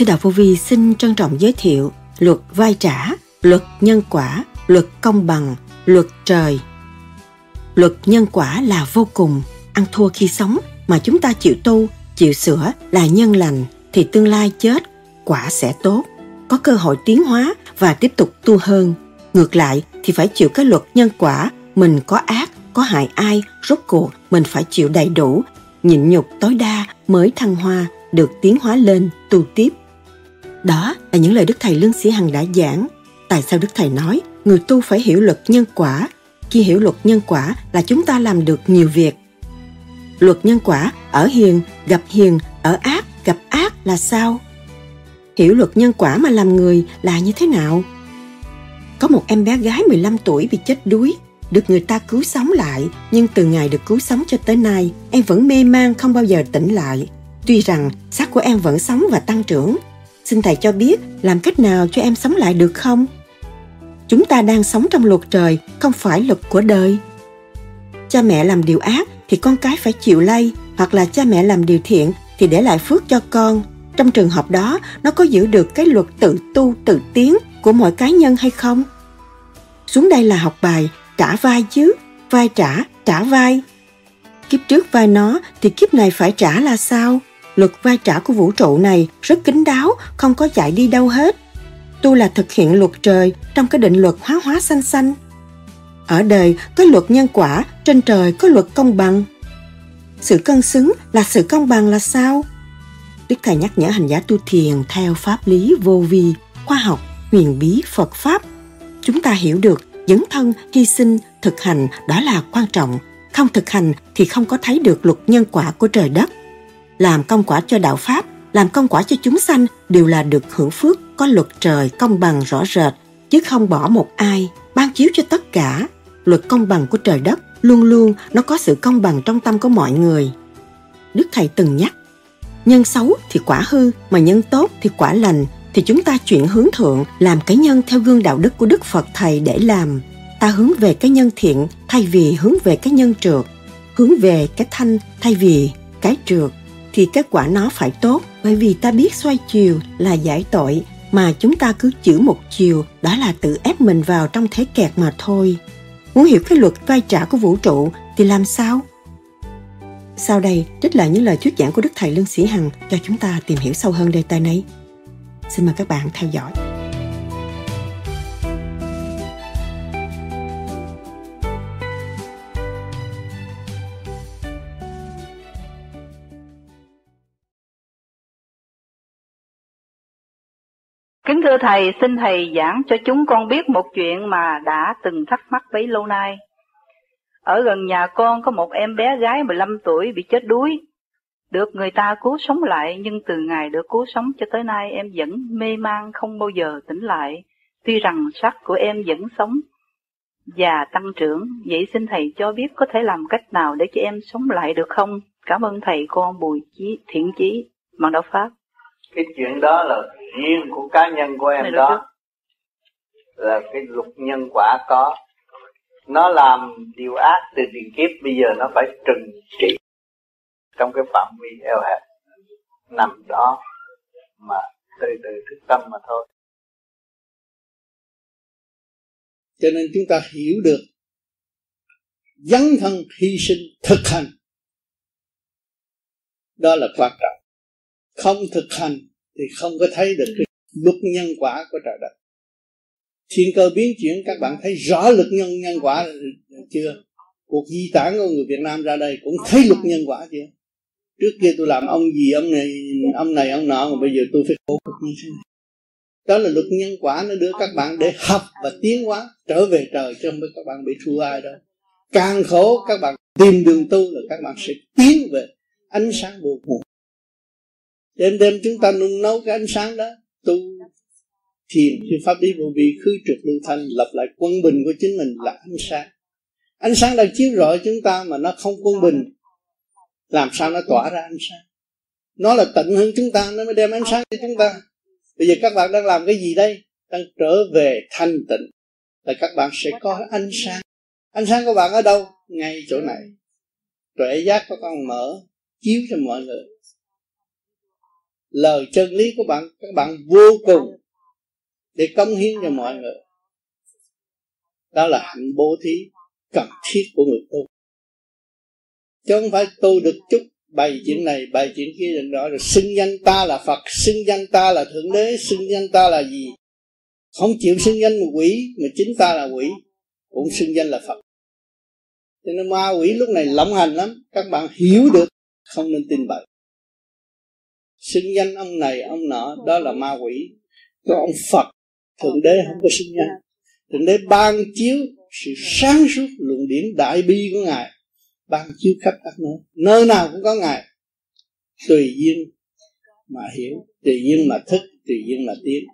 Sư Đạo Vô Vi xin trân trọng giới thiệu luật vai trả, luật nhân quả, luật công bằng, luật trời. Luật nhân quả là vô cùng, ăn thua khi sống mà chúng ta chịu tu, chịu sửa là nhân lành thì tương lai chết, quả sẽ tốt, có cơ hội tiến hóa và tiếp tục tu hơn. Ngược lại thì phải chịu cái luật nhân quả, mình có ác, có hại ai, rốt cuộc mình phải chịu đầy đủ, nhịn nhục tối đa mới thăng hoa, được tiến hóa lên, tu tiếp. Đó là những lời Đức Thầy Lương Sĩ Hằng đã giảng. Tại sao Đức Thầy nói người tu phải hiểu luật nhân quả? Khi hiểu luật nhân quả là chúng ta làm được nhiều việc. Luật nhân quả ở hiền gặp hiền, ở ác gặp ác là sao? Hiểu luật nhân quả mà làm người là như thế nào? Có một em bé gái 15 tuổi bị chết đuối, được người ta cứu sống lại, nhưng từ ngày được cứu sống cho tới nay, em vẫn mê man không bao giờ tỉnh lại. Tuy rằng xác của em vẫn sống và tăng trưởng, Xin thầy cho biết làm cách nào cho em sống lại được không? Chúng ta đang sống trong luật trời, không phải luật của đời. Cha mẹ làm điều ác thì con cái phải chịu lây, hoặc là cha mẹ làm điều thiện thì để lại phước cho con. Trong trường hợp đó, nó có giữ được cái luật tự tu, tự tiến của mọi cá nhân hay không? Xuống đây là học bài trả vai chứ, vai trả, trả vai. Kiếp trước vai nó thì kiếp này phải trả là sao? Luật vai trả của vũ trụ này rất kín đáo, không có chạy đi đâu hết. Tu là thực hiện luật trời trong cái định luật hóa hóa sanh sanh. Ở đời có luật nhân quả, trên trời có luật công bằng. Sự cân xứng là sự công bằng là sao? Đức Thầy nhắc nhở hành giả tu thiền theo pháp lý vô vi, khoa học, huyền bí Phật Pháp. Chúng ta hiểu được dấn thân, hy sinh, thực hành đó là quan trọng. Không thực hành thì không có thấy được luật nhân quả của trời đất làm công quả cho đạo Pháp, làm công quả cho chúng sanh đều là được hưởng phước, có luật trời công bằng rõ rệt, chứ không bỏ một ai, ban chiếu cho tất cả. Luật công bằng của trời đất luôn luôn nó có sự công bằng trong tâm của mọi người. Đức Thầy từng nhắc, nhân xấu thì quả hư, mà nhân tốt thì quả lành, thì chúng ta chuyển hướng thượng làm cái nhân theo gương đạo đức của Đức Phật Thầy để làm. Ta hướng về cái nhân thiện thay vì hướng về cái nhân trượt, hướng về cái thanh thay vì cái trượt thì kết quả nó phải tốt, bởi vì ta biết xoay chiều là giải tội, mà chúng ta cứ chữ một chiều, đó là tự ép mình vào trong thế kẹt mà thôi. Muốn hiểu cái luật vai trả của vũ trụ thì làm sao? Sau đây, trích lại những lời thuyết giảng của đức thầy lương sĩ hằng cho chúng ta tìm hiểu sâu hơn đề tài này. Xin mời các bạn theo dõi. Thưa Thầy, xin Thầy giảng cho chúng con biết một chuyện mà đã từng thắc mắc bấy lâu nay. Ở gần nhà con có một em bé gái 15 tuổi bị chết đuối. Được người ta cứu sống lại nhưng từ ngày được cứu sống cho tới nay em vẫn mê man không bao giờ tỉnh lại. Tuy rằng sắc của em vẫn sống và tăng trưởng. Vậy xin Thầy cho biết có thể làm cách nào để cho em sống lại được không? Cảm ơn Thầy con Bùi Chí, Thiện Chí, Mạng Đạo Pháp. Cái chuyện đó là riêng của cá nhân của em đó là cái luật nhân quả có. Nó làm điều ác từ tiền kiếp bây giờ nó phải trừng trị trong cái phạm vi eo hẹp nằm đó mà từ từ thức tâm mà thôi. Cho nên chúng ta hiểu được dấn thân hy sinh thực hành. Đó là quan trọng. Không thực hành thì không có thấy được cái luật nhân quả của trời đất. Thiên cơ biến chuyển, các bạn thấy rõ luật nhân nhân quả chưa? Cuộc di tản của người Việt Nam ra đây cũng thấy luật nhân quả chưa? Trước kia tôi làm ông gì, ông này ông này, ông nọ, mà bây giờ tôi phải khổ cực như thế này. Đó là luật nhân quả nó đưa các bạn để học và tiến hóa, trở về trời, chứ không phải các bạn bị thua ai đâu. Càng khổ các bạn tìm đường tu là các bạn sẽ tiến về ánh sáng vô cùng đêm đêm chúng ta nung nấu cái ánh sáng đó, tu thiền thì pháp đi vô vi, khứ trực lưu thanh, lập lại quân bình của chính mình là ánh sáng. Ánh sáng đang chiếu rọi chúng ta mà nó không quân bình, làm sao nó tỏa ra ánh sáng? Nó là tận hơn chúng ta, nó mới đem ánh sáng cho chúng ta. Bây giờ các bạn đang làm cái gì đây? Đang trở về thanh tịnh. Là các bạn sẽ có ánh sáng. Ánh sáng của bạn ở đâu? Ngay chỗ này. Tuệ giác của con mở, chiếu cho mọi người lời chân lý của bạn, các bạn vô cùng để công hiến cho mọi người. Đó là hạnh bố thí cần thiết của người tu. Chứ không phải tu được chút bày chuyện này bày chuyện kia đừng đó rồi xưng danh ta là phật, xưng danh ta là thượng đế, xưng danh ta là gì? Không chịu xưng danh một quỷ, mà chính ta là quỷ, cũng xưng danh là phật. Cho nên ma quỷ lúc này lộng hành lắm, các bạn hiểu được, không nên tin bậy xưng danh ông này ông nọ đó là ma quỷ. Có ông phật thượng đế không có xưng danh. Thượng đế ban chiếu sự sáng suốt luận điển đại bi của ngài ban chiếu khắp các nơi. Nơi nào cũng có ngài. Tùy duyên mà hiểu tùy duyên mà thức tùy duyên mà tiến.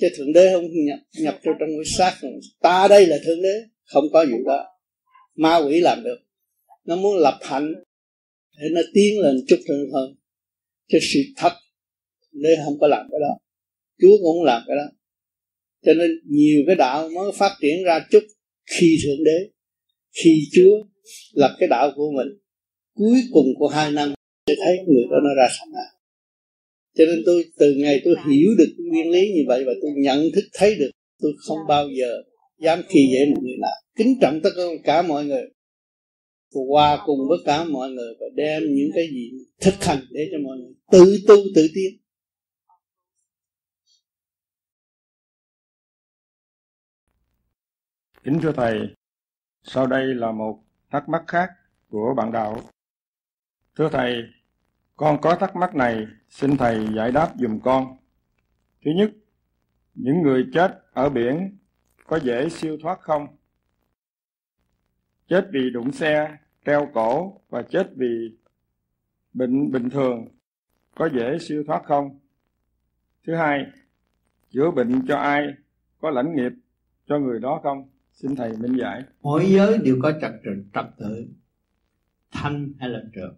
Chứ thượng đế không nhập nhập vào trong cái xác. Ta đây là thượng đế không có gì đó. Ma quỷ làm được. Nó muốn lập hạnh để nó tiến lên chút hơn hơn chứ sự thật nên không có làm cái đó. Chúa cũng không làm cái đó. Cho nên nhiều cái đạo mới phát triển ra chút khi thượng đế khi chúa lập cái đạo của mình. Cuối cùng của hai năm sẽ thấy người đó nó ra sao nào cho nên tôi từ ngày tôi hiểu được nguyên lý như vậy và tôi nhận thức thấy được tôi không bao giờ dám khi dễ một người nào. Kính trọng tất cả mọi người hòa cùng với cả mọi người và đem những cái gì thực hành để cho mọi người tự tu, tự tiến. Kính thưa thầy, sau đây là một thắc mắc khác của bạn đạo. Thưa thầy, con có thắc mắc này, xin thầy giải đáp dùm con. Thứ nhất, những người chết ở biển có dễ siêu thoát không? Chết vì đụng xe, treo cổ và chết vì bệnh bình thường. Có dễ siêu thoát không? Thứ hai, chữa bệnh cho ai? Có lãnh nghiệp cho người đó không? Xin thầy minh giải. Mỗi giới đều có trật tự trật tự, thanh hay là trượt.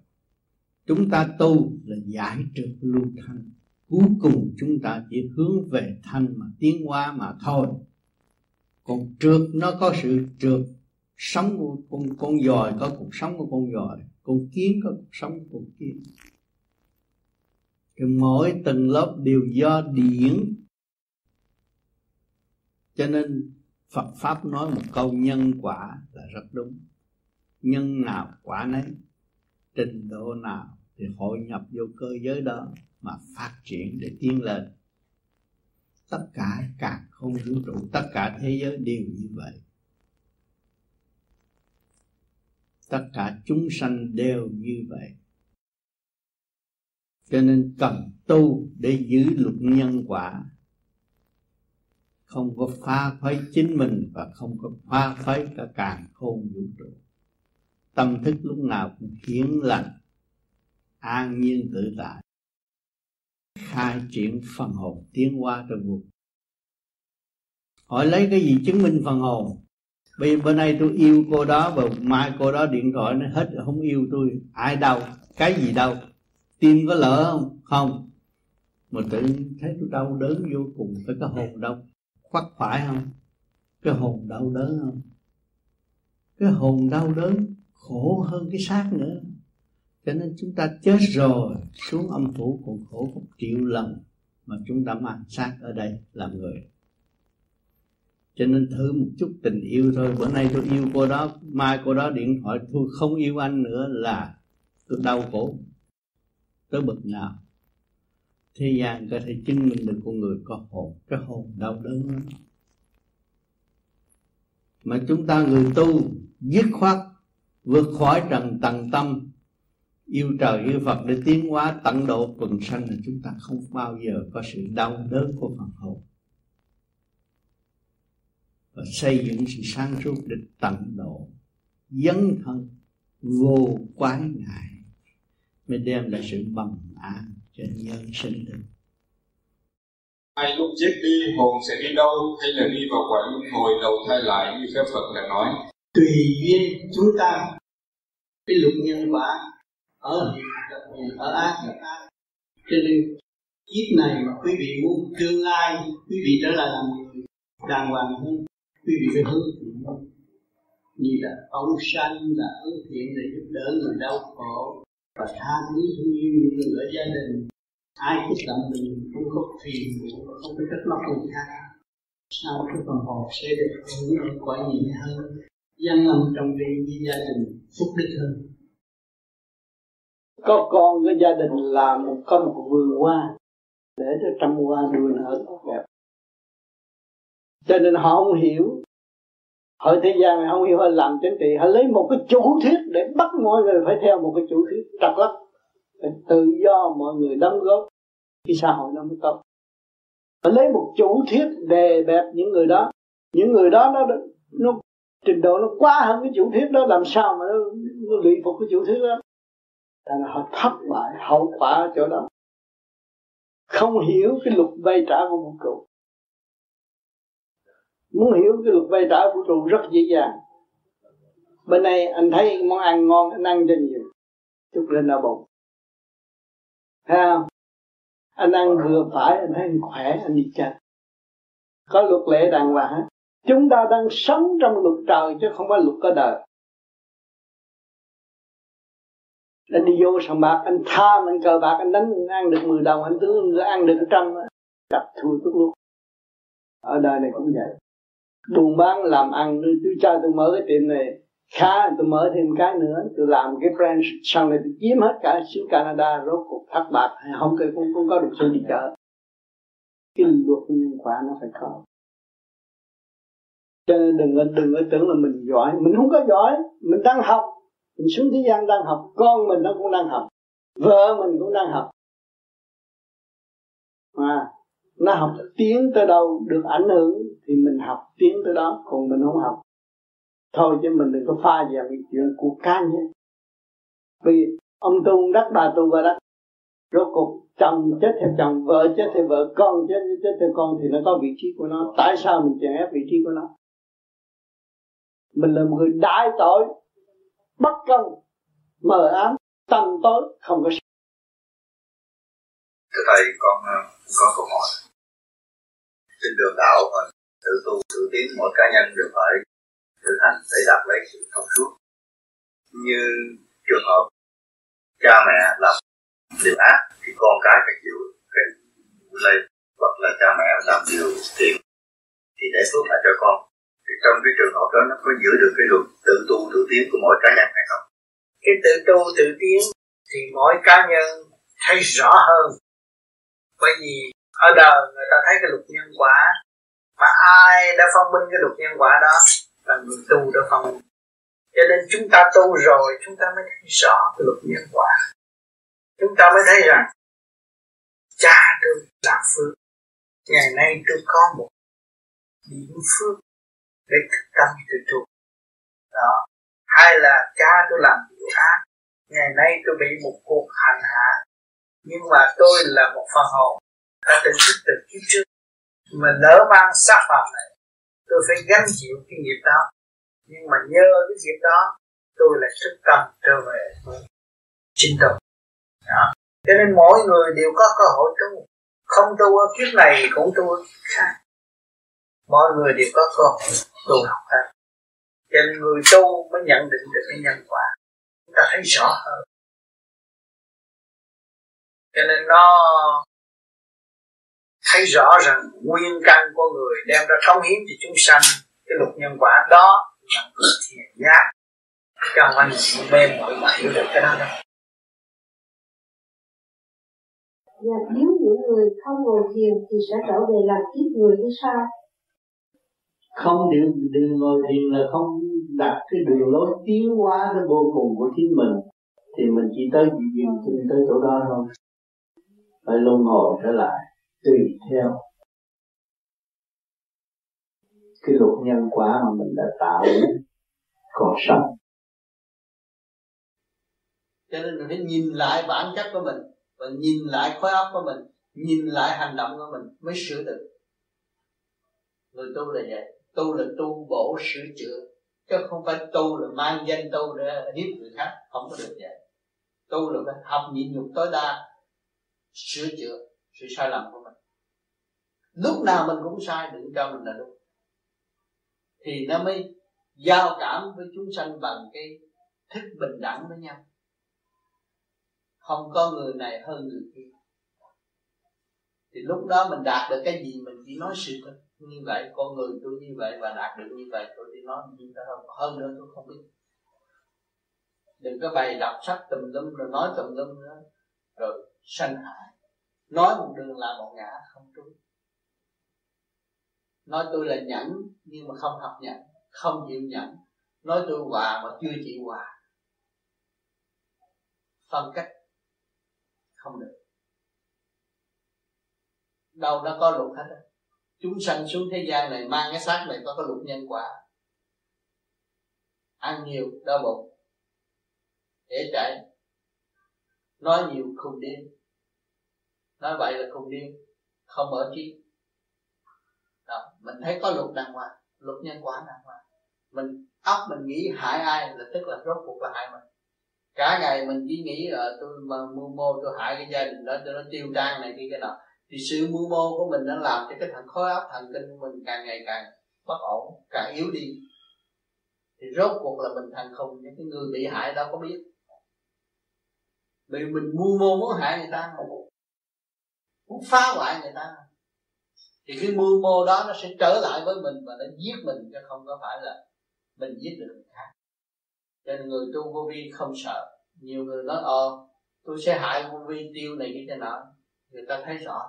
Chúng ta tu là giải trượt lưu thanh. Cuối cùng chúng ta chỉ hướng về thanh mà tiến hóa mà thôi. Còn trượt, nó có sự trượt sống của con con dòi có cuộc sống của con dòi, con kiến có cuộc sống của con kiến. Thì mỗi tầng lớp đều do điển. Cho nên Phật Pháp nói một câu, nhân quả là rất đúng. Nhân nào quả nấy, Trình độ nào thì hội nhập vô cơ giới đó Mà phát triển để tiến lên. Tất cả cả không vũ trụ, Tất cả thế giới đều như vậy. Tất cả chúng sanh đều như vậy. Cho nên cần tu để giữ luật nhân quả. Không có phá phái chính mình và không có phá phái cả càng khôn vũ trụ. Tâm thức lúc nào cũng hiến lành, an nhiên tự tại. Khai triển phần hồn tiến qua trong vùng hỏi lấy cái gì chứng minh phần hồn? Bây bữa nay tôi yêu cô đó và mai cô đó điện thoại, nó hết không yêu tôi. Ai đâu cái gì đâu tim có lỡ không? Không. Mà tự thấy tôi đau đớn vô cùng. Phải cái hồn đau. Khoắc phải không? Cái hồn đau đớn không? Cái hồn đau đớn khổ hơn cái xác nữa. Cho nên chúng ta chết rồi, xuống âm phủ còn khổ một triệu lần mà chúng ta mang xác ở đây làm người cho nên thử một chút tình yêu thôi. Bữa nay tôi yêu cô đó, mai cô đó điện thoại, tôi không yêu anh nữa là tôi đau khổ. Tới bực nào. Thế gian có thể chứng minh được con người có hồn, cái hồn đau đớn lắm. Mà chúng ta người tu dứt khoát, vượt khỏi trần tầng tâm, yêu trời, yêu Phật để tiến hóa, tận độ quần sanh là chúng ta không bao giờ có sự đau đớn của phần hồn và xây dựng sự sáng suốt để tận độ dấn thân vô quái ngại mới đem lại sự bằng an cho nhân sinh được. Hai lúc chết đi hồn sẽ đi đâu? Hay là đi vào quả luân hồi đầu thai lại như phép Phật đã nói? Tùy duyên chúng ta. Cái luật nhân quả ở ở ác cho nên kiếp này mà quý vị muốn tương lai quý vị trở lại làm người đàng hoàng hơn quý vị phải hướng thiện như là ông sanh, là hướng thiện để giúp đỡ người đau khổ. Và tha thứ thương yêu những người ở gia đình. Ai kích động mình không có phiền không có trách móc người khác sao cái phần hồn sẽ được hưởng ở quả nhẹ hơn? Dân âm trong đi với gia đình, phúc đức hơn. Có con với gia đình là một con một vườn hoa để cho trăm hoa đua nở tốt đẹp cho nên họ không hiểu. Ở thế gian này không hiểu họ làm chính trị. Họ lấy một cái chủ thuyết để bắt mọi người phải theo một cái chủ thuyết trật lắm để tự do mọi người đóng góp. Thì xã hội nó mới tốt. Họ lấy một chủ thuyết đề bẹp những người đó. Những người đó nó nó trình độ nó quá hơn cái chủ thuyết đó làm sao mà nó, nó lụy phục cái chủ thuyết đó? Là họ thất bại hậu quả ở chỗ đó. Không hiểu cái luật vay trả của vũ trụ muốn hiểu cái luật vay trả vũ trụ rất dễ dàng. Bên này anh thấy món ăn ngon, anh ăn cho nhiều. Chút lên đau bụng. Thấy không? Anh ăn vừa phải, anh thấy anh khỏe, anh đi chơi. Có luật lệ đàng hoàng hết chúng ta đang sống trong luật trời chứ không phải luật có đời. Anh đi vô sòng bạc, anh tham, anh cờ bạc, anh đánh, anh ăn được 10 đồng, anh tướng, anh ăn được trăm gặp thua tức luôn. Ở đời này cũng vậy buôn bán làm ăn tôi cho tôi mở cái tiệm này. Khá tôi mở thêm cái nữa. Tôi làm cái branch sau này tôi chiếm hết cả xứ Canada rốt cuộc thất bạc không có cũng, cũng có được sự đi chợ cái luật nhân quả nó phải có. Cho nên đừng đừng có tưởng là mình giỏi. Mình không có giỏi. Mình đang học. Mình xuống thế gian đang học. Con mình nó cũng đang học. Vợ mình cũng đang học. Mà nó học tiếng tới đâu được ảnh hưởng thì mình học tiếng tới đó, còn mình không học. Thôi chứ mình đừng có pha vào cái chuyện của cá nhân. Vì ông tu đất bà tu và đất rốt cuộc chồng chết theo chồng, vợ chết theo vợ, con chết chết theo con thì nó có vị trí của nó. Tại sao mình chèn ép vị trí của nó? Mình là một người đại tội, bất công, mờ ám, tâm tối, không có thưa thầy, con ờ, có câu hỏi. Trên đường đạo mình tự tu tự tiến, mỗi cá nhân đều phải thực hành để đạt lấy sự thông suốt. Như trường hợp cha mẹ làm điều ác, thì con cái phải chịu cái lây hoặc là cha mẹ làm điều thiện, thì để phước lại cho con. Thì trong cái trường hợp đó, nó có giữ được cái luật tự tu tự tiến của mỗi cá nhân hay không? Cái tự tu tự tiến thì mỗi cá nhân thấy rõ hơn. Bởi vì ở đời người ta thấy cái luật nhân quả mà ai đã phong minh cái luật nhân quả đó, là người tu đã phong minh cho nên chúng ta tu rồi, chúng ta mới thấy rõ cái luật nhân quả. Chúng ta mới thấy rằng, cha tôi là phước. Ngày nay tôi có một điểm phước để thực tâm tự tu đó. Hay là cha tôi làm điều ác, ngày nay tôi bị một cuộc hành hạ. Nhưng mà tôi là một phần hồn, đã tỉnh thức từ kiếp trước mà lỡ mang sát phạm này, tôi phải gánh chịu cái nghiệp đó. Nhưng mà nhờ cái nghiệp đó, tôi lại thức tâm trở về chính tâm đó. cho nên mỗi người đều có cơ hội tu. Không tu ở kiếp này, cũng tu ở kiếp khác. Mọi người đều có cơ hội tu học khác. Cho nên người tu mới nhận định được cái nhân quả. Chúng ta thấy rõ hơn. Cho nên nó thấy rõ rằng nguyên căn của người đem ra cống hiến cho chúng sanh cái luật nhân quả đó là thiện giác. Cho anh mê mỏi mà hiểu được cái đó đâu và nếu những người không ngồi thiền thì sẽ trở về làm kiếp người hay sao? Không điều đường ngồi thiền là không đặt cái đường lối tiến hóa đến vô cùng của chính mình. Thì mình chỉ tới chỉ dừng chân tới chỗ đó thôi. Phải luân hồi trở lại tùy theo cái luật nhân quả mà mình đã tạo còn sống. Cho nên mình phải nhìn lại bản chất của mình và nhìn lại khối óc của mình, nhìn lại hành động của mình mới sửa được. Người tu là vậy. Tu là tu bổ sửa chữa, chứ không phải tu là mang danh tu để hiếp người khác. Không có được vậy. Tu là phải học nhịn nhục tối đa, sửa chữa sự sai lầm của lúc nào mình cũng sai, đừng cho mình là đúng. Thì nó mới giao cảm với chúng sanh bằng cái thức bình đẳng với nhau. Không có người này hơn người kia. Thì lúc đó mình đạt được cái gì, mình chỉ nói sự thật. Như vậy, con người tôi như vậy và đạt được như vậy, tôi chỉ nói như thế không hơn nữa tôi không biết. Đừng có bày đọc sách tùm lum rồi nói tùm lum nữa. Rồi sanh hại. Nói một đường là một ngã không trúng nói tôi là nhẫn, nhưng mà không học nhẫn, không chịu nhẫn. Nói tôi hòa mà chưa chịu hòa. Phân cách không được. Đâu nó có luật hết á. Chúng sanh xuống thế gian này mang cái xác này có cái luật nhân quả. Ăn nhiều, đau bụng để chạy nói nhiều, khùng điên. Nói vậy là khùng điên, không ở trí mình thấy có luật đàng hoàng, luật nhân quả đàng hoàng. Mình, óc mình nghĩ hại ai là tức là rốt cuộc là hại mình. Cả ngày mình chỉ nghĩ là tôi mà mưu mô, tôi hại cái gia đình đó cho nó tiêu trang này kia, cái nọ. Thì sự mưu mô của mình nó làm cho cái thằng khối óc, thần kinh của mình càng ngày càng bất ổn, càng yếu đi. Thì rốt cuộc là mình thành không những cái người bị hại đâu có biết. Vì mình mưu mô muốn hại người ta muốn phá hoại người ta thì cái mưu mô đó nó sẽ trở lại với mình và nó giết mình, chứ không có phải là mình giết được người khác. Cho nên người tu vô vi không sợ. Nhiều người nói ờ tôi sẽ hại vô vi tiêu này cái thế nào người ta thấy rõ.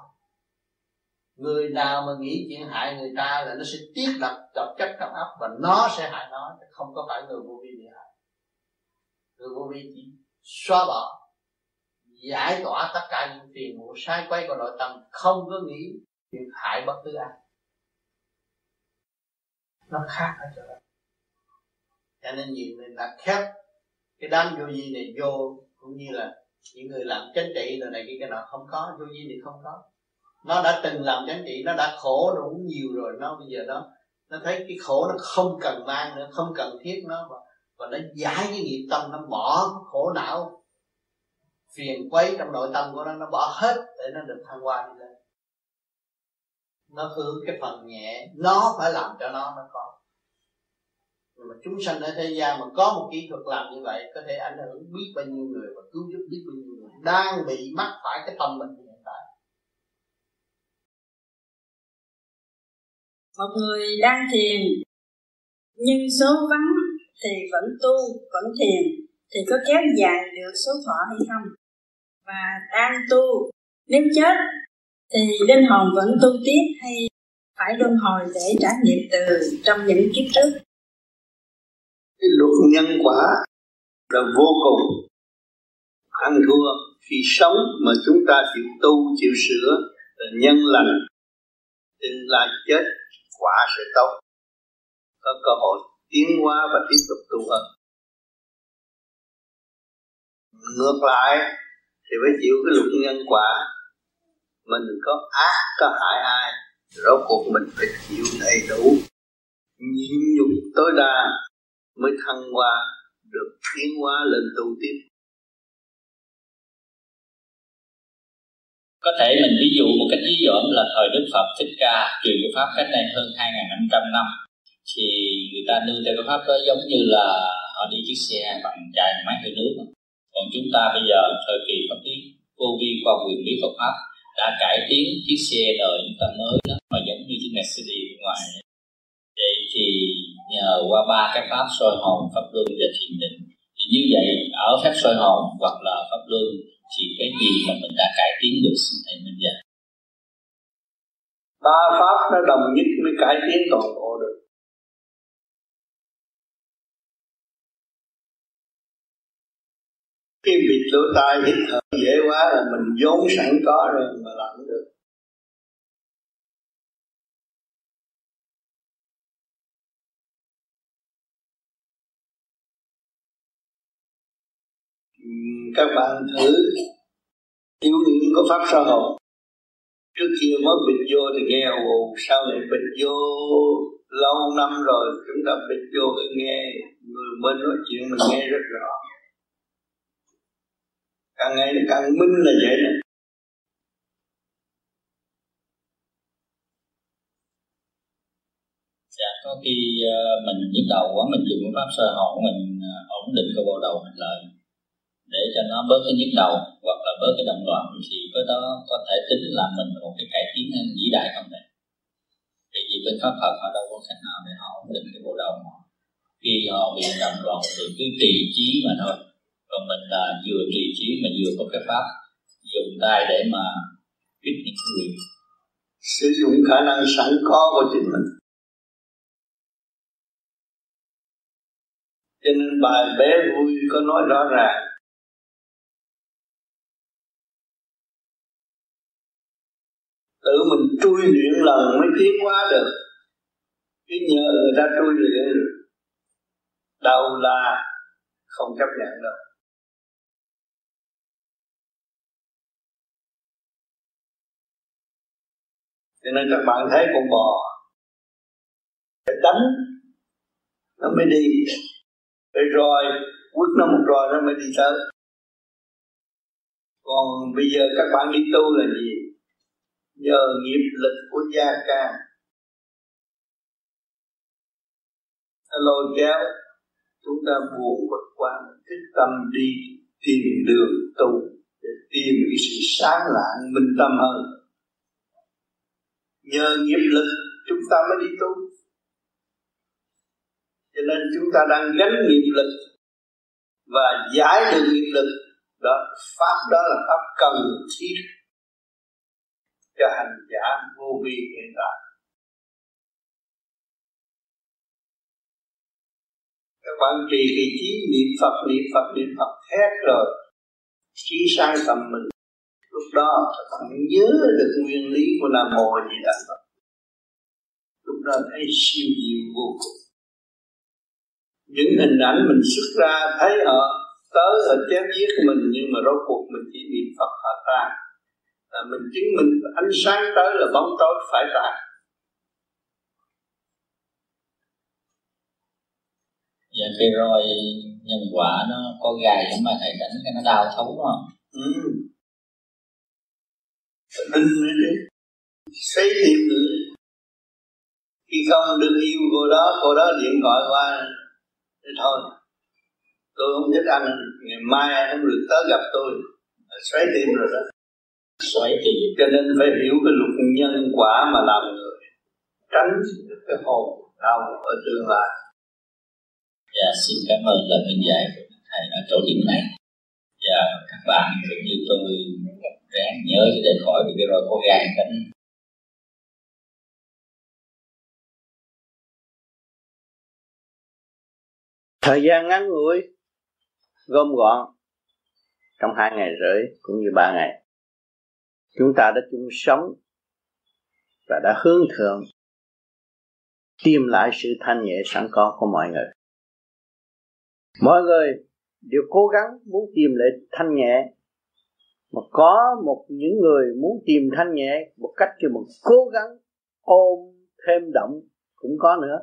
Người nào mà nghĩ chuyện hại người ta là nó sẽ tiết lập độc chất trong óc và nó sẽ hại nó, chứ không có phải người vô vi bị hại. Người vô vi chỉ xóa bỏ, giải tỏa tất cả những phiền muộn, sai quay của nội tâm, không có nghĩ chuyện hại bất cứ ai nó khác ở chỗ đó. Cho nên nhiều người đặt khép cái đám vô vi này vô cũng như là những người làm chính trị rồi này kia cái nào không có vô vi thì không có. Nó đã từng làm chính trị nó đã khổ đủ nhiều rồi nó bây giờ nó nó thấy cái khổ nó không cần mang nữa không cần thiết nó và, và nó giải cái nghiệp tâm nó bỏ khổ não phiền quấy trong nội tâm của nó nó bỏ hết để nó được thăng hoa đi lên nó hướng cái phần nhẹ, nó phải làm cho nó nó có. Nhưng mà chúng sanh ở thế gian mà có một kỹ thuật làm như vậy, có thể ảnh hưởng biết bao nhiêu người và cứu giúp biết bao nhiêu người. Đang bị mắc phải cái tâm mình hiện tại. Một người đang thiền, nhưng số vắng thì vẫn tu, vẫn thiền, thì có kéo dài được số thọ hay không? Và đang tu nếu chết thì linh hồn vẫn tu tiếp hay phải luân hồi để trải nghiệm từ trong những kiếp trước? Cái luật nhân quả là vô cùng. Ăn thua khi sống mà chúng ta chịu tu, chịu sửa là nhân lành. Tương lai chết, quả sẽ tốt. Có cơ hội tiến hóa và tiếp tục tu hơn. Ngược lại, thì phải chịu cái luật nhân quả mình có ác có hại ai, rốt cuộc mình phải chịu đầy đủ. Nhịn nhục tối đa mới thăng hoa, được tiến hóa lên tu tiếp có thể mình ví dụ một cách ví dụ là thời Đức Phật Thích Ca truyền cái pháp cách đây hơn 2.500 năm thì người ta nương theo cái pháp đó giống như là họ đi chiếc xe bằng chạy máy hơi nước. Còn chúng ta bây giờ thời kỳ pháp lý, vô vi qua quyền lý Phật pháp đã cải tiến chiếc xe đời chúng ta mới đó mà giống như chiếc Mercedes bên ngoài. Vậy thì nhờ qua ba cái pháp soi hồn, pháp luân và thiền định, thì như vậy ở phép soi hồn hoặc là pháp luân thì cái gì mà mình đã cải tiến được, xin thầy minh dạy ba pháp nó đồng nhất mới cải tiến toàn bộ được. cái bịt lỗ tai hít thở dễ quá là mình vốn sẵn có rồi mà làm được. Các bạn thử hiểu niệm có pháp sơ hồn. Trước kia mới bịt vô thì nghe ồn sau này bịt vô lâu năm rồi chúng ta bịt vô nghe, người bên nói chuyện mình nghe rất rõ càng ngày càng minh là vậy. Đó dạ có khi ờ, mình nhức đầu quá, mình dùng pháp sơ hồn mình ờ, ổn định cái bộ đầu mình lại, để cho nó bớt cái nhức đầu hoặc là bớt cái động loạn. Thì với đó có thể tính là mình một cái cải tiến vĩ đại không này thì vì bên pháp Phật họ đâu có cách nào để họ ổn định cái bộ đầu họ. Khi họ bị động loạn thì cứ trì trí mà thôi còn mình là vừa trì trí mà vừa có cái pháp dùng tay để mà kích những người. Sử dụng khả năng sẵn có của chính mình. Cho nên bài bé vui có nói rõ ràng. Tự mình trui luyện lần mới tiến hóa được. Chứ nhờ người ta trui luyện, đầu là không chấp nhận đâu. Cho nên các bạn thấy con bò phải đánh, nó mới đi. Phải rồi quất nó một rồi nó mới đi tới. Còn bây giờ các bạn đi tu là gì? Nhờ nghiệp lực của gia ca. Nó lôi kéo, chúng ta buộc bực qua thích tâm đi tìm đường tu để tìm cái sự sáng lạng, minh tâm hơn nhờ nghiệp lực, chúng ta mới đi tu. Cho nên chúng ta đang gánh nghiệp lực và giải được nghiệp lực. Đó, pháp đó là pháp cần thiết cho hành giả vô vi hiện tại. Các bạn trì kỳ trí niệm Phật niệm Phật niệm Phật hết rồi, trí sang tâm mình lúc đó bạn nhớ được nguyên lý của nam mô đà phật. Lúc đó thấy siêu diệu vô cùng. Những hình ảnh mình xuất ra thấy họ tới ở chém giết mình nhưng mà rốt cuộc mình chỉ niệm phật họ ta là mình chứng minh ánh sáng tới là bóng tối phải tan dạ khi rồi nhân quả nó có gài giống mà thầy đánh cái nó đau thấu mà ừ đinh nữa chứ xây tìm nữa khi không được yêu cô đó cô đó điện thoại qua. Thì thôi. Tôi không thích ăn. Ngày mai không được tới gặp tôi. Xoáy tim rồi đó. Xoáy tim. Cho nên phải hiểu cái luật nhân quả mà làm người. Tránh cái hồn đau ở tương lai. Dạ xin cảm ơn lời khuyên dạy của thầy ở chỗ điểm này. Và các bạn cũng như tôi ráng nhớ để khỏi bị cái rồi có gan cánh. Thời gian ngắn ngủi, gom gọn trong hai ngày rưỡi cũng như ba ngày. Chúng ta đã chung sống và đã hướng thượng, tìm lại sự thanh nhẹ sẵn có của mọi người. Mọi người đều cố gắng muốn tìm lại thanh nhẹ mà có một những người muốn tìm thanh nhẹ một cách kêu một cố gắng ôm thêm động cũng có nữa.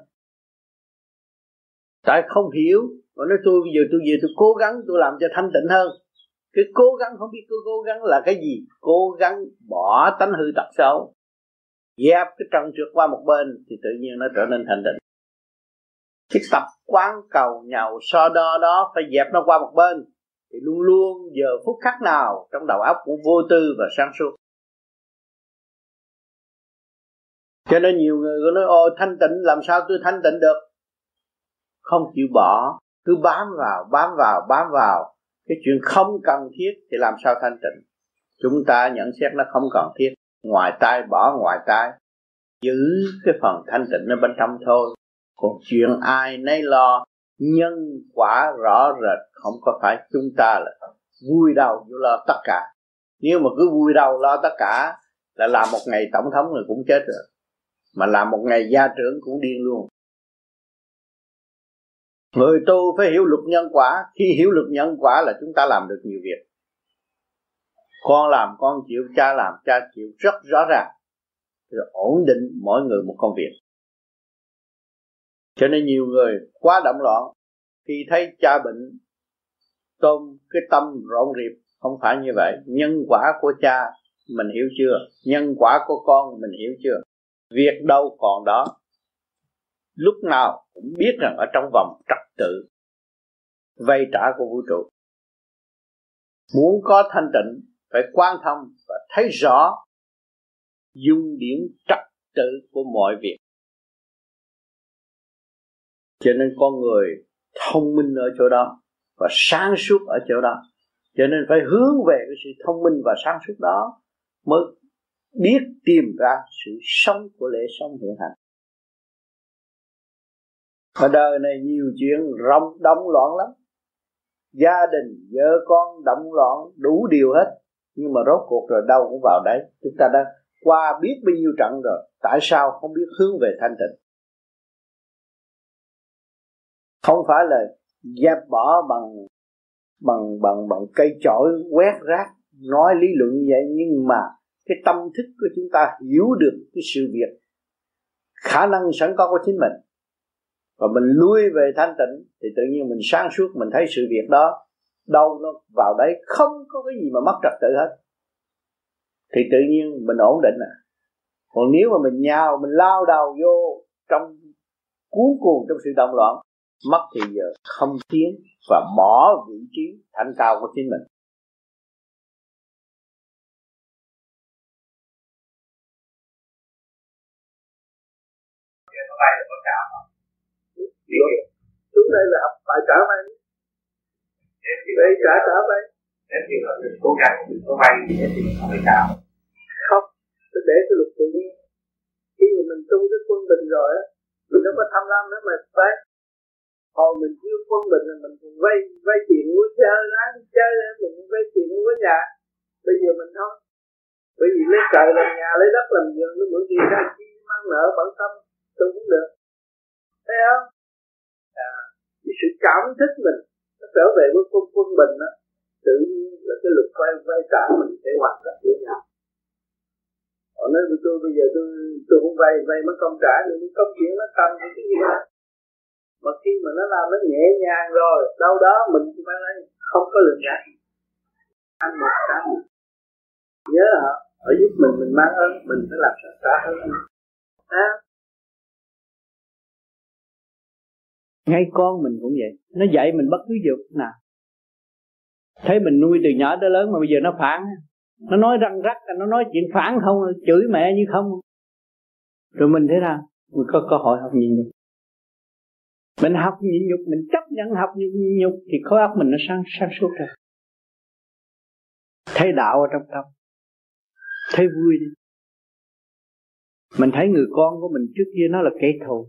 Tại không hiểu, mà nói tôi bây giờ tôi về tôi cố gắng tôi làm cho thanh tịnh hơn. Cái cố gắng không biết tôi cố gắng là cái gì. Cố gắng bỏ tánh hư tật xấu dẹp cái trần trượt qua một bên thì tự nhiên nó trở nên thanh tịnh. Cái tập quán cầu nhậu so đo đó phải dẹp nó qua một bên thì luôn luôn giờ phút khắc nào trong đầu óc cũng vô tư và sáng suốt. Cho nên nhiều người nói, ôi, thanh tịnh, làm sao tôi thanh tịnh được? Không chịu bỏ. Cứ bám vào bám vào bám vào. Cái chuyện không cần thiết thì làm sao thanh tịnh? Chúng ta nhận xét nó không cần thiết. Ngoài tai bỏ, ngoài tai. Giữ cái phần thanh tịnh ở bên trong thôi. Còn chuyện ai nấy lo nhân quả rõ rệt, không có phải chúng ta là vui đầu vô lo tất cả. Nếu mà cứ vui đầu lo tất cả, là làm một ngày tổng thống rồi cũng chết rồi. Mà làm một ngày gia trưởng cũng điên luôn. Người tu phải hiểu luật nhân quả. Khi hiểu luật nhân quả là chúng ta làm được nhiều việc. Con làm, con chịu, cha làm, cha chịu rất rõ ràng. Rồi ổn định mỗi người một công việc cho nên nhiều người quá động loạn. Khi thấy cha bệnh, tôm cái tâm rộn rịp. Không phải như vậy. Nhân quả của cha mình hiểu chưa? Nhân quả của con mình hiểu chưa? Việc đâu còn đó. Lúc nào cũng biết rằng ở trong vòng trật tự vay trả của vũ trụ. Muốn có thanh tịnh, phải quan thông và thấy rõ dung điểm trật tự của mọi việc cho nên con người thông minh ở chỗ đó và sáng suốt ở chỗ đó. Cho nên phải hướng về cái sự thông minh và sáng suốt đó mới biết tìm ra sự sống của lễ sống hiện hành. Ở đời này nhiều chuyện rong động loạn lắm. Gia đình, vợ con động loạn đủ điều hết. Nhưng mà rốt cuộc rồi đâu cũng vào đấy. Chúng ta đã qua biết bao nhiêu trận rồi. Tại sao không biết hướng về thanh tịnh? Không phải là dẹp bỏ bằng bằng bằng bằng cây chổi, quét rác, nói lý luận như vậy, nhưng mà cái tâm thức của chúng ta hiểu được cái sự việc. Khả năng sẵn có của chính mình. Và mình lui về thanh tịnh, thì tự nhiên mình sáng suốt, mình thấy sự việc đó, đâu nó vào đấy, không có cái gì mà mất trật tự hết. Thì tự nhiên mình ổn định à. Còn nếu mà mình nhào, mình lao đầu vô trong cuốn cuồng trong sự động loạn mất thì giờ không tiến và bỏ vị trí thanh cao của chính mình. Xuống đây là học bài trả vay vậy trả trả vay nếu như là mình cố gắng mình có vay thì thì không phải trả không tôi để cái luật tự nhiên. Khi mà mình tu cái quân bình rồi á mình đâu có tham lam nữa mà vay hồi mình chưa quân bình là mình còn vay vay tiền mua chơi đó chơi mình vay tiền mua nhà. Bây giờ mình không. Bởi vì lấy trời làm nhà lấy đất làm giường nó mượn tiền ra chi mang nợ bản tâm tôi cũng được. Thấy không? À, cái sự cảm thức mình nó trở về với quân quân bình đó tự nhiên là cái luật vay vay trả mình sẽ hoàn tất với nhau họ nói với tôi bây giờ tôi tôi không vay vay mất công trả nhưng công chuyện nó tăng cái gì đó mà khi mà nó làm nó nhẹ nhàng rồi, đâu đó mình phải nói, không có lường trả anh một trả nhớ hả ở giúp mình mình mang ơn, mình phải làm sao cả hơn. À. ngay con mình cũng vậy. Nó dạy mình bất cứ việc nào. Thấy mình nuôi từ nhỏ tới lớn mà bây giờ nó phản. Nó nói răng rắc, nó nói chuyện phản không, chửi mẹ như không. Rồi mình thế nào? Mình có cơ hội học nhìn được mình học nhịn nhục, mình chấp nhận học nhịn nhục thì khối óc mình nó sáng sáng suốt rồi. Thấy đạo ở trong tâm, thấy vui đi. Mình thấy người con của mình trước kia nó là kẻ thù.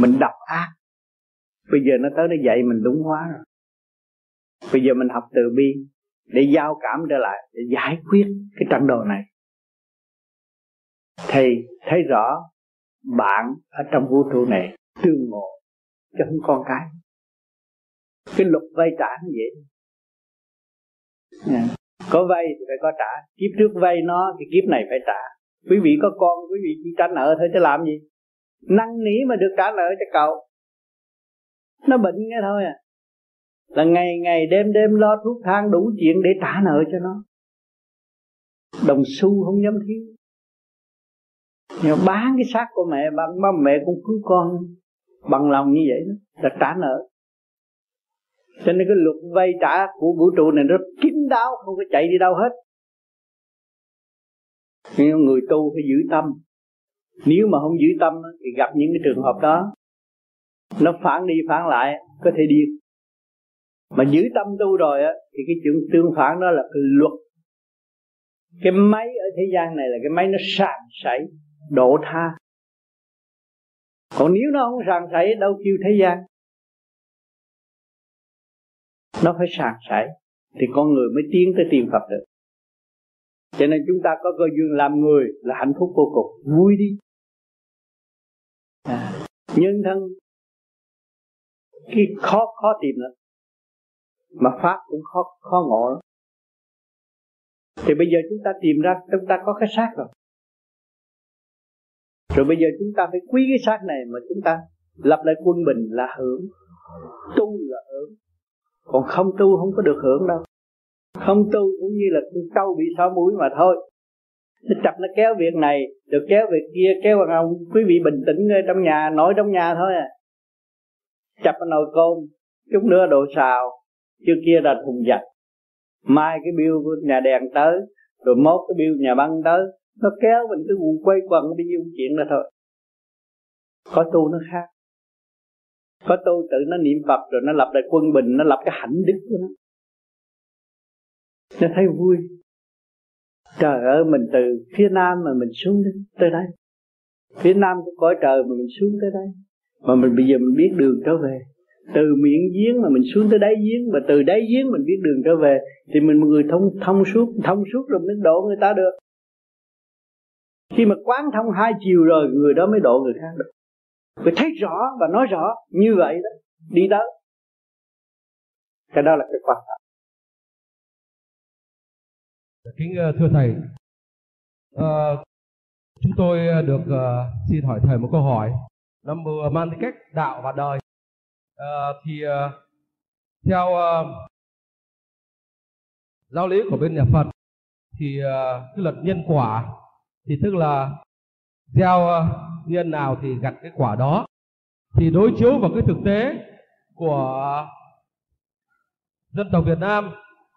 Mình độc ác. Bây giờ nó tới nó dạy mình đúng hóa rồi. Bây giờ mình học từ bi để giao cảm trở lại, để giải quyết cái trận đồ này. Thì thấy rõ bạn ở trong vũ trụ này tương ngộ cho không con cái. Cái luật vay trả nó vậy, yeah. Dạ. có vay thì phải có trả. Kiếp trước vay nó thì kiếp này phải trả. Quý vị có con quý vị chỉ trả nợ thôi chứ làm gì? Năn nỉ mà được trả nợ cho cậu. Nó bệnh nghe thôi à. Là ngày ngày đêm đêm lo thuốc thang đủ chuyện để trả nợ cho nó. Đồng xu không dám thiếu. Nhưng bán cái xác của mẹ bằng mà mẹ cũng cứu con bằng lòng như vậy là trả nợ. Cho nên cái luật vay trả của vũ trụ này rất kín đáo, không có chạy đi đâu hết. Nhưng người tu phải giữ tâm, nếu mà không giữ tâm thì gặp những cái trường hợp đó, nó phản đi phản lại, có thể điên. Mà giữ tâm tu rồi á, thì cái chuyện tương phản đó là cái luật. Cái máy ở thế gian này là cái máy nó sàn sảy độ tha còn nếu nó không sàng sảy đâu kêu thế gian. Nó phải sàng sảy thì con người mới tiến tới tiền Phật được. Cho nên chúng ta có cơ duyên làm người là hạnh phúc vô cùng. Vui đi. À, nhân thân cái khó khó tìm lắm. Mà pháp cũng khó khó ngộ lắm. Thì bây giờ chúng ta tìm ra chúng ta có cái xác rồi rồi bây giờ chúng ta phải quý cái xác này mà chúng ta lập lại quân bình là hưởng. Tu là hưởng. Còn không tu không có được hưởng đâu. Không tu cũng như là con trâu bị xóa mũi mà thôi. Nó chặt nó kéo việc này được kéo việc kia, kéo bằng ông quý vị bình tĩnh trong nhà, nói trong nhà thôi à. Chặt cái nồi cơm, chút nữa đồ xào, chưa kia là thùng giặt mai cái bill của nhà đèn tới, rồi mốt cái bill nhà băng tới nó kéo mình cứ quay quần bao nhiêu chuyện đó thôi. Có tu nó khác. Có tu tự nó niệm phật rồi nó lập lại quân bình, nó lập cái hạnh đức của nó. Nó thấy vui. Trời ơi, mình từ phía nam mà mình xuống đến tới đây. Phía nam của cõi trời mà mình xuống tới đây. Mà mình bây giờ mình biết đường trở về. Từ miệng giếng mà mình xuống tới đáy giếng, mà từ đáy giếng mình biết đường trở về, thì mình một người thông thông suốt thông suốt rồi mới độ người ta được khi mà quán thông hai chiều rồi người đó mới độ người khác được. Phải thấy rõ và nói rõ như vậy đó đi tới. Cái đó là cái quan trọng. Kính ờ, thưa thầy à, chúng tôi ờ, được uh, xin hỏi thầy một câu hỏi. Nó mang tính cách đạo và đời à, thì uh, theo uh, giáo lý của bên nhà Phật thì uh, cái luật nhân quả thì tức là gieo ờ, nhân nào thì gặt cái quả đó. Thì đối chiếu vào cái thực tế của dân tộc Việt Nam,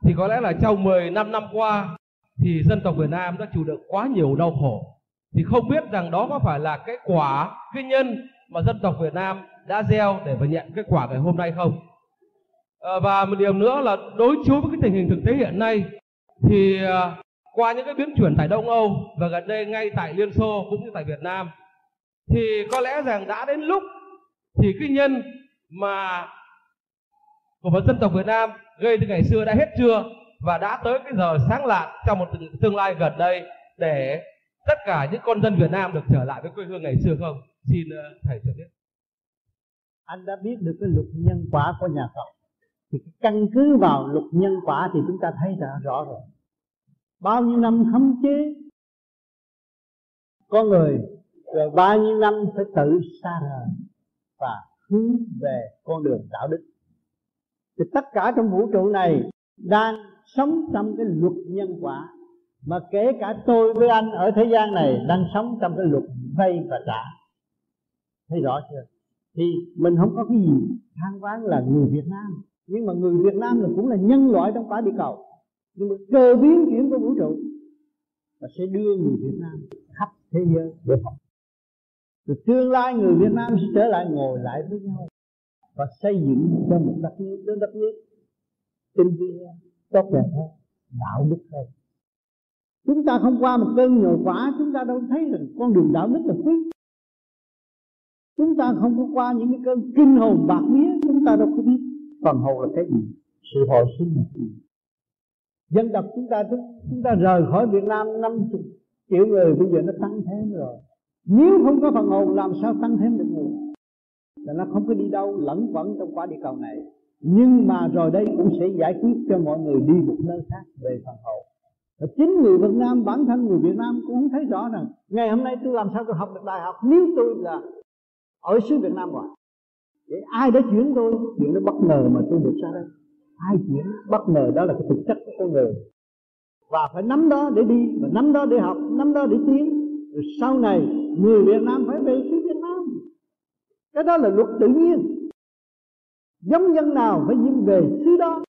thì có lẽ là trong 15 năm qua, thì dân tộc Việt Nam đã chịu đựng quá nhiều đau khổ. Thì không biết rằng đó có phải là cái quả cái nhân mà dân tộc Việt Nam đã gieo để mà nhận kết quả ngày hôm nay không? Ờ, và một điểm nữa là đối chiếu với cái tình hình thực tế hiện nay, thì ờ, qua những cái biến chuyển tại Đông Âu và gần đây ngay tại Liên Xô cũng như tại Việt Nam, thì có lẽ rằng đã đến lúc thì cái nhân mà của một dân tộc Việt Nam gây từ ngày xưa đã hết chưa và đã tới cái giờ sáng lạn trong một tương lai gần đây để tất cả những con dân Việt Nam được trở lại với quê hương ngày xưa không? Xin ờ, thầy cho biết. Anh đã biết được cái luật nhân quả của nhà Phật thì căn cứ vào luật nhân quả thì chúng ta thấy rõ rồi. Bao nhiêu năm khống chế? Con người, rồi bao nhiêu năm phải tự xa rời và hướng về con đường đạo đức. Thì tất cả trong vũ trụ này đang sống trong cái luật nhân quả, mà kể cả tôi với anh ở thế gian này đang sống trong cái luật vay và trả. Thấy rõ chưa? Thì mình không có cái gì than ván là người Việt Nam. Nhưng mà người Việt Nam là cũng là nhân loại trong quả địa cầu nhưng mà cơ biến chuyển của vũ trụ và sẽ đưa người Việt Nam khắp thế giới để học rồi tương lai người Việt Nam sẽ trở lại ngồi lại với nhau và xây dựng cho một đất nước đến đất nước tinh vi tốt đẹp hơn, đạo đức hơn. Chúng ta không qua một cơn nhồi quả chúng ta đâu thấy rằng con đường đạo đức là quý. Chúng ta không có qua những cái cơn kinh hồn bạc mía, chúng ta đâu có biết phần hồn là cái gì, sự hồi sinh là gì dân tộc chúng ta chúng ta rời khỏi Việt Nam năm triệu người, bây giờ nó tăng thêm rồi. Nếu không có phần hồn, làm sao tăng thêm được người? Là nó không có đi đâu, lẫn quẩn trong quả địa cầu này. Nhưng mà rồi đây cũng sẽ giải quyết cho mọi người đi một nơi khác về phần hồn. Và chính người Việt Nam, bản thân người Việt Nam cũng thấy rõ rằng, ngày hôm nay tôi làm sao tôi học được đại học nếu tôi là ở xứ Việt Nam rồi để ai đã chuyển tôi? Chuyện nó bất ngờ mà tôi được ra đây ai chuyển bất ngờ đó là cái thực chất của con người. Và phải nắm đó để đi, và nắm đó để học, nắm đó để tiến. Rồi sau này, người Việt Nam phải về xứ Việt Nam. Cái đó là luật tự nhiên. Giống dân nào phải đi về xứ đó.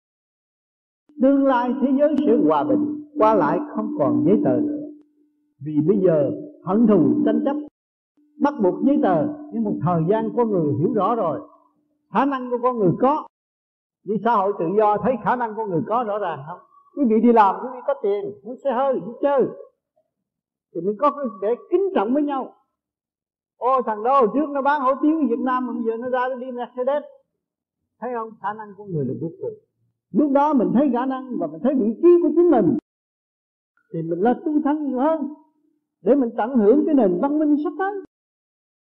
Tương lai thế giới sẽ hòa bình, qua lại không còn giấy tờ nữa. Vì bây giờ hận thù, tranh chấp, bắt buộc giấy tờ. Nhưng một thời gian con người hiểu rõ rồi, khả năng của con người có vì xã hội tự do thấy khả năng của người có rõ ràng không? Quý vị đi làm quý vị có tiền muốn xe hơi đi chơi. Thì mình có cái để kính trọng với nhau. Ô thằng đó hồi trước nó bán hủ tiếu ở Việt Nam mà bây giờ nó ra nó đi Mercedes. Thấy không? Khả năng của người là vô cùng. Lúc đó mình thấy khả năng và mình thấy vị trí của chính mình. Thì mình là tu thân nhiều hơn để mình tận hưởng cái nền văn minh sắp tới.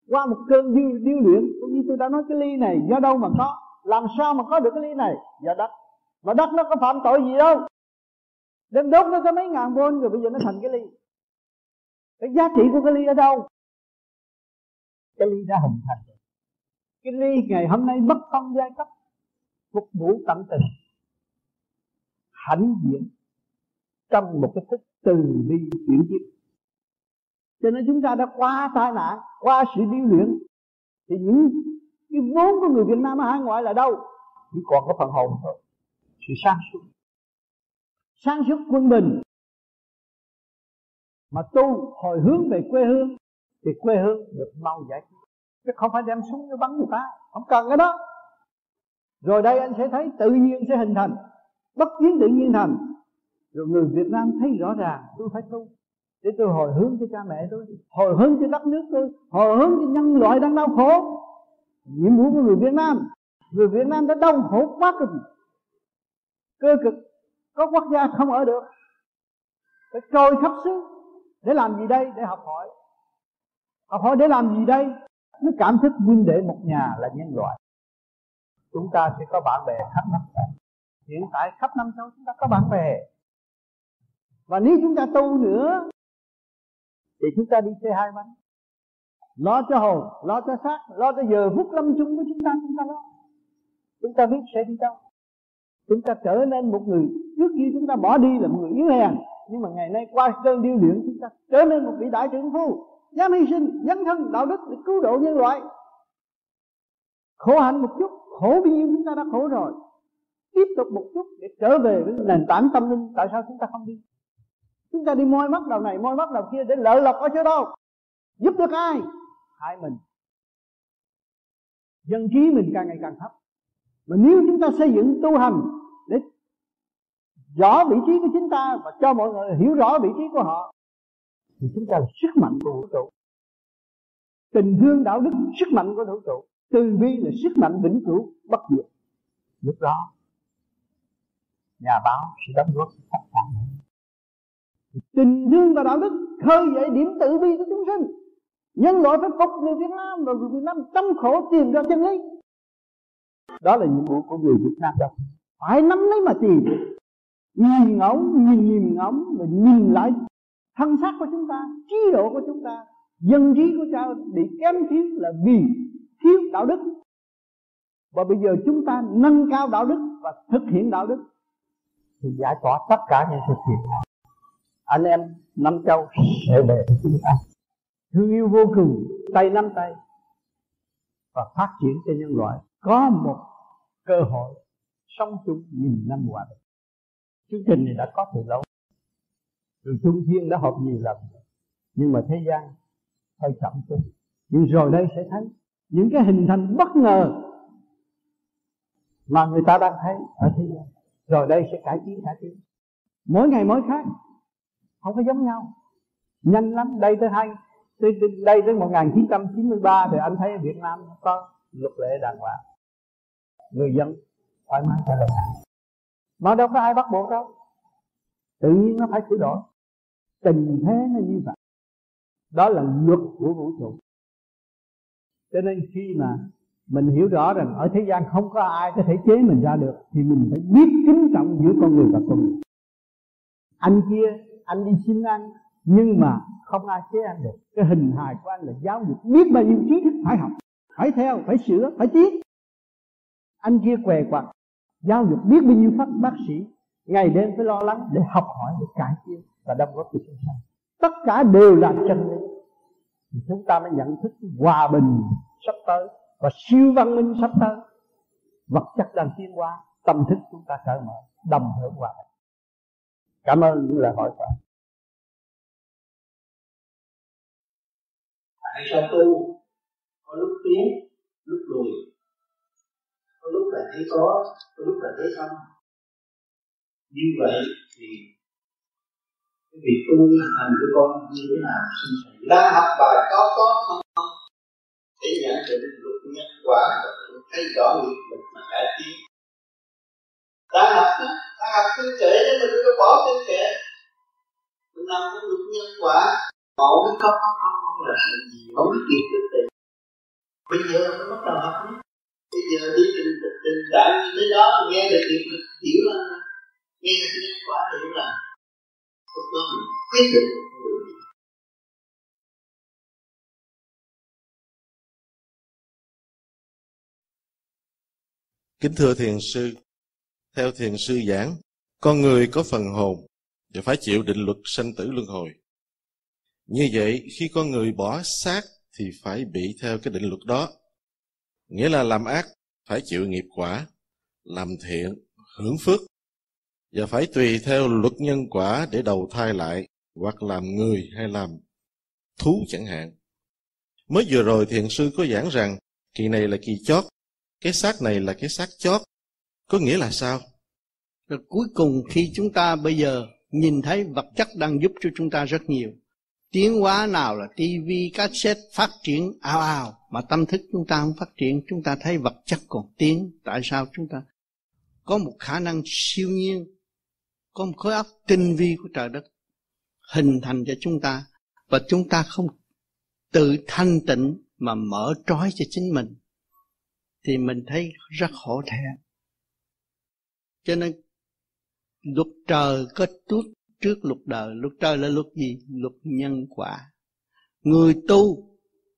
Qua một cơn điêu, điêu luyện cũng như tôi đã nói cái ly này do đâu mà có làm sao mà có được cái ly này? Do đất. Mà đất nó có phạm tội gì đâu đem đốt nó có mấy ngàn vôn rồi bây giờ nó thành cái ly. Cái giá trị của cái ly ở đâu? Cái ly đã hình thành rồi. Cái ly ngày hôm nay bất phân giai cấp, phục vụ tận tình, hãnh diện trong một cái thức từ bi chuyển tiếp cho nên chúng ta đã qua tai nạn qua sự điêu luyện. Thì những cái vốn của người Việt Nam ở hải ngoại là đâu? Chỉ còn có phần hồn thôi. Sự sáng suốt. Sáng suốt quân bình. Mà tu hồi hướng về quê hương thì quê hương được mau giải quyết. Chứ không phải đem súng để bắn người ta. Không cần cái đó. Rồi đây anh sẽ thấy tự nhiên sẽ hình thành. Bất chiến tự nhiên thành. Rồi người Việt Nam thấy rõ ràng tôi phải tu. Để tôi hồi hướng cho cha mẹ tôi hồi hướng cho đất nước tôi hồi hướng cho nhân loại đang đau khổ nhiệm vụ của người Việt Nam, người Việt Nam đã đau khổ quá cực cơ cực, có quốc gia không ở được. Phải trôi khắp xứ để làm gì đây? Để học hỏi. Học hỏi để làm gì đây? Nó cảm thức huynh đệ một nhà là nhân loại, chúng ta sẽ có bạn bè khắp năm châu hiện tại khắp năm châu chúng ta có bạn bè. Và nếu chúng ta tu nữa, thì chúng ta đi xe hai bánh lo cho hồn, lo cho xác, lo cho giờ phút lâm chung của chúng ta chúng ta lo. Chúng ta biết sẽ đi đâu. Chúng ta trở nên một người, trước khi chúng ta bỏ đi là một người yếu hèn, nhưng mà ngày nay qua cơn điêu luyện chúng ta trở nên một vị đại trưởng phu, dám hy sinh dấn thân, đạo đức để cứu độ nhân loại. Khổ hạnh một chút, khổ bao nhiêu chúng ta đã khổ rồi. Tiếp tục một chút để trở về với nền tảng tâm linh, tại sao chúng ta không đi? Chúng ta đi moi mắt đầu này, moi mắt đầu kia để lợi lộc ở chỗ đâu giúp được ai? Hai mình. Dân trí mình càng ngày càng thấp. Mà nếu chúng ta xây dựng tu hành để rõ vị trí của chúng ta và cho mọi người hiểu rõ vị trí của họ, thì chúng ta là sức mạnh của vũ trụ. Tình thương đạo đức, sức mạnh của vũ trụ. Từ bi là sức mạnh vĩnh cửu, bất diệt. Lúc đó, nhà báo sẽ đóng góp tất cả tình thương và đạo đức khơi dậy điểm tự bi của chúng sinh nhân loại phải phục người Việt Nam và người Việt Nam tâm khổ tìm ra chân lý. Đó là nhiệm vụ của người Việt Nam. Đó phải nắm lấy mà tìm. Nhìn ngóng, nhìn nhìn ngóng và nhìn lại thân xác của chúng ta, trí độ của chúng ta, dân trí của cha bị kém thiếu là vì thiếu đạo đức. Và bây giờ chúng ta nâng cao đạo đức và thực hiện đạo đức. Thì giải tỏa tất cả những sự thiện anh em năm châu sẽ về với chúng ta thương yêu vô cùng, tay nắm tay, và phát triển cho nhân loại. Có một cơ hội sống chung nghìn năm hòa bình chương trình này đã có từ lâu. Từ trung thiên đã họp nhiều lần. Nhưng mà thế gian hơi chậm chút. Nhưng rồi đây sẽ thấy những cái hình thành bất ngờ mà người ta đang thấy ở thế gian. Rồi đây sẽ cải tiến cải tiến. Mỗi ngày mỗi khác, không có giống nhau. Nhanh lắm, đây tới hai tới đây tới 1993 thì anh thấy Việt Nam có luật lệ đàng hoàng. Người dân thoải mái trả lời mà đâu có ai bắt buộc đâu. Tự nhiên nó phải sửa đổi. Tình thế nó như vậy. Đó là luật của vũ trụ. Cho nên khi mà mình hiểu rõ rằng ở thế gian không có ai có thể chế mình ra được, thì mình phải biết kính trọng giữa con người và con người. Anh kia, anh đi xin ăn nhưng mà không ai chế anh được. Cái hình hài của anh là giáo dục biết bao nhiêu trí thức phải học, phải theo, phải sửa, phải tiến. Anh kia què quặt, giáo dục biết bao nhiêu phát bác sĩ, ngày đêm phải lo lắng để học hỏi, để cải tiến và đóng góp cho chúng sanh tất cả đều là chân lý. Thì chúng ta mới nhận thức hòa bình sắp tới và siêu văn minh sắp tới. Vật chất đang tiến hóa, tâm thức chúng ta cởi mở, đồng hưởng hòa bình. Cảm ơn những lời hỏi của anh. Tại sao tu, có lúc tiến, lúc lùi. Có lúc là thấy có có lúc là thấy không. Như vậy thì cái việc tu hành của con như thế nào? Đang học bài có có không? Không để nhận định luật nhân quả và thấy rõ nghiệp lực mà cải tiến. Đang học đang học kinh kệ chứ mình đừng có bỏ kinh kệ mình làm cái luật nhân quả bỏ biết có có không không là gì không biết việc được tiền bây giờ nó bắt đầu học bây giờ đi trình cảm như tới đó nghe được thì hiểu là nghe được cái quả hiểu là lúc đó mình quyết định Kính thưa thiền sư, theo thiền sư giảng, con người có phần hồn và phải chịu định luật sanh tử luân hồi. Như vậy, khi con người bỏ xác thì phải bị theo cái định luật đó. Nghĩa là làm ác phải chịu nghiệp quả, làm thiện hưởng phước và phải tùy theo luật nhân quả để đầu thai lại hoặc làm người hay làm thú chẳng hạn. Mới vừa rồi thiền sư có giảng rằng kỳ này là kỳ chót, cái xác này là cái xác chót. Có nghĩa là sao? Rồi cuối cùng khi chúng ta bây giờ nhìn thấy vật chất đang giúp cho chúng ta rất nhiều. Tiến hóa nào là tivi, cassette phát triển ào ào mà tâm thức chúng ta không phát triển, chúng ta thấy vật chất còn tiến. Tại sao chúng ta có một khả năng siêu nhiên, có một khối óc tinh vi của trời đất hình thành cho chúng ta và chúng ta không tự thanh tịnh mà mở trói cho chính mình thì mình thấy rất khổ thẹn cho nên luật trời có tốt trước luật đời, luật trời là luật gì? Luật nhân quả. Người tu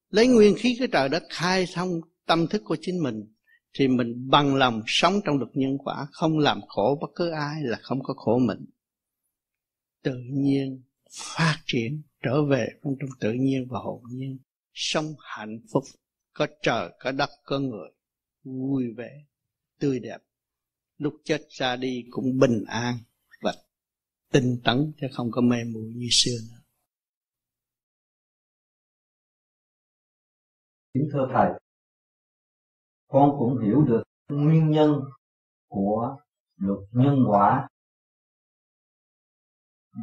lấy nguyên khí cái trời đất, khai thông tâm thức của chính mình, thì mình bằng lòng sống trong luật nhân quả, không làm khổ bất cứ ai là không có khổ mình. Tự nhiên phát triển, trở về trong trong tự nhiên và hồn nhiên, sống hạnh phúc, có trời, có đất, có người, vui vẻ, tươi đẹp. Lúc chết ra đi cũng bình an tinh tấn chứ không có mê muội như xưa nữa. Kính thưa thầy, con cũng hiểu được nguyên nhân của luật nhân quả.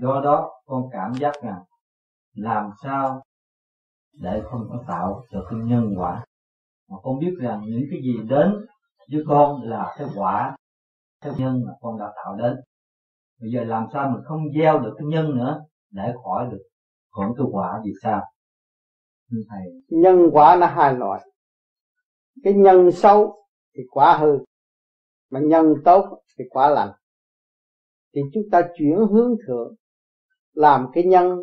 Do đó, con cảm giác rằng làm sao để không có tạo được cái nhân quả. Mà con biết rằng những cái gì đến với con là cái quả, cái nhân mà con đã tạo đến bây giờ làm sao mình không gieo được cái nhân nữa, để khỏi được khỏi cái quả thì sao? Thầy. Nhân quả nó hai loại. Cái nhân xấu thì quả hư, mà nhân tốt thì quả lành. Thì chúng ta chuyển hướng thượng, làm cái nhân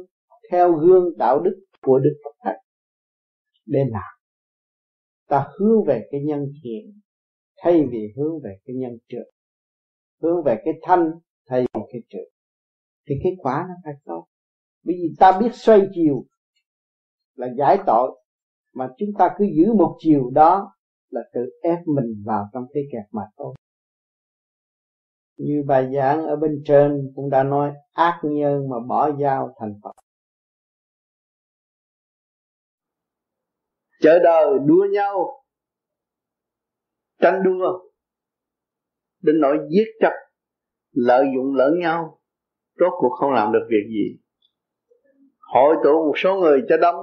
theo gương đạo đức của đức phật thầy để làm. Ta hướng về cái nhân thiện thay vì hướng về cái nhân trượt hướng về cái thanh thay vì cái trượt thì cái quả nó phải tốt bởi vì ta biết xoay chiều là giải tội, mà chúng ta cứ giữ một chiều đó là tự ép mình vào trong cái kẹt mà thôi. Như bài giảng ở bên trên cũng đã nói, ác nhân mà bỏ dao thành Phật. Chợ đời đua nhau, tranh đua, đến nỗi giết chặt lợi dụng lẫn nhau, rốt cuộc không làm được việc gì. Hội tụ một số người cho đông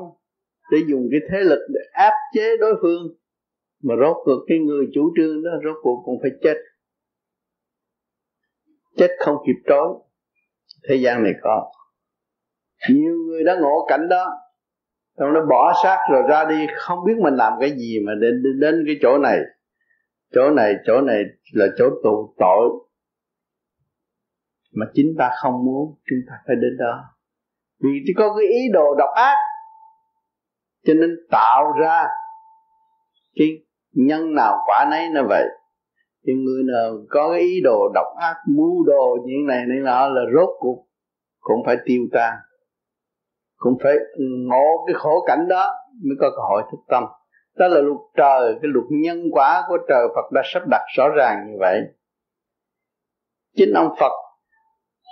để dùng cái thế lực để áp chế đối phương, mà rốt cuộc cái người chủ trương đó rốt cuộc cũng phải chết. Chết không kịp trối thế gian này có. Nhiều người đã ngộ cảnh đó, xong nó bỏ xác rồi ra đi, không biết mình làm cái gì mà đến đến cái chỗ này. Chỗ này chỗ này là chỗ tù tội mà chính ta không muốn chúng ta phải đến đó. Vì chỉ có cái ý đồ độc ác, cho nên tạo ra cái nhân nào quả nấy nó vậy. Thì người nào có cái ý đồ độc ác, mưu đồ chuyện này này nọ là rốt cuộc cũng phải tiêu tan. Cũng phải ngộ cái khổ cảnh đó mới có cơ hội thức tâm. Đó là luật trời, cái luật nhân quả của trời Phật đã sắp đặt rõ ràng như vậy. Chính ông Phật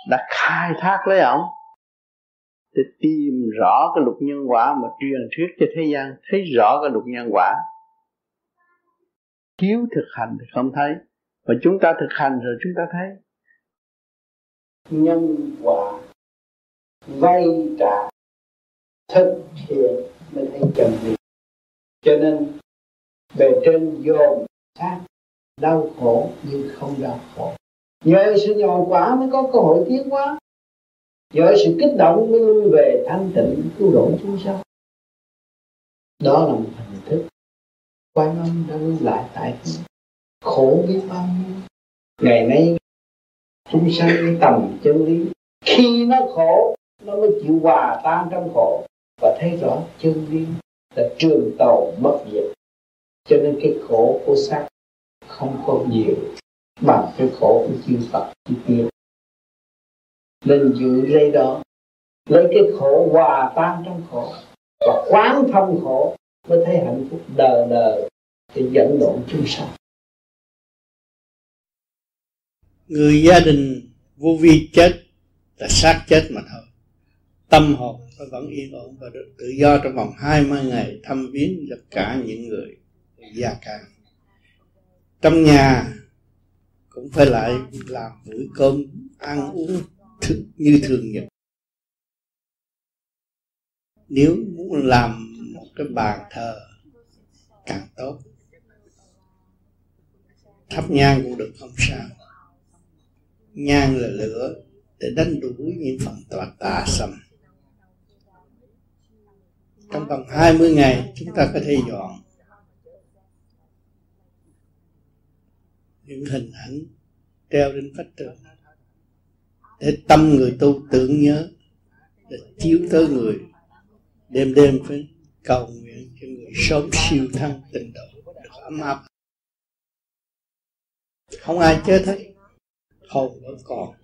đã khai thác lấy ông, để tìm rõ cái luật nhân quả mà truyền thuyết cho thế gian, thấy rõ cái luật nhân quả. Thiếu thực hành thì không thấy và chúng ta thực hành rồi chúng ta thấy. Nhân quả vay trả thực hiện mới thấy chân lý cho nên bề trên dồn sát đau khổ nhưng không đau khổ nhờ sự nhồi quả mới có cơ hội tiến hóa. Nhờ sự kích động mới lui về thanh tịnh cứu độ chúng sanh. Đó là một hình thức quan âm đã lưu lại tại thế khổ biết bao nhiêu. Ngày nay, chúng sanh tầm chân lý. Khi nó khổ, nó mới chịu hòa tan trong khổ. Và thấy rõ chân lý là trường tàu mất diệt cho nên cái khổ của xác không có nhiều bằng cái khổ của chư Phật chư tiên nên giữ lấy đó, lấy cái khổ hòa tan trong khổ và quán thông khổ mới thấy hạnh phúc đời đời để dẫn độ chúng sanh. Người gia đình vô vi chết là xác chết mà thôi. Tâm hồn nó vẫn yên ổn và được tự do trong vòng 20 ngày thăm viếng tất cả những người gia càng trong nhà cũng phải lại làm bữa cơm, ăn uống như thường nhật. Nếu muốn làm một cái bàn thờ, càng tốt. Thắp nhang cũng được không sao. Nhang là lửa để đánh đuổi những phần tà tà sầm. Trong vòng 20 ngày, chúng ta có thể dọn những hình ảnh treo trên vách tường. Để tâm người tu tưởng nhớ, để chiếu tới người, đêm đêm phải cầu nguyện cho người sớm siêu thăng tình độ được ấm áp không ai chết hết hồn vẫn còn.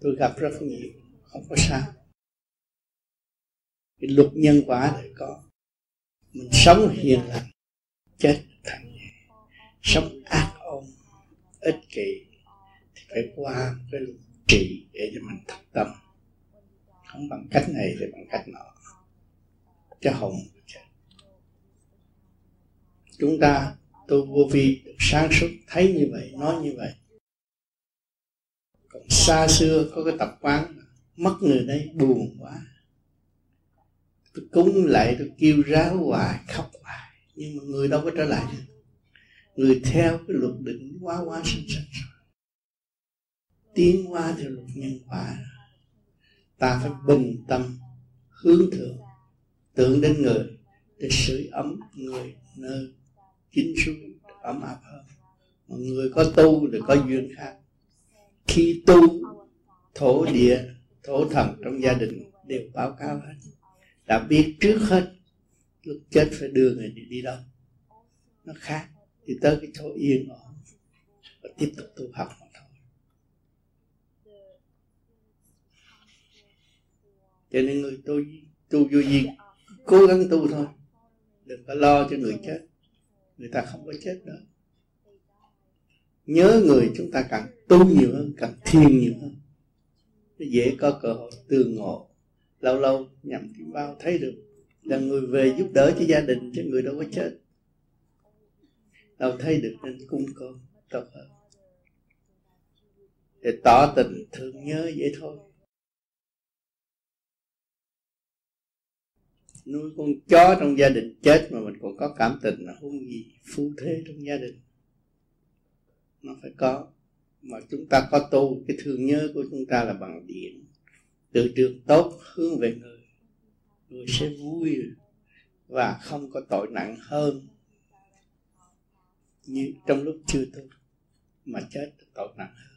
Tôi gặp rất nhiều, không có sao. Cái luật nhân quả thì có. Mình sống hiền lành, chết thành sống ác ích kỷ thì phải qua cái luật trị để cho mình thật tâm. Không bằng cách này thì bằng cách nọ. Cho hồn chúng ta tu vô vi, sáng suốt, thấy như vậy, nói như vậy. Còn xa xưa có cái tập quán mất người đấy buồn quá. Tôi cúng lại, tôi kêu ráo hoài, khóc hoài. Nhưng mà người đâu có trở lại được. Người theo cái luật định quá quá sinh sinh tiến qua theo luật nhân quả. Ta phải bình tâm, hướng thượng, tưởng đến người, để sưởi ấm người nơi chính xuống ấm áp hơn. Mà người có tu thì có duyên khác. Khi tu, thổ địa, thổ thần trong gia đình đều báo cáo hết. Đã biết trước hết, lúc chết phải đưa người đi đi đâu. Nó khác thì tới cái chỗ yên ổn và tiếp tục tu học mà thôi. Cho nên người tu tu vô gì cố gắng tu thôi. Đừng có lo cho người chết. Người ta không có chết đâu nhớ người chúng ta càng tu nhiều hơn, càng thiền nhiều hơn dễ có cơ hội tương ngộ. Lâu lâu nhằm kim bao thấy được là người về giúp đỡ cho gia đình cho người đâu có chết. Đâu thấy được nên cung con, tốt hơn để tỏ tình thương nhớ vậy thôi. Nuôi con chó trong gia đình chết mà mình còn có cảm tình là không gì phu thế trong gia đình. Nó phải có. Mà chúng ta có tu, cái thương nhớ của chúng ta là bằng điện. Từ trường tốt hướng về người. Người sẽ vui và không có tội nặng hơn như trong lúc chưa tu mà chết tội nặng hơn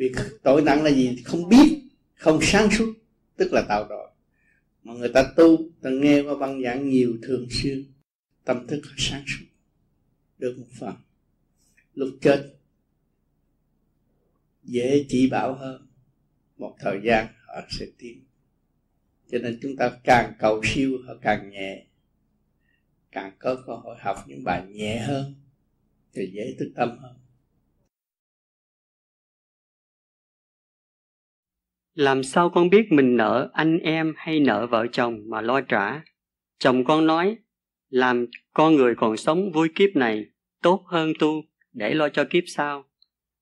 vì tội nặng là gì? Không biết, không sáng suốt, tức là tạo tội. Mà người ta tu, ta nghe qua băng giảng nhiều thường xuyên, tâm thức họ sáng suốt, được một phần. Lúc chết, dễ chỉ bảo hơn, một thời gian họ sẽ tiến. Cho nên chúng ta càng cầu siêu, họ càng nhẹ. Càng có cơ hội học những bài nhẹ hơn, thì dễ thức tâm hơn. Làm sao con biết mình nợ anh em hay nợ vợ chồng mà lo trả? Chồng con nói, làm con người còn sống vui kiếp này, tốt hơn tu, để lo cho kiếp sau.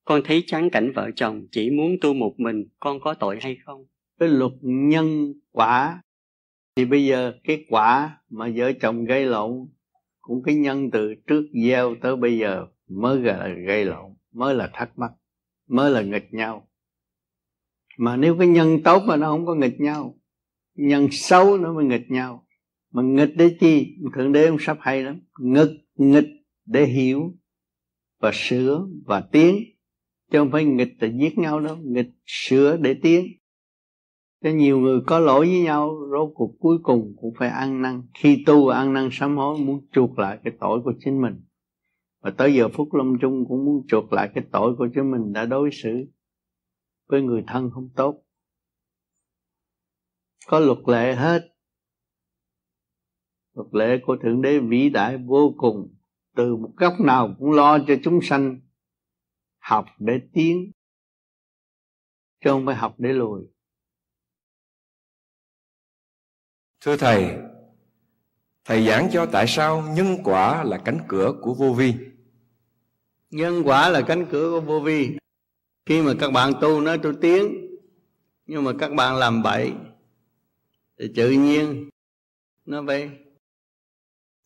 Con thấy chán cảnh vợ chồng chỉ muốn tu một mình, con có tội hay không? Cái luật nhân quả. Thì bây giờ cái quả mà vợ chồng gây lộn cũng cái nhân từ trước gieo tới bây giờ mới là gây lộn, mới là thắc mắc, mới là nghịch nhau mà nếu cái nhân tốt mà nó không có nghịch nhau, nhân xấu nó mới nghịch nhau. Mà nghịch để chi? Thượng đế ông sắp hay lắm. Nghịch nghịch để hiểu và sửa và tiến. Chứ không phải nghịch để giết nhau đâu, nghịch, sửa để tiến. Cho nhiều người có lỗi với nhau, rốt cuộc cuối cùng cũng phải ăn năn. Khi tu và ăn năn sám hối, muốn chuộc lại cái tội của chính mình. Và tới giờ phút lâm chung cũng muốn chuộc lại cái tội của chính mình đã đối xử với người thân không tốt. Có luật lệ hết. Luật lệ của thượng đế vĩ đại vô cùng từ một góc nào cũng lo cho chúng sanh học để tiến chứ không phải học để lùi. Thưa thầy thầy giảng cho tại sao nhân quả là cánh cửa của vô vi? Nhân quả là cánh cửa của vô vi khi mà các bạn tu nói tôi tiến, nhưng mà các bạn làm bậy, thì tự nhiên nó phải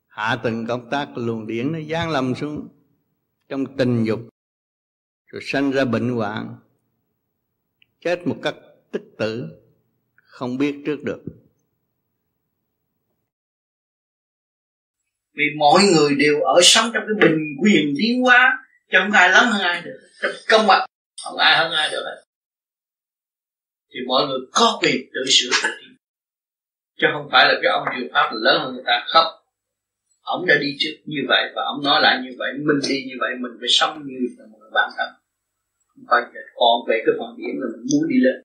hạ từng công tác luồng điển nó giáng lầm xuống trong tình dục, rồi sanh ra bệnh hoạn, chết một cách tích tử, không biết trước được. Vì mọi người đều ở sống trong cái bình quyền tiến hóa, chứ không ai lớn hơn ai được, trong công bằng không ai hơn ai được thì mọi người có quyền tự sửa tự tiến chứ không phải là cái ông truyền pháp lớn hơn người ta. Khóc ông đã đi trước như vậy và ông nói lại như vậy. Mình đi như vậy, mình phải sống như là một bản thân. Không phải còn về cái phần điểm là mình muốn đi lên.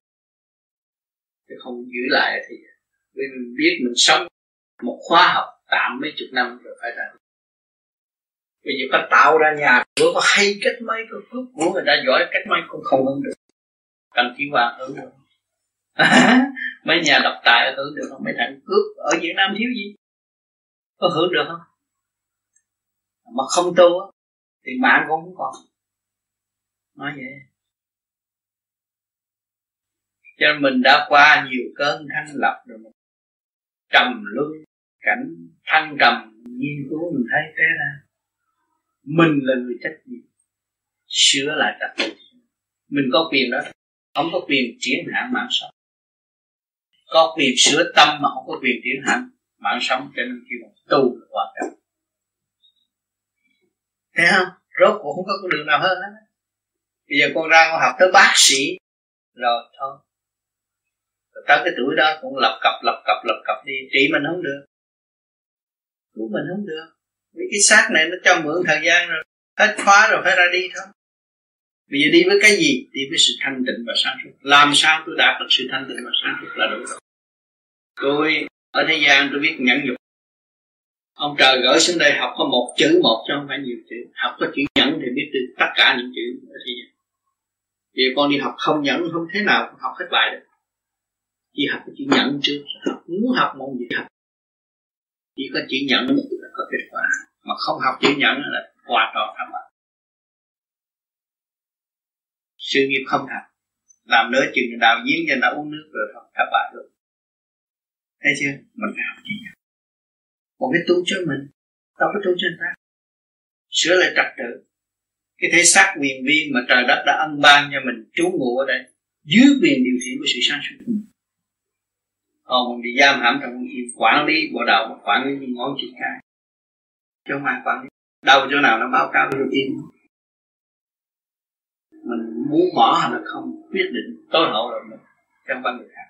Chứ không giữ lại thì, vì mình biết mình sống một khóa học tạm mấy chục năm rồi phải ra bây giờ ta tạo ra nhà cửa có hay cách mấy có cướp của người ta giỏi cách mấy cũng không ứng được. Cần chỉ hoàng ứng được. Mấy nhà độc tài hưởng được không? Mấy thằng cướp ở Việt Nam thiếu gì? Có hưởng được không? Mà không tu thì mạng cũng không còn. Nói vậy. Cho nên mình đã qua nhiều cơn thanh lập rồi mình trầm luân, cảnh thăng trầm, nghiên cứu mình thấy thế ra mình là người trách nhiệm. Sửa lại trật tự mình có quyền đó. Không có quyền triển hạn mạng sống. Có quyền sửa tâm mà không có quyền triển hạn mạng sống, cho nên khi mà tu là quan trọng thấy không? Rốt cuộc không có đường nào hơn hết. Bây giờ con ra con học tới bác sĩ. Rồi, thôi. Rồi tới cái tuổi đó cũng lập cập lập cập lập cập đi. Trị mình không được. Cứu mình không được vì cái xác này nó cho mượn thời gian rồi, hết khóa rồi phải ra đi thôi. Bây giờ đi với cái gì? Đi với sự thanh tịnh và sáng suốt. Làm sao tôi đạt được sự thanh tịnh và sáng suốt là đủ rồi. Tôi, ở thế gian tôi biết nhẫn nhục. Ông trời gửi xuống đây học có một chữ một chứ không phải nhiều chữ. Học có chữ nhẫn thì biết được tất cả những chữ ở thế gian. Vì con đi học không nhẫn, không thế nào cũng học hết bài được. Chỉ học có chữ nhẫn trước. Học, muốn học môn gì học. Chỉ có chữ nhẫn là có kết quả mà không học chữ nhẫn là qua trò thất bại sự nghiệp không thành. Làm nữa chừng đào giếng cho nó uống nước rồi thôi thất bại rồi thấy chưa? Mình phải học chữ nhẫn. Một cái tu cho mình. Đâu có tu cho người ta. Sửa lại trật tự. Cái thể xác quyền viên mà trời đất đã ân ban cho mình, trú ngụ ở đây, dưới quyền điều khiển của sự sáng suốt của mình. Còn mình bị giam hãm trong quản lý bộ đầu quản lý những ngón chân cái chứ không ai quản lý đâu chỗ nào nó báo cáo với tiên mình muốn bỏ hay là không quyết định tối hậu rồi mình trong văn người khác.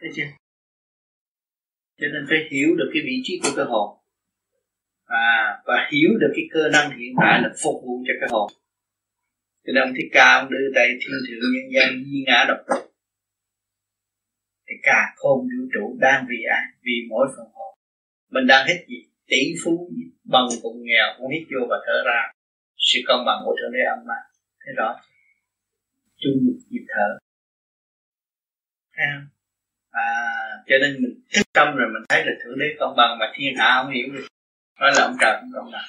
Thấy chưa? Cho nên phải hiểu được cái vị trí của cơ hồn à, và hiểu được cái cơ năng hiện tại là phục vụ cho cái hồn cho nên ông thích ca ông đưa tay thiên thượng nhân gian di ngã độc tục thì cả khôn vũ trụ đang vì ai? Vì mỗi phần hồn. Mình đang hết gì? Tỷ phú bằng cùng nghèo cũng hít vô và thở ra. Sự công bằng của thượng đế âm mà. Thế rõ chung một nhịp thở. Thấy không à, cho nên mình thức tâm rồi mình thấy là thượng đế công bằng mà thiên hạ không hiểu được. Nói là ông trời không công bằng.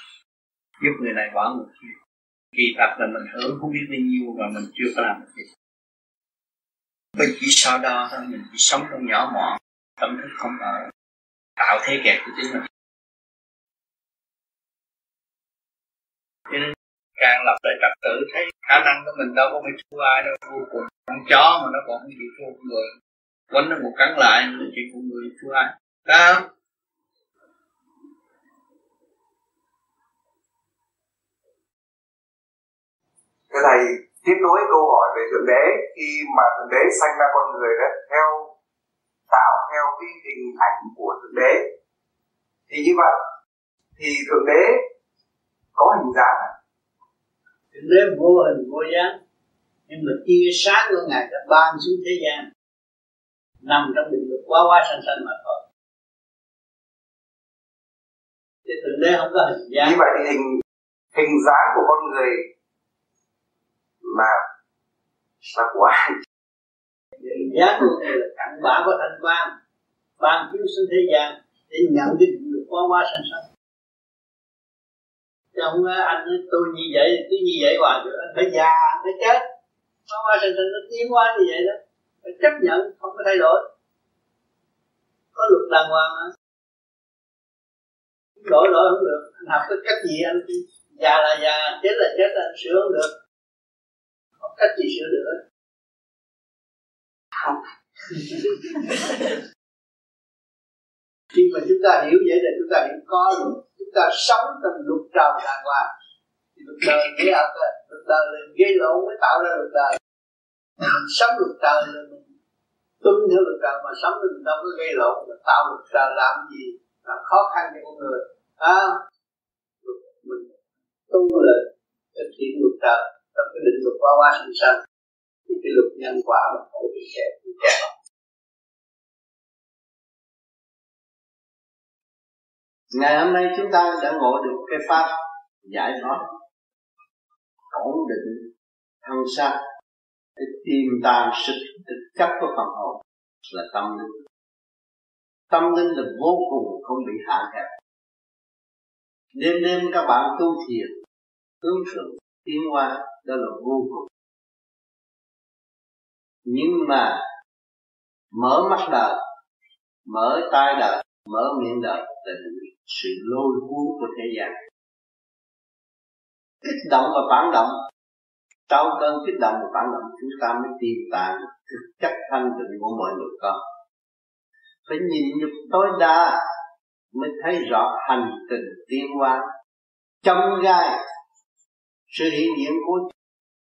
Giúp người này bỏ người kia kỳ thật là mình hưởng không biết bao nhiêu mà mình chưa có làm được gì. Mình chỉ so đo thôi mình chỉ sống trong nhỏ mọn. Tâm thức không ở. Tạo thế kẹt của chính mình. cho nên càng lập lại trật tự, thấy khả năng của mình đâu có bị thua ai đâu, vô cùng con chó mà nó còn bị thua con người. Quánh nó một cắn lại, nó chỉ con người thua ai. Đó cái này tiếp nối câu hỏi về thượng đế. Khi mà thượng đế sanh ra con người đó, theo, tạo theo cái hình ảnh của thượng đế, thì như vậy, thì thượng đế có hình dáng thượng đế vô hình vô dáng nhưng mà tia sáng của ngài đã ban xuống thế gian nằm trong định luật quá quá sanh sanh mà thôi. Thì thượng đế không có hình dáng. Như vậy thì hình hình dáng của con người là là của ai hình dáng của người là cặn bã của thanh quan ban chiếu xuống thế gian để nhận cái định luật quá quá sanh sanh chứ không anh tôi như vậy tôi như vậy hoài được anh phải già anh phải chết. Quá quá sanh sanh nó tiến hóa như vậy đó. Phải chấp nhận không có thay đổi. Có luật đàng hoàng mà đổi đổi không được. Anh học cái cách gì anh già là già chết là chết anh sửa không được. Không cách gì sửa được không khi mà chúng ta hiểu vậy là chúng ta hiểu có luật chúng ta sống trong luật trời đàng hoàng. Thì luật đời nghĩa ập luật đời là gây lộn mới tạo ra luật đời sống luật trời là mình tuân theo luật trời mà sống thì mình đâu có gây lộn mà tạo luật trời làm gì là khó khăn cho con người. À, mình tu là thực hiện luật trời trong cái định luật qua qua sinh sanh. Thì cái luật nhân quả mà khổ bị kẹt. Ngày hôm nay chúng ta đã ngộ được cái pháp giải thoát, ổn định, thân xác, để tìm tàng sự thực chất của phần hồn là tâm linh. Tâm linh là vô cùng không bị hạn hẹp. Đêm đêm các bạn tu thiền, hướng thượng, tiến hoa đó là vô cùng. Nhưng mà mở mắt đời, mở tai đời, mở miệng đời là sự lôi cuốn của thế gian. Kích động và phản động. Sau cơn kích động và phản động, chúng ta mới tìm tàng thực chất thanh tịnh của mọi người con. Phải nhìn nhục tối đa mới thấy rõ hành trình tiến hóa. Trong gai, sự hiện diện của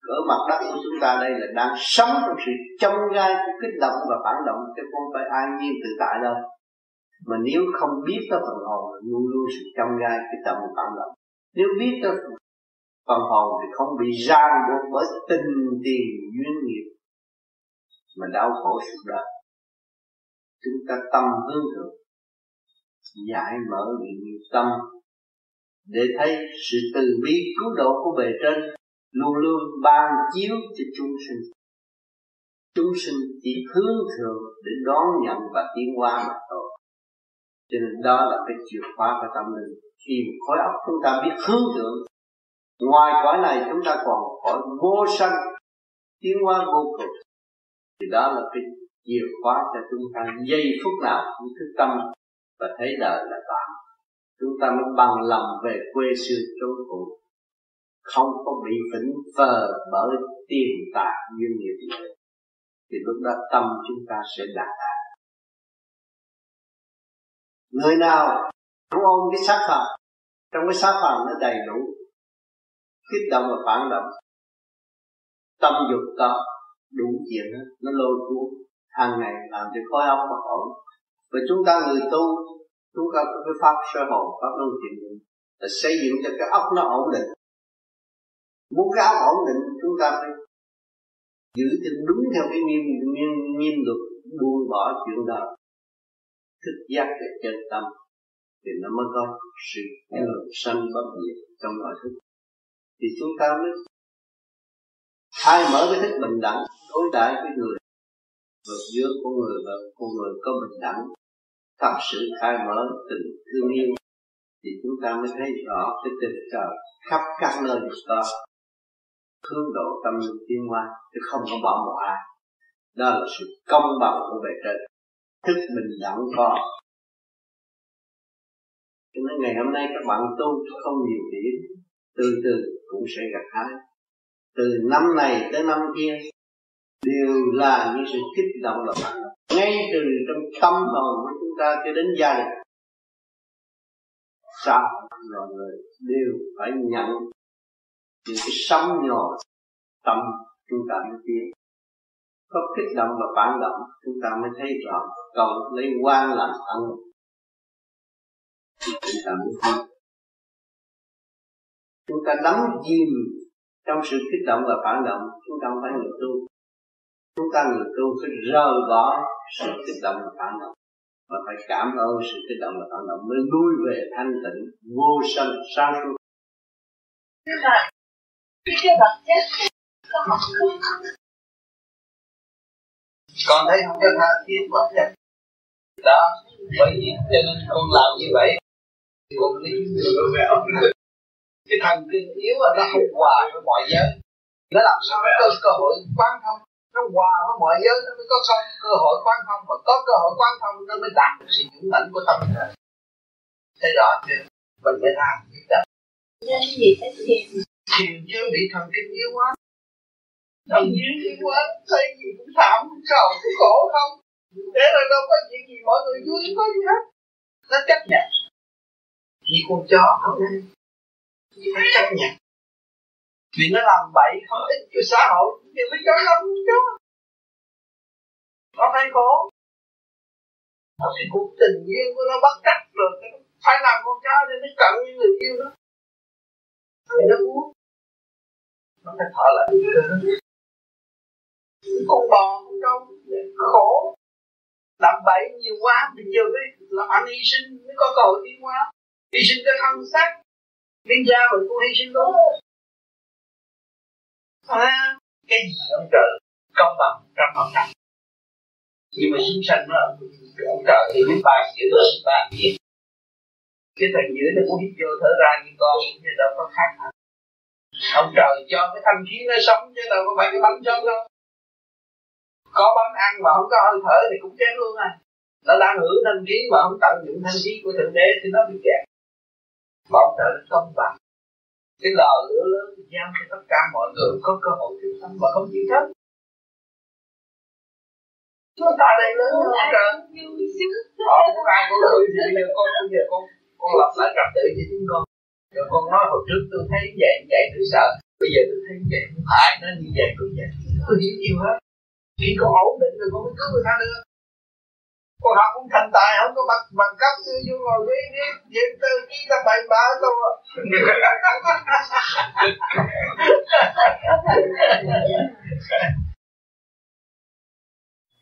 ở mặt đất của chúng ta đây là đang sống trong sự trong gai của kích động và phản động chứ không phải an nhiên tự tại đâu mà nếu không biết tới phần hồn, luôn luôn sự chăm gai cái tâm và phản động nếu biết tới phần hồn thì không bị ràng buộc bởi tình tiền duyên nghiệp, mà đau khổ sự đời chúng ta tâm hướng thượng, giải mở miệng tâm, để thấy sự từ bi cứu độ của bề trên luôn luôn ban chiếu cho chúng sinh. Chúng sinh chỉ hướng thượng để đón nhận và tiến hóa mà thôi cho nên đó là cái chìa khóa của tâm linh. Khi khối óc chúng ta biết hướng thượng, ngoài cõi này chúng ta còn cõi vô sanh, tiến hóa vô cùng. Thì đó là cái chìa khóa cho chúng ta giây phút nào cũng thức tâm và thấy đời là tạm. Chúng ta mới bằng lòng về quê xưa chốn cũ. Không có bị vĩnh phờ bởi tiền tài duyên nghiệp gì thì lúc đó tâm chúng ta sẽ đạt đạt người nào cũng ôm cái xác phạm trong cái xác phạm nó đầy đủ kích động và phản động tâm dục có đủ chuyện đó, nó lôi cuốn hàng ngày làm cho khối óc bất ổn. Và chúng ta người tu chúng ta có cái pháp sơ hồn pháp luân chuyển là xây dựng cho cái óc nó ổn định. Muốn cái óc ổn định chúng ta phải giữ cho đúng theo cái nghiêm nghiêm nghiêm luật buông bỏ chuyện đời thức giác về chân tâm, thì nó mới có sự thường sanh bất diệt trong nội thức. Thì chúng ta mới khai mở cái thức bình đẳng, đối đãi với người và giữa con người và con người có bình đẳng, thật sự khai mở tình thương yêu. Thì chúng ta mới thấy rõ cái tình trời khắp các nơi đều có hướng độ tâm linh tiến hóa, chứ không có bỏ một ai đó là sự công bằng của bề trên thức bình đẳng có. Cho nên ngày hôm nay các bạn tu không nhiều điểm, từ từ cũng sẽ gặp hái. Từ năm này tới năm kia, đều là những sự kích động và phản động ngay từ trong tâm hồn của chúng ta cho đến gia đình xã mọi người đều phải nhận những cái sóng nhỏ tâm chúng ta mới tiến có kích động và phản động, chúng ta mới thấy rõ còn lấy quan làm phản động chúng ta mới thấy. Chúng ta đắm chìm trong sự kích động và phản động, chúng ta không phải người tu. Chúng ta người tu phải rời bỏ sự kích động và phản động mà phải cảm ơn sự kích động và phản động mới lui về thanh tịnh, vô sân sáng suốt con thấy không có tha thiết vật chất đó bởi vì cho nên con làm như vậy con lý cái thần kinh yếu là nó không hòa với mọi giới. Nó làm sao nó có cơ hội quán thông? Nó hòa với mọi giới nó mới có không cơ hội quán thông. Mà có cơ hội quán thông nó mới đạt được sự dũng mãnh của tâm thấy rõ chưa? Mình phải làm biết được nên gì? Phải thiền thiền chứ bị thần kinh yếu quá thần kinh đi quá thấy gì cũng thảm, cũng sầu cũng khổ không? Thế là đâu có chuyện gì, mọi người vui có gì hết. Nó chấp nhận. Như con chó ở đây nó chấp nhận. Vì nó làm bậy không ích cho xã hội, thì mới cho lắm chó. Nó phải khổ. Nó cái cuộc tình duyên của nó bắt trắc rồi phải làm con chó để nó cận như người yêu đó. Thì nó muốn. Nó phải thở lại con bò con trâu. Khổ. Làm bậy nhiều quá thì giờ mới làm ăn hy sinh mới có cơ hội tiến hóa. Hy sinh cái thân xác. Biến gia mình cũng hy sinh luôn à, cái gì ông trời? Công bằng trăm phần trăm. Nhưng mà chúng sanh nó ông trời thì biết ba chữ đó ba chữ. Cái thằng dưới nó cũng hít vô thở ra như con như đâu có khác hả ông trời cho cái thanh khí nó sống chứ đâu có phải cái bánh sống đâu có bánh ăn mà không có hơi thở thì cũng chết luôn à. Nó đang hưởng thanh khí mà không tận dụng thanh khí của thượng đế thì nó bị kẹt. Mà ông trời công bằng. Cái lò lửa lớn giam cho tất cả mọi người có cơ hội cứu sống mà không chịu chết. Chúng ta đây lớn hơn trời. họ muốn ai cũng lười thì bây giờ con bây giờ con con lập lại trật tự cho chúng con. Rồi con nói hồi trước tôi thấy vậy vậy tôi sợ. Bây giờ tôi thấy vậy phải nó như vậy tôi vậy. Tôi hiểu nhiều hết khi có ổn định rồi con mới cứu người ta được. Con học cũng thành tài, không có bằng bằng cấp sư vô ngồi với đi diễn tư chỉ ta bậy bạ thôi.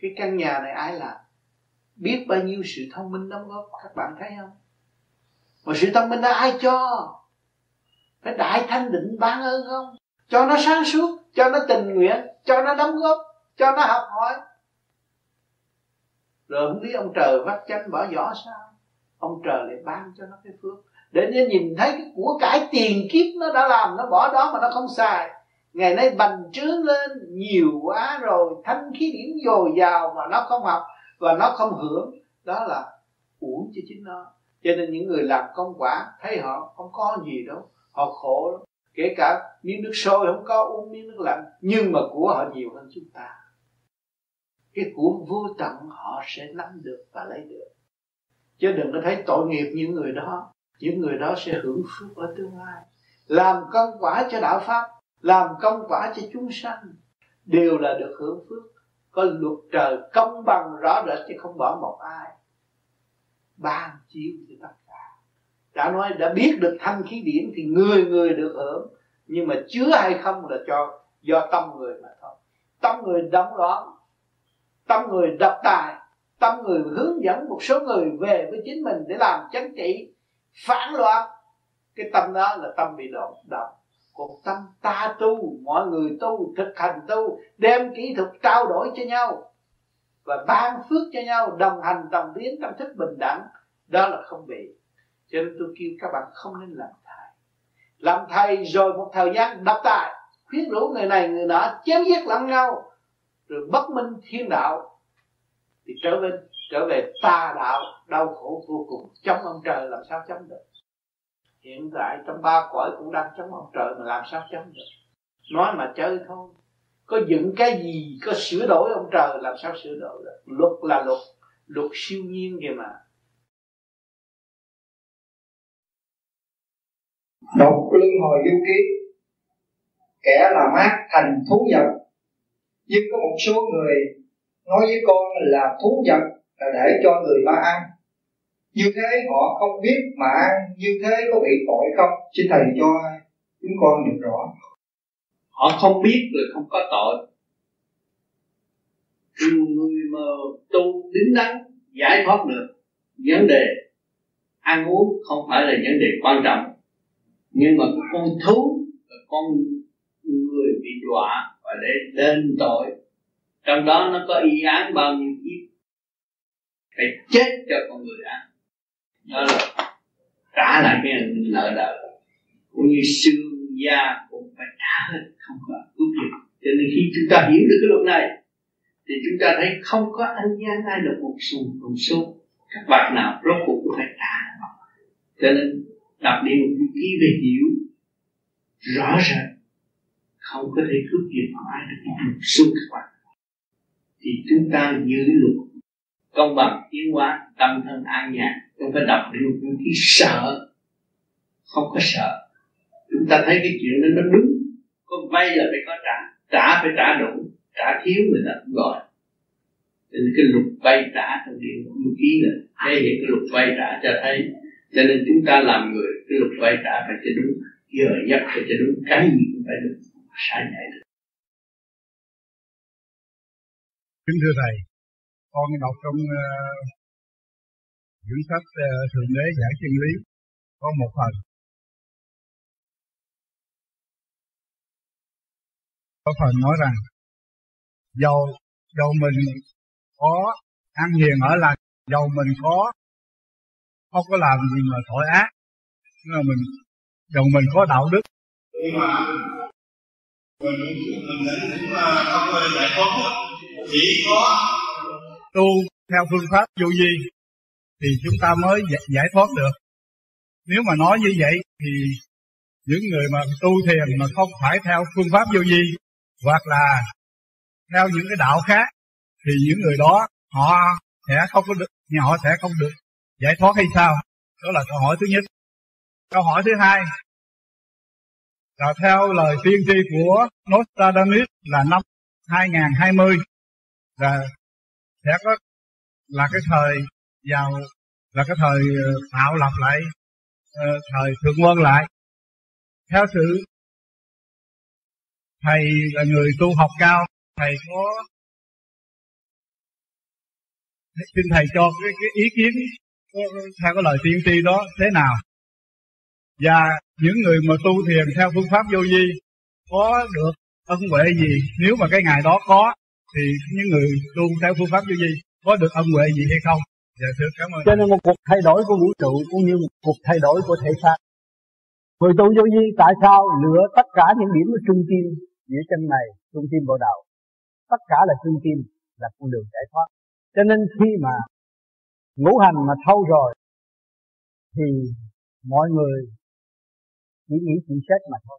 cái căn nhà này ai làm? Biết bao nhiêu sự thông minh đóng góp, các bạn thấy không? Mà sự thông minh đó ai cho? Phải đại thanh định ban ơn không? Cho nó sáng suốt, cho nó tình nguyện, cho nó đóng góp cho nó học hỏi. Rồi không biết ông trời vắt chanh bỏ vỏ sao? Ông trời lại ban cho nó cái phước. Để nó nhìn thấy cái của cải tiền kiếp nó đã làm, nó bỏ đó mà nó không xài. Ngày nay bành trướng lên, nhiều quá rồi, thanh khí điển dồi dào mà nó không học và nó không hưởng. Đó là uổng cho chính nó. Cho nên những người làm công quả, thấy họ không có gì đâu, họ khổ lắm. Kể cả miếng nước sôi không có, uống miếng nước lạnh, nhưng mà của họ nhiều hơn chúng ta cái của vô tận họ sẽ nắm được và lấy được. Chứ đừng có thấy tội nghiệp những người đó. Những người đó sẽ hưởng phước ở tương lai. Làm công quả cho đạo pháp, làm công quả cho chúng sanh, đều là được hưởng phước. Có luật trời công bằng rõ rệt chứ không bỏ một ai. Ban chiếu cho tất cả. Đã nói đã biết được thanh khí điển thì người người được hưởng. Nhưng mà chứa hay không là cho, do tâm người mà thôi. Tâm người đóng loạn tâm người độc tài, tâm người hướng dẫn một số người về với chính mình để làm chánh trị phản loạn, cái tâm đó là tâm bị động động còn tâm ta tu, mọi người tu, thực hành tu, đem kỹ thuật trao đổi cho nhau và ban phước cho nhau, đồng hành, đồng tiến tâm thức bình đẳng, đó là không bị. Cho nên tôi kêu các bạn không nên làm thầy. Làm thầy rồi một thời gian độc tài, khuyến rũ người này người nọ, chém giết lẫn nhau rồi bất minh thiên đạo, thì trở về trở về tà đạo, đau khổ vô cùng chống ông trời làm sao chống được? Hiện tại trong ba cõi cũng đang chống ông trời mà làm sao chống được? Nói mà chơi thôi. Có dựng cái gì, có sửa đổi ông trời, làm sao sửa đổi được? Luật là luật luật siêu nhiên kìa mà. Độc luân hồi du ký, kẻ là mát thành thú vật nhưng có một số người nói với con là thú vật là để cho người ta ăn. Như thế họ không biết mà ăn, như thế có bị tội không? Xin thầy cho chúng con được rõ. Họ không biết là không có tội. Người mà tu đứng đắn, giải thoát được vấn đề ăn uống không phải là vấn đề quan trọng. Nhưng mà con thú con người bị đọa và để đền tội. Trong đó nó có y án bao nhiêu kiếp. Phải chết cho con người ăn đó là trả lại cái nợ nợ cũng như xương da cũng phải trả hết, không có cứu kịp cho nên khi chúng ta hiểu được cái luật này, thì chúng ta thấy không có anh gian ai được một xu một xu các bạn nào rốt cuộc cũng phải trả cho nên đọc đi một ký về hiểu rõ ràng không có thể cướp giật ai được một xu các bạn thì chúng ta giữ luật công bằng, tiến hóa, tâm thân, an nhàn, không phải đọc được những cái sợ. Không có sợ. Chúng ta thấy cái chuyện đó nó đúng. Có vay là phải có trả. Trả phải trả đủ. Trả thiếu người ta cũng gọi. Nên cái luật vay trả trong điện vũ ký là thể hiện cái luật vay trả cho thấy. Cho nên chúng ta làm người, cái luật vay trả phải cho đúng. Giờ giấc phải cho đúng. Cái gì cũng phải đúng sai nhảy được. Kính thưa thầy con đọc trong uh, quyển sách uh, thượng đế giải chân lý. Có một phần. Có phần nói rằng dầu dầu mình có ăn hiền ở lành dầu mình có không có làm gì mà tội ác nhưng mà mình dầu mình có đạo đức nhưng mình mình cũng không có giải thoát chỉ có tu theo phương pháp vô vi thì chúng ta mới giải thoát được. Nếu mà nói như vậy thì những người mà tu thiền mà không phải theo phương pháp vô vi hoặc là theo những cái đạo khác thì những người đó họ sẽ không có được họ sẽ không được giải thoát hay sao? Đó là câu hỏi thứ nhất. Câu hỏi thứ hai là theo lời tiên tri của Nostradamus là năm 2020 là sẽ có là cái thời giàu là cái thời ờ, tạo lập lại ờ, thời thượng quân lại. Theo sự thầy là người tu học cao thầy có xin thầy cho cái, cái ý kiến theo cái lời tiên tri đó thế nào? Và những người mà tu thiền theo phương pháp vô vi, có được ân huệ gì? Nếu mà cái ngày đó có, thì những người tu theo phương pháp vô vi, có được ân huệ gì hay không? Dạ thưa cảm ơn. Cho nên một cuộc thay đổi của vũ trụ cũng như một cuộc thay đổi của thể xác. Người tu vô vi tại sao lựa tất cả những điểm ở trung tim giữa chân này trung tim bộ đầu? Tất cả là trung tim là con đường giải thoát. Cho nên khi mà ngũ hành mà thâu rồi, thì mọi người chỉ nghĩ chuyện chết mà thôi.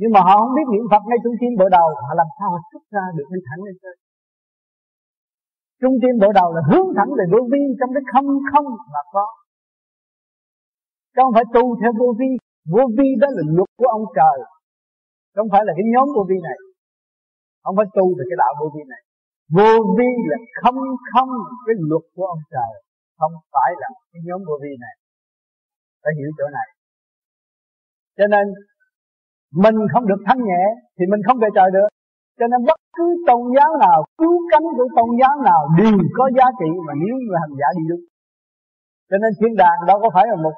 Nhưng mà họ không biết niệm Phật ngay trung tim bộ đầu, họ làm sao họ xuất ra được đi thẳng lên trên trung tim bộ đầu là hướng thẳng về vô vi, trong cái không không mà có. Chứ không phải tu theo vô vi. Vô vi đó là luật của ông trời. Không phải là cái nhóm vô vi này. Không phải tu về cái đạo vô vi này. Vô vi là không không cái luật của ông trời. Không phải là cái nhóm vô vi này. Phải hiểu chỗ này cho nên, mình không được thanh nhẹ, thì mình không về trời được. Cho nên bất cứ tôn giáo nào, cứu cánh của tôn giáo nào đều có giá trị mà nếu người hành giả đi đúng cho nên thiên đàng đâu có phải là một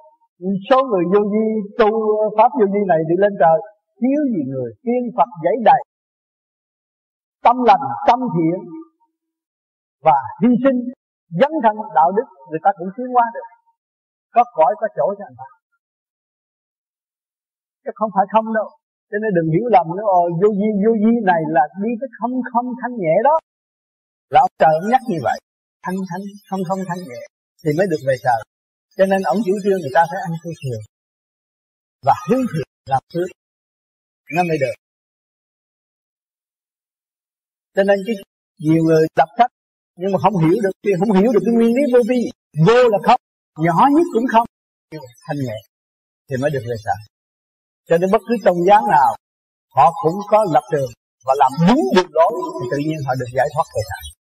số người vô vi tu pháp vô vi này đi lên trời, thiếu gì người tiên phật dãy đầy. Tâm lành, tâm thiện và hy sinh, dấn thân đạo đức, người ta cũng tiến hóa được. Có cõi có chỗ cho anh ta chứ không phải không đâu. Cho nên đừng hiểu lầm nữa ồ vô vi vô vi này là đi tới không không thanh nhẹ đó. Là ông trời ông nhắc như vậy thanh thanh không không thanh nhẹ thì mới được về trời. Cho nên ông chủ trương người ta phải ăn chay thường và hướng thiện làm phước nó mới được. Cho nên cái nhiều người đọc sách nhưng mà không hiểu được không hiểu được cái nguyên lý vô vi, vô là không, nhỏ nhất cũng không thanh nhẹ thì mới được về trời cho nên bất cứ tôn giáo nào, họ cũng có lập trường và làm đúng đường lối thì tự nhiên họ được giải thoát cơ thể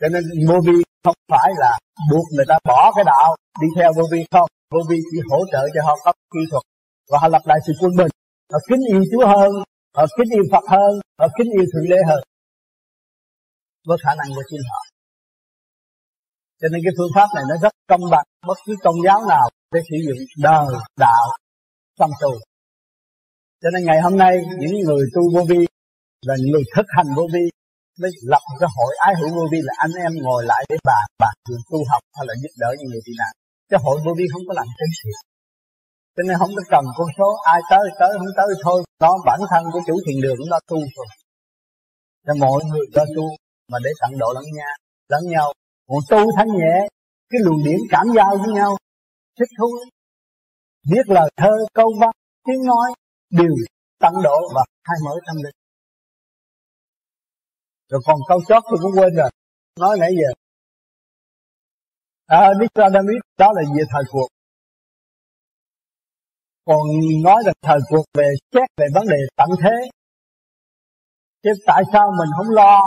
cho nên vô vi không phải là buộc người ta bỏ cái đạo, đi theo vô vi không. Vô vi chỉ hỗ trợ cho họ có kỹ thuật và họ lập lại sự quân bình. Họ kính yêu Chúa hơn, họ kính yêu Phật hơn, họ kính yêu thượng đế hơn. Với khả năng của chính họ. Cho nên cái phương pháp này nó rất công bằng. Bất cứ tôn giáo nào để sử dụng đời, đạo trong tu cho nên ngày hôm nay, những người tu vô vi là người thực hành vô vi mới lập một cái hội ái hữu vô vi là anh em ngồi lại để bàn bàn chuyện tu học hay là giúp đỡ những người tị nạn. Cái hội vô vi không có làm cái gì. Cho nên không có cần con số, ai tới tới, không tới thôi. Nó bản thân của chủ thiền đường nó tu rồi. Cho mọi người cho tu mà để tận độ lẫn nhau lẫn nhau. Còn tu thanh nhẹ, cái luồng điểm cảm giao với nhau, thích thú biết lời thơ câu văn tiếng nói đều tận độ và khai mở tâm linh. Rồi còn câu chót tôi cũng quên rồi. Nói nãy giờ. À, Nicodemus đó là về thời cuộc. Còn nói là thời cuộc về xét về vấn đề tận thế. Chứ tại sao mình không lo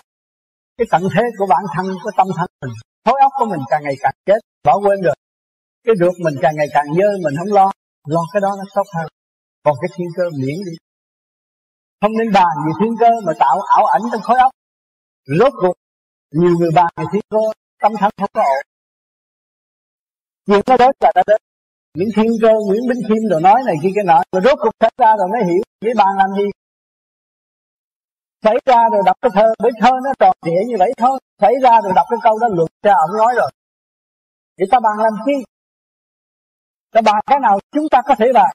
cái tận thế của bản thân của tâm thân mình? Thối óc của mình càng ngày càng chết bỏ quên rồi. Cái ruột mình càng ngày càng dơ mình không lo lo cái đó nó tốt hơn. Còn cái thiên cơ miễn đi. Không nên bàn về thiên cơ mà tạo ảo ảnh trong khối óc. Rốt cuộc, nhiều người bàn về thiên cơ, tâm thần không có ổn. Chuyện nó đến là đã đến. Những thiên cơ, Nguyễn Bính Khiêm rồi nói này kia cái nọ rồi rốt cuộc xảy ra rồi mới hiểu với bàn làm gì. Xảy ra rồi đọc cái thơ bởi thơ nó tròn trịa như vậy thôi. Xảy ra rồi đọc cái câu đó luật ra, ông nói rồi. Vậy ta bàn làm chi? Ta bàn cái nào chúng ta có thể bàn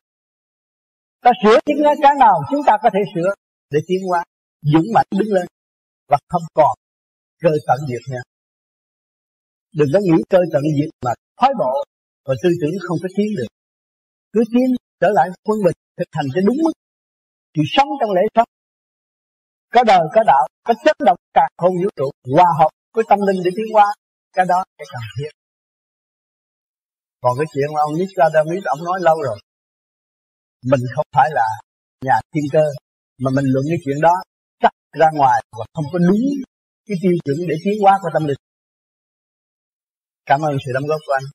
ta sửa những cái nào chúng ta có thể sửa để tiến qua, dũng mạnh đứng lên và không còn cơ tận diệt nha đừng có nghĩ cơ tận diệt mà thoái bộ và tư tưởng không có tiến được. Cứ tiến trở lại quân bình thực hành cho đúng mức. Thì sống trong lễ sống có đời có đạo có chất động cả không vũ trụ hòa hợp với tâm linh để tiến qua cái đó cái cần thiết còn cái chuyện mà ông Nicodemus ông nói lâu rồi. Mình không phải là nhà thiên cơ, mà mình luận cái chuyện đó chắc ra ngoài và không có đúng cái tiêu chuẩn để tiến hóa của tâm linh. Cảm ơn sự đóng góp của anh.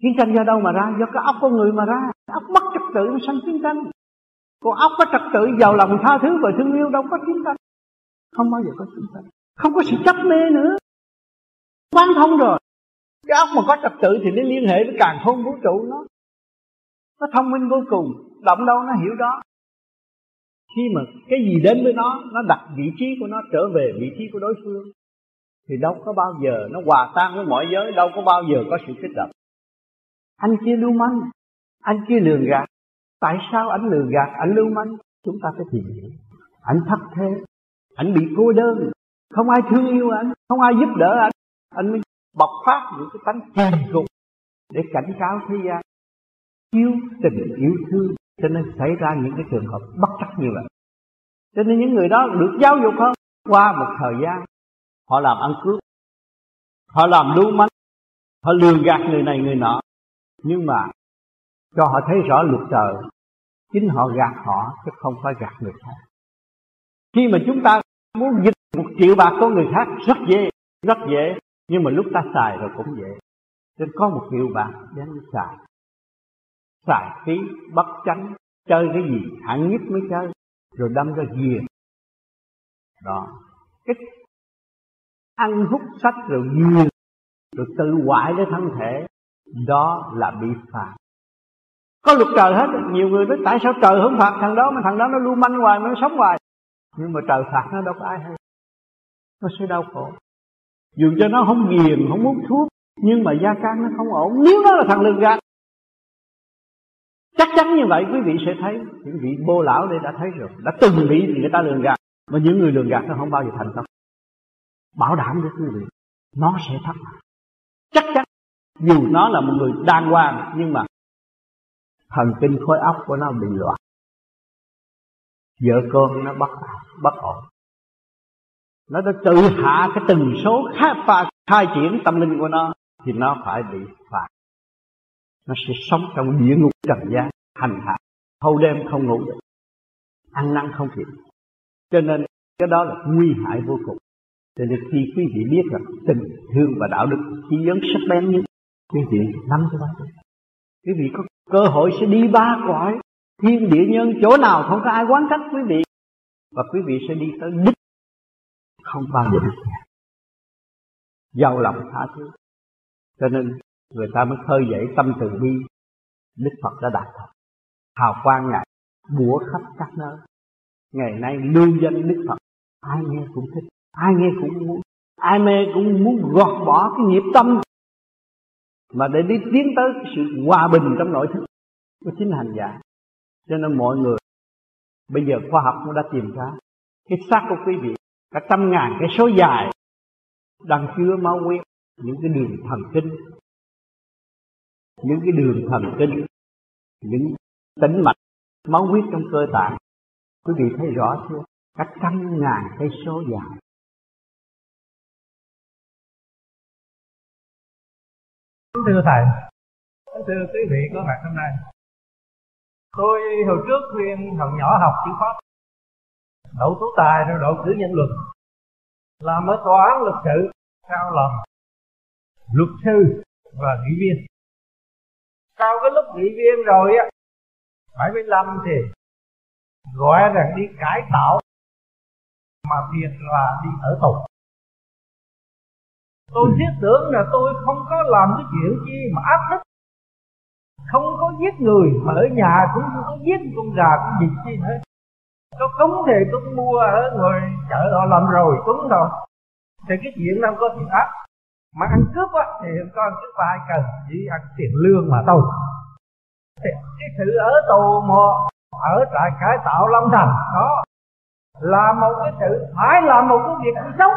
Chiến tranh do đâu mà ra? Do cái óc của người mà ra. Óc mất trật tự nó sanh chiến tranh. Còn óc có trật tự, giàu lòng tha thứ và thương yêu đâu có chiến tranh. Không bao giờ có chiến tranh. Không có sự chấp mê nữa quán thông rồi. Cái óc mà có trật tự thì nó liên hệ với càng không vũ trụ nó. Nó thông minh vô cùng, động đâu nó hiểu đó. Khi mà cái gì đến với nó nó đặt vị trí của nó trở về vị trí của đối phương, thì đâu có bao giờ nó hòa tan với mọi giới, đâu có bao giờ có sự kích động. Anh kia lưu manh, anh kia lường gạt. Tại sao anh lường gạt, anh lưu manh? Chúng ta phải tìm hiểu. Anh thất thế, anh bị cô đơn. Không ai thương yêu anh, không ai giúp đỡ anh anh mới bộc phát những cái tánh kỳ cục để cảnh cáo thế gian. Thiếu tình yêu thương, cho nên xảy ra những cái trường hợp bất trắc như vậy. Cho nên những người đó được giáo dục hơn qua một thời gian, họ làm ăn cướp, họ làm lưu manh, họ lường gạt người này người nọ. Nhưng mà cho họ thấy rõ luật trời, chính họ gạt họ chứ không phải gạt người khác. Khi mà chúng ta muốn dịch một triệu bạc của người khác, rất dễ rất dễ nhưng mà lúc ta xài rồi cũng vậy. Nên có một triệu bạc đem đi xài. Xài phí bất chánh, chơi cái gì hạng nhất mới chơi, rồi đâm ra ghiền. Đó. Cái ăn hút sách rồi ghiền, rồi tự hoại cái thân thể, đó là bị phạt. Có luật trời hết, nhiều người nói, tại sao trời không phạt thằng đó mà thằng đó nó lưu manh hoài nó sống hoài? Nhưng mà trời phạt nó đâu có ai hay. Nó sẽ đau khổ dù cho nó không ghiền, không hút thuốc, nhưng mà gia can nó không ổn. Nếu nó là thằng lường gạt, chắc chắn như vậy quý vị sẽ thấy những vị bô lão đây đã thấy rồi. Đã từng bị người ta lường gạt, mà những người lường gạt nó không bao giờ thành công. Bảo đảm với quý vị, nó sẽ thất bại. Chắc chắn, dù nó là một người đàng hoàng, nhưng mà thần kinh khối óc của nó bị loạn. Vợ con nó bất bất ổn nó đã tự hạ cái tần số khai và khai triển tâm linh của nó, thì nó phải bị phạt. Nó sẽ sống trong địa ngục trần gian, hành hạ thâu đêm không ngủ được, ăn năn không kịp cho nên, cái đó là nguy hại vô cùng. Cho nên khi quý vị biết rằng tình thương và đạo đức chỉ dẫn sắc bén nhất, quý vị nắm cho bác quý vị có cơ hội sẽ đi ba cõi thiên địa nhân chỗ nào không có ai quán trách quý vị. Và quý vị sẽ đi tới đích không bao giờ được giàu lòng tha thứ. Cho nên người ta mới khơi dậy tâm từ bi. Đức phật đã đạt thật. Hào quang ngài bủa khắp các nơi. Ngày nay lưu danh đức phật, ai nghe cũng thích, ai nghe cũng muốn, ai mê cũng muốn gọt bỏ cái nghiệp tâm. Mà để đi tiến tới cái sự hòa bình trong nội thức của chính hành giả. Cho nên mọi người, bây giờ khoa học cũng đã tìm ra, cái xác của quý vị cả trăm ngàn, cái số dài, đang chứa máu huyết, những cái đường thần kinh. Những cái đường thần kinh, những tĩnh mạch, máu huyết trong cơ tạng. Quý vị thấy rõ chưa? Cả trăm ngàn, cái số dài. Thưa thầy thưa quý vị có mặt hôm nay. Tôi hồi trước khuyên thằng nhỏ học chữ pháp đậu tú tài rồi đậu cử nhân luật làm ở tòa án luật sự sao làm luật sư và nghị viên. Sau cái lúc nghị viên rồi á 75 thì gọi rằng đi cải tạo mà thiệt là đi ở tù. Tôi thiết tưởng là tôi không có làm cái chuyện chi mà áp bức không có giết người mà ở nhà cũng không có giết con gà con vịt chi nữa có cúng thì cúng mua ở người chợ họ làm rồi cúng rồi. Thì cái chuyện đâu có chuyện ác mà ăn cướp á, thì con ăn cướp ai cần, chỉ ăn tiền lương mà thôi. Thì cái sự ở tù một ở tại cải tạo long thành, đó là một cái sự, phải làm một cái việc xấu.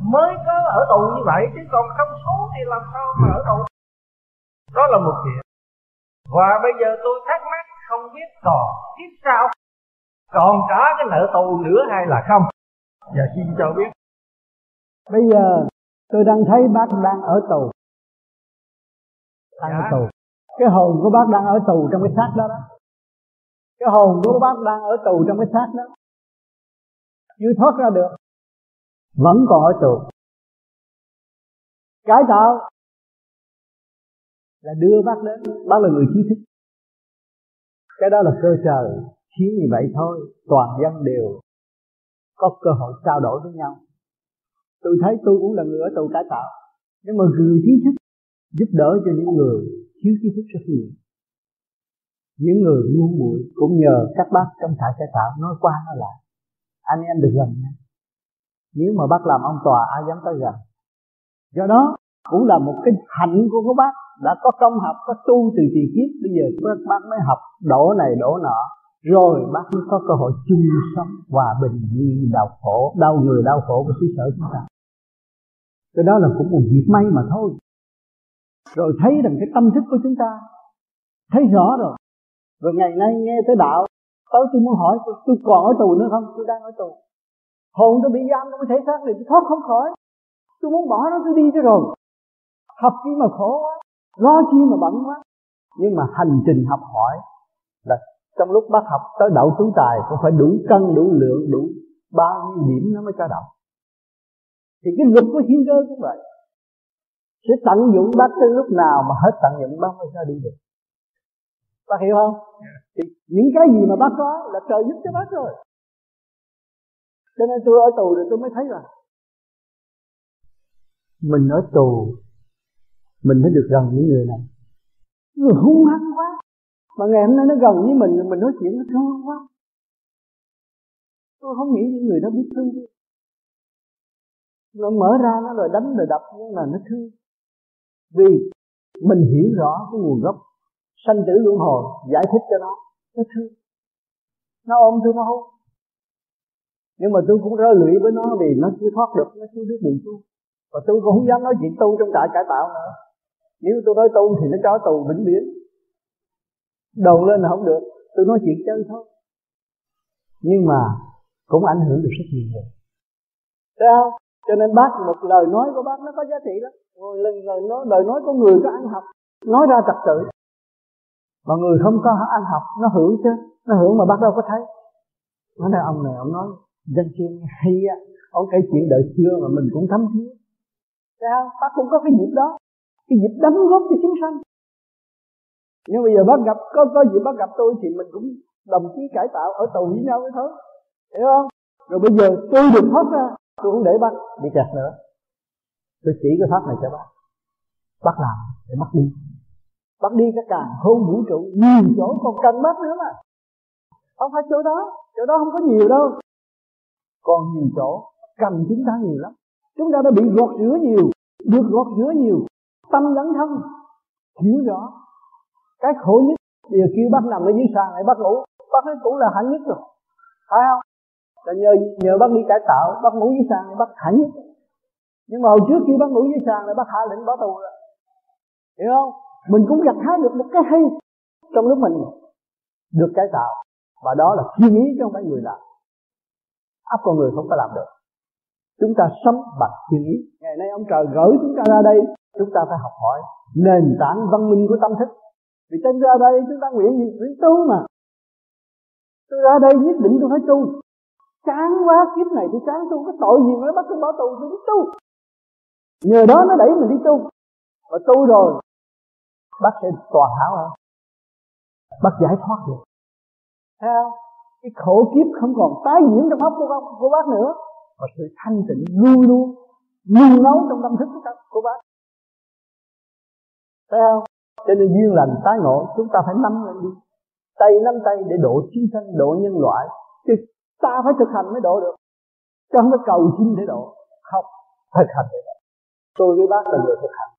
Mới có ở tù như vậy, chứ còn không số thì làm sao mà ở tù? Đó là một chuyện. Và bây giờ tôi thắc mắc, không biết còn tiếp sao còn cả cái nợ tù nữa hay là không? Giờ xin cho biết. Bây giờ tôi đang thấy bác đang ở tù. Đang dạ. ở tù. Cái hồn của bác đang ở tù trong cái xác đó đó. Cái hồn của bác đang ở tù trong cái xác đó. Chưa thoát ra được vẫn còn ở tù. Cải tạo là đưa bác đến bác là người trí thức. Cái đó là cơ trời chỉ như vậy thôi, toàn dân đều có cơ hội trao đổi với nhau. Tôi thấy tôi cũng là người ở tù cải tạo. Nhưng mà người trí thức, giúp đỡ cho những người thiếu kiến thức rất nhiều. Những người ngu muội cũng nhờ các bác trong trại cải tạo nói qua nói lại. Anh em được gần nhau nếu mà bác làm ông tòa, ai dám tới gần? Do đó, cũng là một cái hạnh của các bác. Đã có công học, có tu từ tiền kiếp, bây giờ các bác mới học đổ này, đổ nọ rồi bác mới có cơ hội chung sống hòa bình như đau khổ đau người đau khổ của xứ sở chúng ta. Cái đó là cũng một việc may mà thôi. Rồi thấy rằng cái tâm thức của chúng ta thấy rõ rồi. Rồi ngày nay nghe tới đạo tới tôi muốn hỏi tôi, tôi còn ở tù nữa không? Tôi đang ở tù. Hồn tôi bị giam trong cái thể xác này tôi thoát không khỏi. Tôi muốn bỏ nó tôi đi cho rồi. Học chi mà khổ quá lo chi mà bận quá. Nhưng mà hành trình học hỏi là trong lúc bác học tới đậu tú tài, cũng phải đủ cân, đủ lượng, đủ bao nhiêu điểm nó mới cho đậu thì cái luật của thiên cơ cũng vậy. Sẽ tận dụng bác tới lúc nào mà hết tận dụng, bác mới ra đi được. Bác hiểu không? Thì những cái gì mà bác có là trời giúp cho bác rồi cho nên tôi ở tù rồi tôi mới thấy là mình ở tù, mình mới được gần những người này. Người hung hăng quá mà ngày hôm nay nó gần với mình mình nói chuyện nó thương quá. Tôi không nghĩ những người đó biết thương đi nó mở ra, nó rồi đánh rồi đập, nhưng mà nó thương. Vì mình hiểu rõ cái nguồn gốc sanh tử luân hồi, giải thích cho nó nó thương. Nó ôm tôi, nó hôn. Nhưng mà tôi cũng rơi lụy với nó vì nó chưa thoát được, nó chưa biết đường tu. Và tôi cũng không dám nói chuyện tu trong trại cải tạo nữa. Nếu tôi nói tu thì nó cho tù vĩnh viễn đồn lên là không được. Tôi nói chuyện chơi thôi. Nhưng mà cũng ảnh hưởng được rất nhiều người. Thấy không? Cho nên bác một lời nói của bác nó có giá trị lắm. Lần lời nói lời nói của người có ăn học, nói ra trật tự. Mà người không có ăn học, nó hưởng chứ. Nó hưởng mà bác đâu có thấy. Nói là ông này, ông nói, dân chuyên hay á. Ông kể chuyện đời xưa mà mình cũng thấm thía. Sao bác cũng có cái dịp đó. Cái dịp đóng góp cho chúng sanh nhưng bây giờ bác gặp có có dịp bác gặp tôi thì mình cũng đồng chí cải tạo ở tù với nhau thôi. Hiểu không? Rồi bây giờ tôi được thoát ra tôi không để bác. Bị kẹt nữa. Tôi chỉ cái pháp này cho bác. Bác làm để bác đi. Bác đi cái càng hôn vũ trụ nhiều chỗ còn cần bác nữa mà. Không phải chỗ đó chỗ đó không có nhiều đâu. Còn nhiều chỗ cần chúng ta nhiều lắm. Chúng ta đã bị gọt rửa nhiều được gọt rửa nhiều tâm lẫn thân hiểu rõ cái khổ nhất, điều kêu bác nằm ở dưới sàn này bác ngủ. Bác ấy cũng là hạnh nhất rồi. Phải không? Là nhờ nhờ bác đi cải tạo bác ngủ dưới sàn này bác hạnh nhất. Nhưng mà hồi trước khi bác ngủ dưới sàn này, bác hạ lệnh bỏ tù rồi. Hiểu không? Mình cũng gặt hái được một cái hay trong lúc mình được cải tạo. Và đó là thiên ý chứ không phải người làm. Áp con người không có làm được. Chúng ta sống bằng thiên ý. Ngày nay ông trời gửi chúng ta ra đây, chúng ta phải học hỏi nền tảng văn minh của tâm thức vì trên ra đây chúng ta nguyện gì? Nguyện tu mà. Tôi ra đây nhất định tôi phải tu. Chán quá kiếp này tôi chán tu. Cái tội gì mà nó bắt tôi bỏ tù tôi đi tu. Nhờ đó nó đẩy mình đi tu. Và tu rồi bác sẽ toàn hảo hả bác giải thoát được. Thấy không? Cái khổ kiếp không còn tái diễn trong óc của, của bác nữa. Và sự thanh tịnh luôn luôn luôn nấu trong tâm thức của bác. Thấy không? Cho nên duyên lành tái ngộ, chúng ta phải nắm lên đi. Tay nắm tay để độ chúng sanh độ nhân loại. Chứ ta phải thực hành mới độ được. Chứ không có cầu xin để độ. Không, thực hành để độ. Tôi với bác là người thực hành.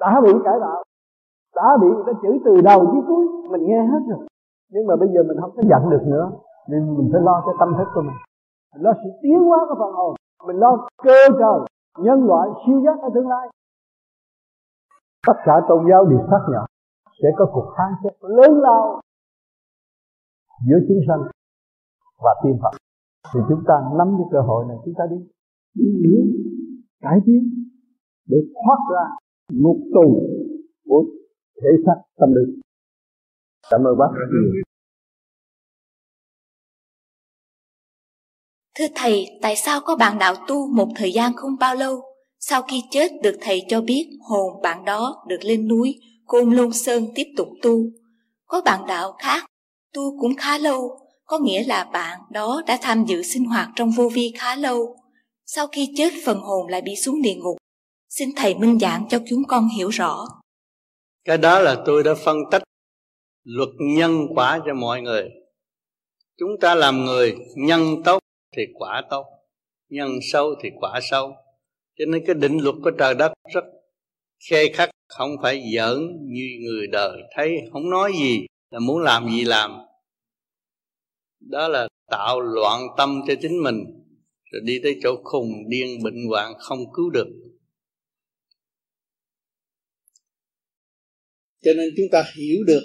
Đã bị cải tạo. Đã bị, người ta chửi từ đầu chí cuối. Mình nghe hết rồi. Nhưng mà bây giờ mình không có giận được nữa. Nên mình phải lo cái tâm thức của mình. Mình lo sự tiến hóa của phần hồn. Mình lo cơ trời, nhân loại, siêu giác ở tương lai tất cả tôn giáo đều xác nhận sẽ có cuộc kháng xét lớn lao giữa chúng sanh và tiên Phật. Thì chúng ta nắm cái cơ hội này chúng ta đi đi nữa cải tiến để thoát ra ngục tù của thể xác tâm linh. Cảm ơn bác. Rất nhiều Thưa Thầy, tại sao có bạn đạo tu một thời gian không bao lâu, sau khi chết được Thầy cho biết hồn bạn đó được lên núi Côn Lôn Sơn tiếp tục tu. Có bạn đạo khác tu cũng khá lâu, có nghĩa là bạn đó đã tham dự sinh hoạt trong vô vi khá lâu. Sau khi chết phần hồn lại bị xuống địa ngục. Xin Thầy minh giảng cho chúng con hiểu rõ. Cái đó là tôi đã phân tích luật nhân quả cho mọi người. Chúng ta làm người nhân tốt thì quả tốt, nhân sâu thì quả sâu. Cho nên cái định luật của trời đất rất khê khắc, không phải giỡn như người đời thấy không nói gì là muốn làm gì làm. Đó là tạo loạn tâm cho chính mình rồi đi tới chỗ khùng điên bệnh hoạn không cứu được. Cho nên chúng ta hiểu được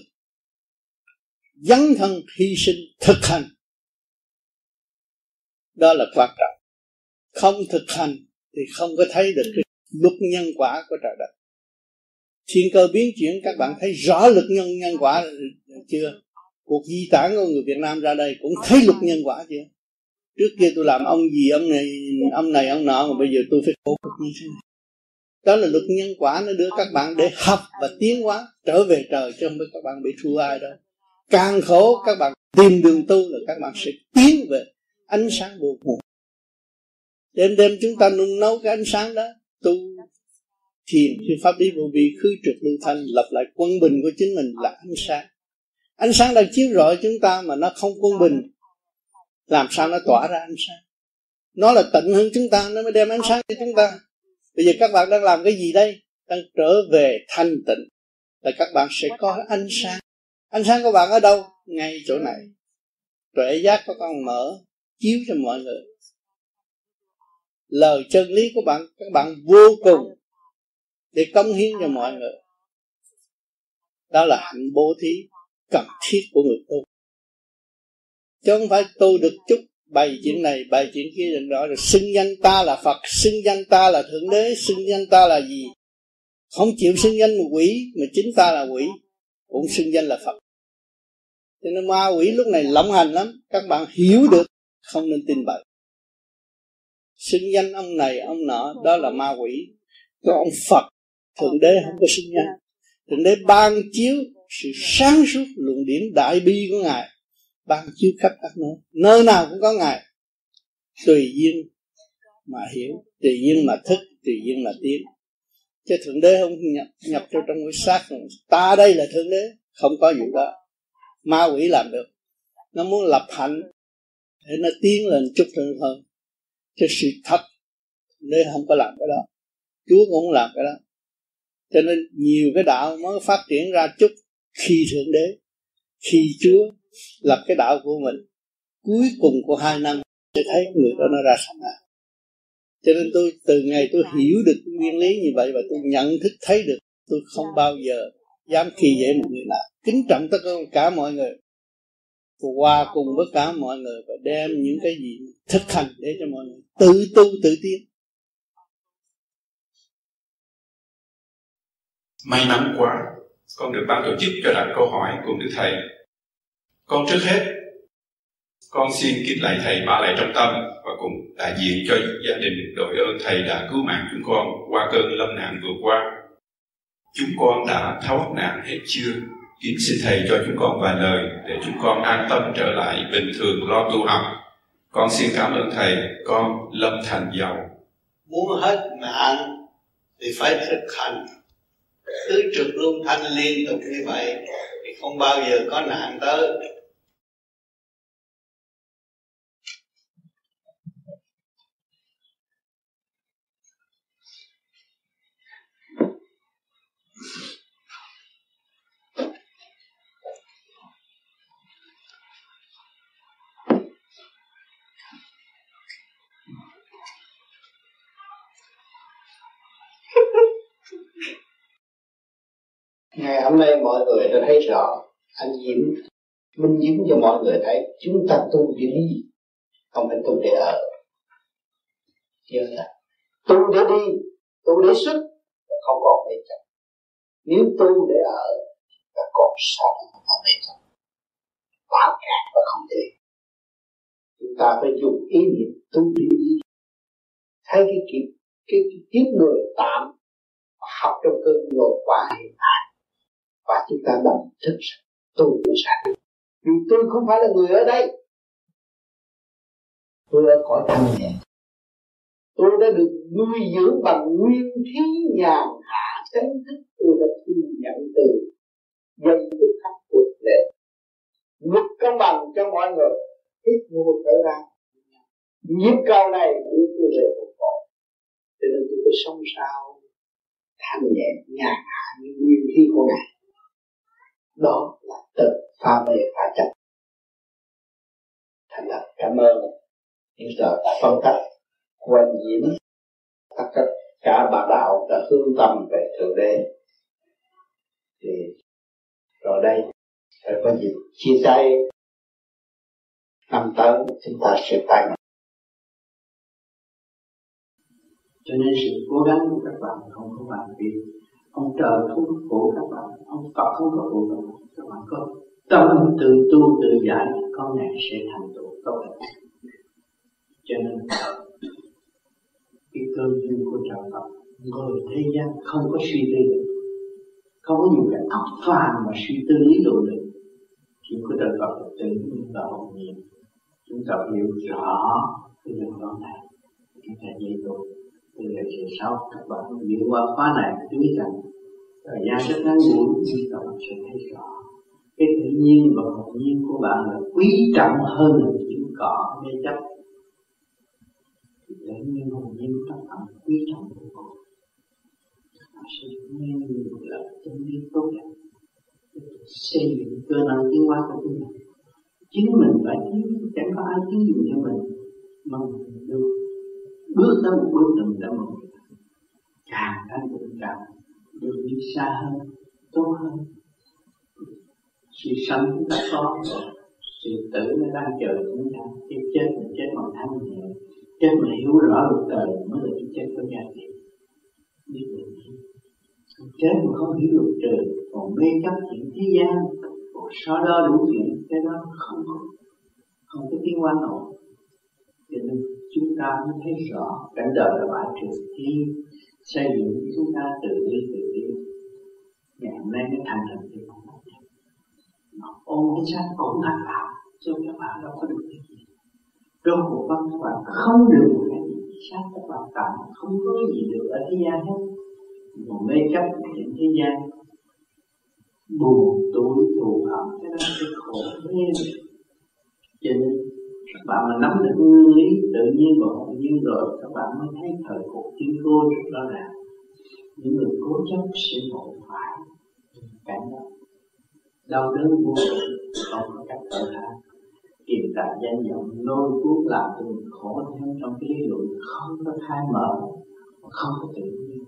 dấn thân hy sinh thực hành. Đó là quan trọng. Không thực hành thì không có thấy được cái luật nhân quả của trời đất. Thiên cơ biến chuyển, các bạn thấy rõ luật nhân nhân quả chưa? Cuộc di tản của người Việt Nam ra đây cũng thấy luật nhân quả chưa? Trước kia tôi làm ông gì, ông này ông này, ông nọ, mà bây giờ tôi phải khổ cực như thế này. Đó là luật nhân quả nó đưa các bạn để học và tiến hóa, trở về trời chứ không phải các bạn bị thua ai đâu. Càng khổ các bạn tìm đường tu là các bạn sẽ tiến về ánh sáng vô cùng đêm đêm chúng ta nung nấu cái ánh sáng đó, tu thiền thì pháp lý vô vi khứ trực lưu thanh, lập lại quân bình của chính mình là ánh sáng. Ánh sáng đang chiếu rọi chúng ta mà nó không quân bình, làm sao nó tỏa ra ánh sáng? Nó là tận hơn chúng ta, nó mới đem ánh sáng cho chúng ta. Bây giờ các bạn đang làm cái gì đây? Đang trở về thanh tịnh. Là các bạn sẽ có ánh sáng. Ánh sáng của bạn ở đâu? Ngay chỗ này. Tuệ giác của con mở, chiếu cho mọi người lời chân lý của bạn, các bạn vô cùng để công hiến cho mọi người. Đó là hạnh bố thí cần thiết của người tu. Chứ không phải tu được chút bày chuyện này bày chuyện kia đừng đó rồi xưng danh ta là phật, xưng danh ta là thượng đế, xưng danh ta là gì? Không chịu xưng danh một quỷ, mà chính ta là quỷ, cũng xưng danh là phật. Cho nên ma quỷ lúc này lộng hành lắm, các bạn hiểu được, không nên tin bậy xưng danh ông này ông nọ đó là ma quỷ. Có ông phật thượng đế không có xưng danh thượng đế ban chiếu sự sáng suốt luận điển đại bi của ngài. Ban chiếu khắp các nơi. Nơi nào cũng có ngài. Tùy duyên mà hiểu tùy duyên mà thức tùy duyên mà tiến. Chứ thượng đế không nhập nhập cho trong cái xác ta đây là thượng đế không có vụ đó. Ma quỷ làm được. Nó muốn lập hạnh để nó tiến lên chút hơn hơn chứ sự thật đế không có làm cái đó. Chúa cũng không làm cái đó. Cho nên nhiều cái đạo mới phát triển ra chút khi thượng đế khi chúa lập cái đạo của mình. Cuối cùng của hai năm để thấy người đó nó ra thành nào cho nên tôi từ ngày tôi hiểu được nguyên lý như vậy và tôi nhận thức thấy được tôi không bao giờ dám khi dễ một người nào. Kính trọng tất cả mọi người hòa cùng với cả mọi người và đem những cái gì thực hành để cho mọi người tự tu, tự tiến. May mắn quá, con được ban tổ chức cho đặt câu hỏi cùng đức thầy. Con trước hết, con xin kính lại thầy ba lại trong tâm và cùng đại diện cho gia đình đội ơn thầy đã cứu mạng chúng con qua cơn lâm nạn vừa qua. Chúng con đã tháo nạn hết chưa? Kính xin thầy cho chúng con vài lời để chúng con an tâm trở lại bình thường lo tu học. Con xin cảm ơn thầy, con lâm thành giàu muốn hết nạn thì phải thực hành. Cứ trực luôn thanh liên tục như vậy thì không bao giờ có nạn tới. Ngày hôm nay mọi người đã thấy rõ anh diễm. Minh diễm cho mọi người thấy chúng ta tu để đi không phải tu để ở. Chưa là tu để đi tu để xuất không còn mê chấp nếu tu để ở ta còn sống ở mê chấp bảo cả và không thể. Chúng ta phải dùng ý niệm tu để đi. Thấy cái kiếp cái, cái kiếp người tạm học trong cơn ngộ quả hiện tại và chúng ta đồng thức tôi cũng sáng vì tôi không phải là người ở đây, tôi ở cõi thanh nhẹ. Tôi đã được nuôi dưỡng bằng nguyên khí nhàn hạ chánh thức. Tôi đã thu nhận từ dân thức khắc của lệ luật công bằng cho mọi người hít vô trở ra. Nhịp cầu này đưa tôi về một cõi cho nên tôi phải sống sao thanh nhẹ, nhàn hạ như nguyên khí của ngài đó là tự pha mê pha chấp thành thật cảm ơn những giờ đã phân tích quan diễn tất cả cả bà đạo đã hướng tâm về thượng đế. Thì rồi đây sẽ có dịp chia tay. Năm tới chúng ta sẽ tay cho nên sự cố gắng của các bạn không có bạn biết ông trời không có phụ các bạn. Ông Phật không có phụ các bạn. Các bạn có tâm tự tu tự giải, con này sẽ thành tựu tốt đẹp. Cho nên, cái cơ duyên của trời Phật, người thế gian không có suy tư được. Không có dùng cái óc phàm mà suy tư lý luận được. Chỉ có trời Phật là tự nhiên và hồn nhiên chúng ta hiểu rõ cái đường đó này chúng ta dễ tu từ ngày thứ sau, các bạn vượt qua khóa này chú biết rằng thời gian rất ngắn ngủi nhưng các bạn sẽ thấy rõ. Cái tự nhiên và hồn nhiên của bạn là quý trọng hơn là chim cỏ mê chấp thì tự nhiên hồn nhiên, các bạn quý trọng của con bạn sẽ nghe nhiều lời chân lý tốt đẹp. Xây dựng cơ năng tiến hóa của chính mình chính mình phải tiến chẳng có ai tiến dụng cho mình, mà mình được bước tới một bước tầm đã một. Càng thanh cũng càng, được đi xa hơn, tốt hơn. Sự sống chúng ta có rồi. Sự tử nó đang chờ chúng ta. Cái chết là chết bằng thanh nhẹ chết mà hiểu rõ được đời mới là cái chết có giá trị biết được chết mà không hiểu luật trời, còn mê chấp chuyện thế gian. Còn so đo đủ chuyện, cái đó không có. Không có tiếng quan nổi. Cho nên chúng ta mới thấy rõ cảnh đời là bãi trường thi xây dựng chúng ta tự đi tự đi ngày hôm nay mới thành thành thì không nó ôm cái sách ôm thành đạo cho các bạn đâu có được cái gì. Trong cuộc văn các bạn không được cái gì sách các bạn tặng không có gì được ở thế gian hết. Mà mê chấp chuyện thế gian, buồn tuổi thù hận, cái đó cái khổ nghe cho nên các bạn mà nắm được nguyên lý tự nhiên và hồn nhiên rồi, các bạn mới thấy thời cuộc tiến cô rất rõ ràng những người cố chấp sẽ ngộ phải cảnh đó. Đau đớn vô cùng không có cách tự tha kiềm tài danh vọng lôi cuốn làm cho mình khổ theo trong cái lý luận không có khai mở không có tự nhiên.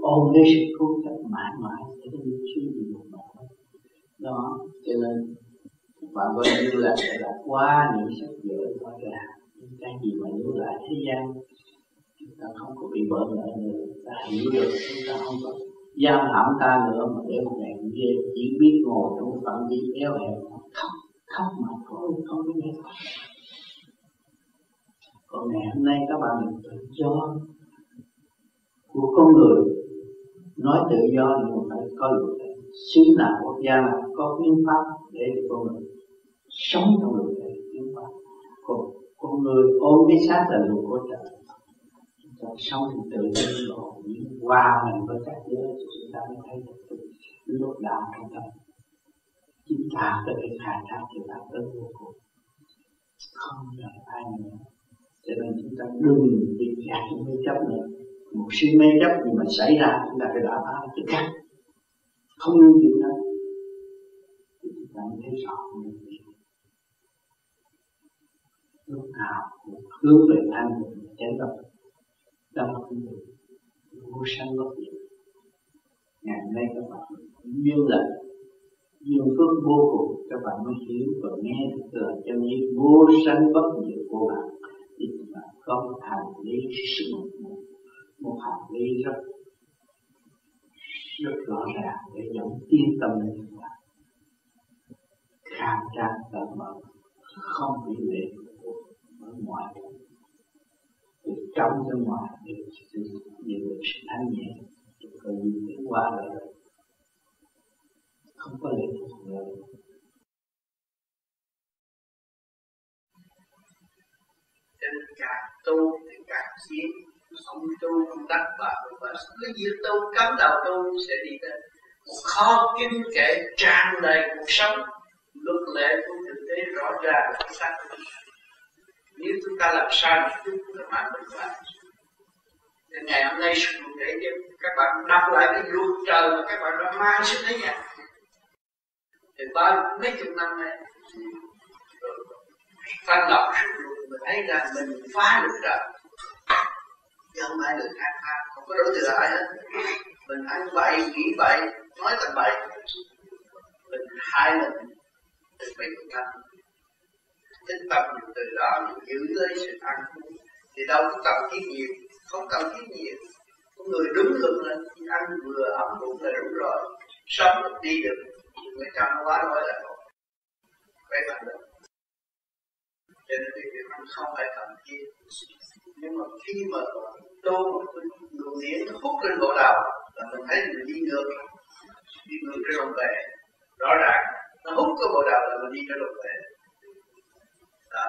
Ôm lấy sự cố chấp mãi mãi cho đến chưa gì một đó, cho nên bạn coi như là là qua những sách vở qua ra những cái gì mà lưu lại thế gian, chúng ta không có bị bỡ ngỡ nữa. Ta hiểu được, chúng ta không có giam hãm ta nữa mà để một ngày kia chỉ biết ngồi trong phạm vi éo hẹp. Khóc khóc mà thôi không có nghe. Còn ngày hôm nay các bạn được tự do. Của con người, nói tự do nhưng mà phải có luật lệ xứ nào quốc gia nào có hiến pháp để con người sống trong luật lệ tiến hóa còn con người ôm cái xác là luật của trời. Chúng ta sống thì tự nhiên lộ những hòa mình với các giới chúng ta mới thấy được lúc đạo trong tâm. Chúng ta có thể khai thác thì là tới vô cùng không là ai nữa cho nên chúng ta đừng bị gạt trong mê chấp nữa. Một sự mê chấp gì mà xảy ra, chúng ta phải đả phá tự khắc. Không nên chuyện đó thì chúng ta mới thấy rõ mình lúc nào cũng hướng về thanh tịnh chánh tâm đó là cái vô sanh bất diệt. Ngày nay các bạn duyên lệnh duyên phước vô cùng, các bạn mới hiểu và nghe được lời chân lý vô sanh bất diệt của bạn thì các bạn có một hành lý sự một một hành lý rất rất rõ ràng để dẫn tiên tâm lên các bạn khang trang cởi mở không bị lệ thuộc ở ngoài từ trong ra ngoài đều sự đều được sự thanh nhẹ từ từ tiến qua lại không có lệ thuộc nữa nên càng tu thì càng chiến không tu không đắc bảo, và cứ việc tu cắm đầu tu sẽ đi đến một kho kinh kệ tràn đầy cuộc sống. Luật lệ của thực tế rõ ràng xác nếu chúng ta làm sai một chút là bệnh mình phải Nên ngày hôm nay sư phụ để cho các bạn đọc lại cái luật trời mà các bạn đã mang xuống thế nhà thì bao mấy chục năm nay, thanh lọc sư phụ mình thấy là mình phá được trời. Chứ không ai được khác phá không có đối tượng ai hết. Mình ăn bậy nghĩ bậy nói tầm bậy. Mình hai mình từ mấy chục tinh tâm từ đó mình giữ lấy sự ăn thì đâu có cần thiết nhiều, không cần thiết nhiều. Con người đúng luật là ăn vừa ấm bụng là đúng rồi. Sống được đi được. Người chăm nó quá nói là không phải bằng được. Cho nên cái việc ăn không phải cần thiết. Nhưng mà khi mà tu một cái luồng điển hút lên bộ đầu, là mình thấy mình đi ngược. Đi ngược cái rồng về rõ ràng, nó hút cái bộ đầu là mình đi cái rồng về đó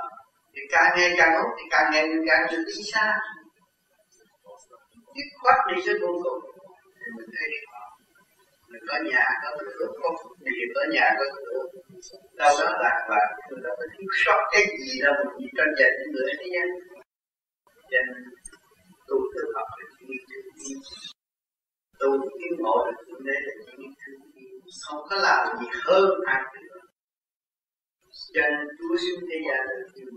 thì càng ngày càng hút thì càng ngày mình càng được đi xa. Dứt khoát đi tới vô cùng. Thì mình thấy được mình có nhà, có cửa có việc có nhà, có cửa đâu đó là và mình đâu có thiếu sót cái gì đâu mình chỉ tranh giành những người thế gian. Cho nên, tu tự học là chỉ nghĩ thương yêu tu tiến bộ là cũng đây là chỉ nghĩ thương yêu không có làm gì hơn ai cho nên Chúa xuống thế gian là yêu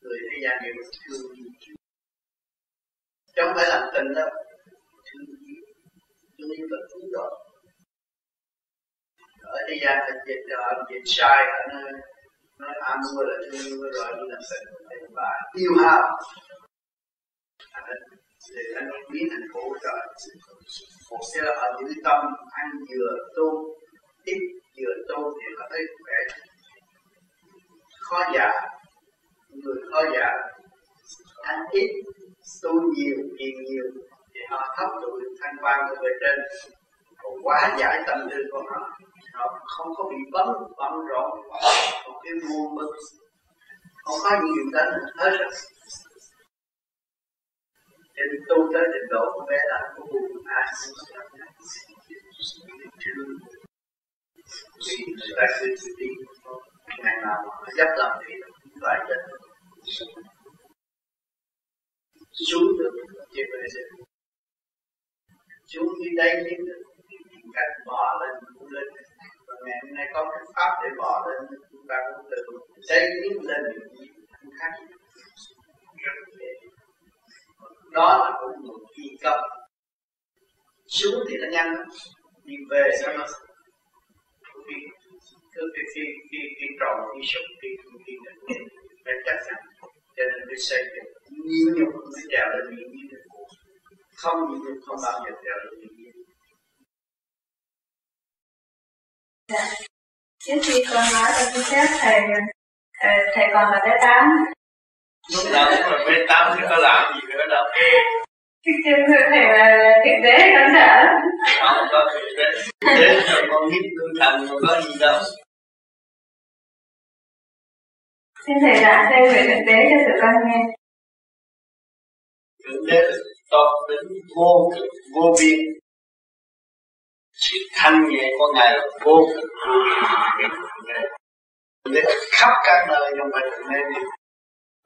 người thế gian đều thương yêu chứ không phải làm tình đâu. Thương yêu thương yêu là cứu độ ở thế gian là dịch rồi dịch sai ở nơi, nói ăn mua là thương yêu rồi đi làm tình và yêu hao. À, Để anh biến thành khổ trời một sẽ là ở giữ tâm, ăn vừa tu, ít vừa tu thì có thấy khỏe khó già. Người khó già ăn ít, tu nhiều nhiều nhiều, thì họ thấp tụi thanh quan của bên trên. Còn quá giải tâm tư của họ họ không có bị bấm bấm rộn một cái mua mực không có nhiều đến hết rồi thì tu tới trình độ của bé là có buồn ai vì người ta cứ đi ngày nào cũng dắt làm thì và rất xuống được chứ về sẽ xuống đi đây đi. Tìm cách bỏ lên, cũng lên. Và ngày hôm nay có cái pháp để bỏ lên, chúng ta cũng từ đây tiến lên được gì không khác rất dễ đó là cũng một kỳ công. Xuống thì nó nhanh, đi về sao nó khi cứ khi khi khi khi tròn khi sụp khi khi khi phải chắc chắn cho nên cái xây dựng nhiều nhục mới trèo lên những như không nhiều nhục không bao giờ trèo lên những như Dạ. Trước khi con nói cho tôi phép thầy, thầy, còn là bé tám. Lúc nào cũng là bé tám thì có làm gì nữa đâu. Thầy là thực tế con sợ. Không có thực tế. Thế rồi con biết lương thần mà có gì đâu. Xin thầy giảng thêm về thực tế cho tụi con nghe. Thực tế là tốt đến vô cực, vô biên sự thanh nhẹ của ngài là vô cực. Vô biên để khắp các nơi trong phải thực tế đi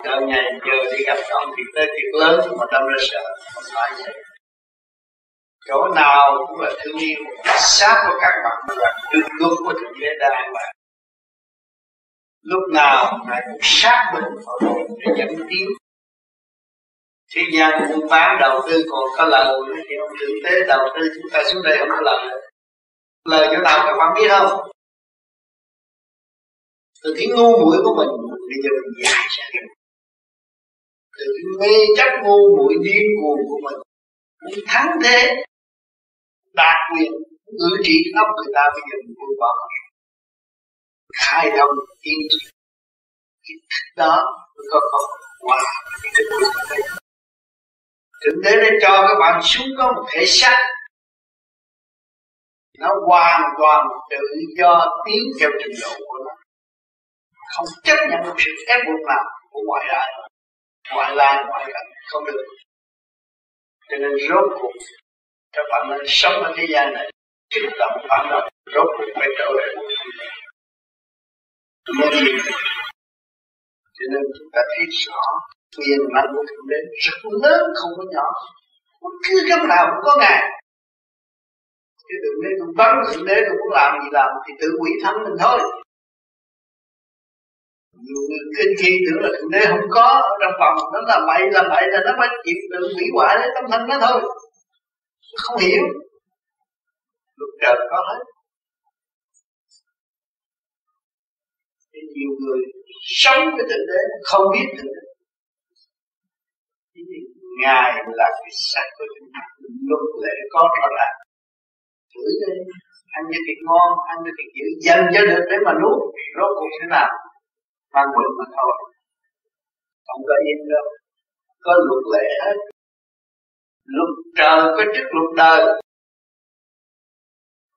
Đợi ngày giờ đi gặp con thì tới thiệt lớn mà tâm ra sợ, không phải vậy. Chỗ nào cũng là thương yêu, sát của các bạn là đường luật của thượng đế đang an lúc nào lại cũng sát mình để dẫn tiến. Thế gian buôn bán đầu tư, còn có lời thì ông thượng tế đầu tư, chúng ta xuống đây không có lời. Lời chỗ nào các bạn biết không? Từ cái ngu muội của mình, bây giờ mình giải ra từ cái mê chấp ngu muội điên cuồng của mình mình thắng thế, đạt quyền ngự trị óc người ta, bây giờ mình buông bỏ khai thông tiên cái thức đó mới có có qua cái thức của Thượng Đế đã cho các bạn xuống có một thể xác. Nó hoàn toàn tự do tiến theo trình độ của nó. Không chấp nhận một sự ép buộc nào của ngoại lai. Ngoại lai, ngoại cảnh không được. Cho nên rốt cuộc các bạn nên sống ở thế gian này. Kích động phản động. Rốt cuộc phải trở về cho nên chúng ta thấy rõ quyền mạnh của thượng đế rất lớn, không có nhỏ. Bất cứ cách nào cũng có ngài chứ đừng nên cũng bắn thượng đế tôi muốn làm gì làm thì tự quỷ thắng mình thôi. Nhiều người kinh khi tưởng là thượng đế không có, ở trong phòng nó là bậy là bậy, là nó phải chịu tự hủy hoại lấy tâm thân nó thôi. Không hiểu. Luật trời có hết. Nhiều người sống với thượng đế, không biết thượng đế. Ngài là cái sắc của chúng ta. Luật lệ có rõ ràng. Thử lên. ăn như thịt ngon, ăn như thịt dữ dần cho được để mà nuốt rốt cuộc thế nào mang bệnh mà thôi. Không có yên đâu. Có luật lệ hết. Luật trời có trước luật đời.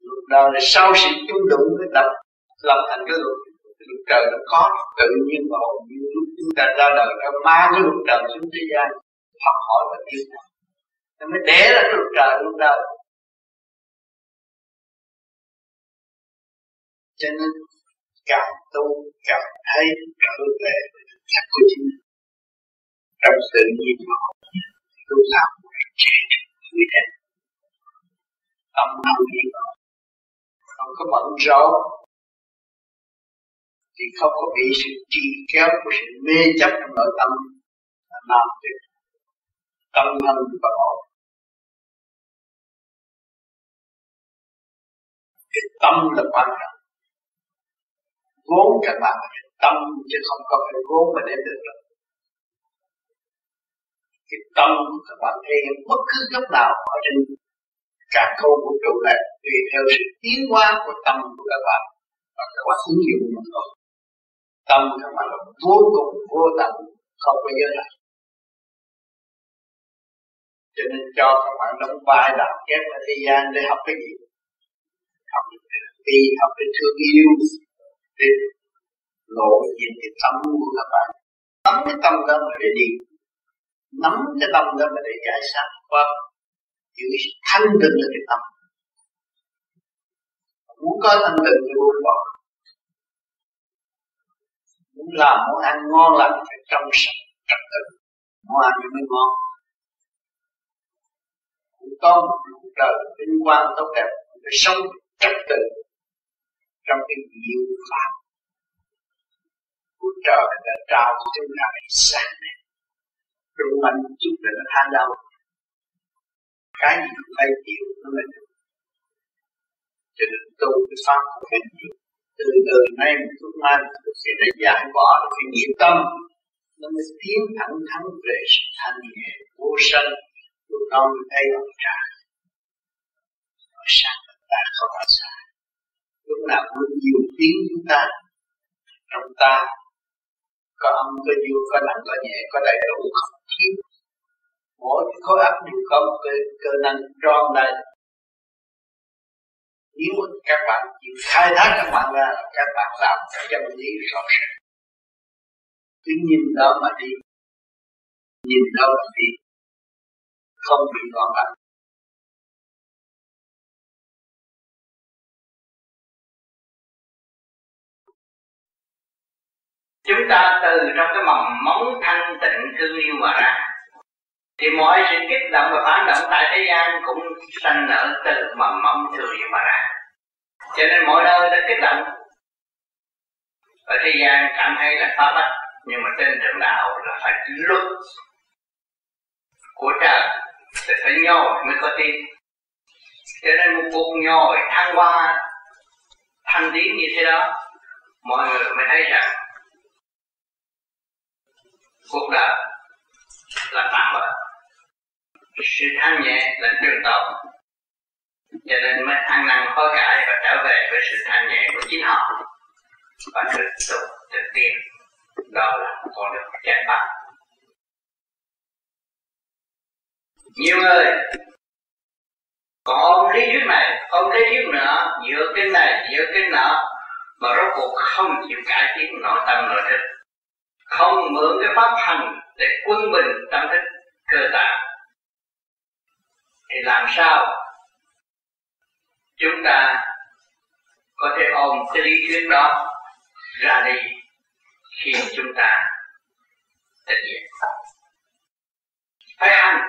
Luật đời là sau sự chung đụng mới đập lập thành cái luật luật trời nó có, tự nhiên mà hồn như lúc chúng ta ra đời nó mang cái luật trời xuống thế gian, học hỏi và tiến hành nó mới để ra cái luật trời lúc đời cho nên, càng tu, càng thấy trở về với thực chất của chính mình. Trong sự nhiên mà tu làm trẻ người đẹp. Tâm tâm yên không có bận rộn thì không có bị sự trì kéo của sự mê chấp trong nội tâm làm việc tâm thân và ổn. Cái tâm là quan trọng. Vốn các bạn là tâm chứ không có phải vốn mà để được đâu. Cái tâm các bạn thấy bất cứ lúc nào ở trên cả câu vũ trụ này tùy theo sự tiến hóa của tâm của các bạn và các bạn ứng dụng mà thôi tâm các bạn là vô cùng, vô tận, không có giới hạn. Cho nên cho các bạn đóng vai đạo kép ở thế gian để học cái gì? Học được bi học được thương yêu. Để lộ diện cái tâm của các bạn. Nắm cái tâm đó mà để đi. Nắm cái tâm đó mà để giải sát qua giữ thanh tịnh là cái tâm. Muốn có thanh tịnh thì buông bỏ muốn làm món ăn ngon lành phải trong sạch, trật tự. Món ăn mới ngon. Cũng có một trời vinh quang tốt đẹp phải sống trật tự trong cái diệu pháp. Của trời đã trao cho chúng ta sáng này. Rung mạnh chúng ta là nó than đau. Cái gì cũng phải chịu nó mới được. Cho nên tu cái pháp của phải chịu từ từ nay một chút mai tôi sẽ để giải bỏ được cái nghiệp tâm nó mới tiến thẳng thắn về sự thanh nhẹ vô sanh lúc đó mới thấy ông trả nói sáng ta không phải xa lúc nào cũng nhiều tiếng chúng ta trong ta có âm có dương có nặng có nhẹ có đầy đủ không thiếu. Mỗi cái khối óc đều có một cơ, cơ năng tròn đầy nếu các bạn chịu khai thác các bạn ra, các bạn làm cái chân lý rõ ràng. Cứ nhìn đó mà đi. Nhìn đó mà đi. Không bị loạn lạc. Chúng ta từ trong cái mầm móng thanh tịnh thương yêu mà ra thì mọi sự kích động và phản động tại thế gian cũng sanh nở từ mầm mông thường yêu mà ra. Cho nên mọi nơi đã kích động. Ở thế gian cảm thấy là phá bách nhưng mà trên đường đạo là phải luật của trời, thì phải nhồi mới có tin cho nên một cuộc nhồi thăng hoa thanh tiến như thế đó, mọi người mới thấy rằng cuộc đời là tạm bỡ sự thanh nhẹ là đường tồn. Cho nên mới ăn năn hối cải và trở về với sự thanh nhẹ của chính họ. Và thực tục thực tiên đó là con đường giải thoát nhiều người còn ôm lý thuyết này, ôm lý thuyết nữa dựa cái này, dựa cái nọ, mà rốt cuộc không chịu cải tiến nội tâm nội thức. Không mượn cái pháp hành để quân bình tâm thức, cơ tạng thì làm sao? Chúng ta có thể ôm cái lý thuyết đó ra đi khi chúng ta thực hiện phải hành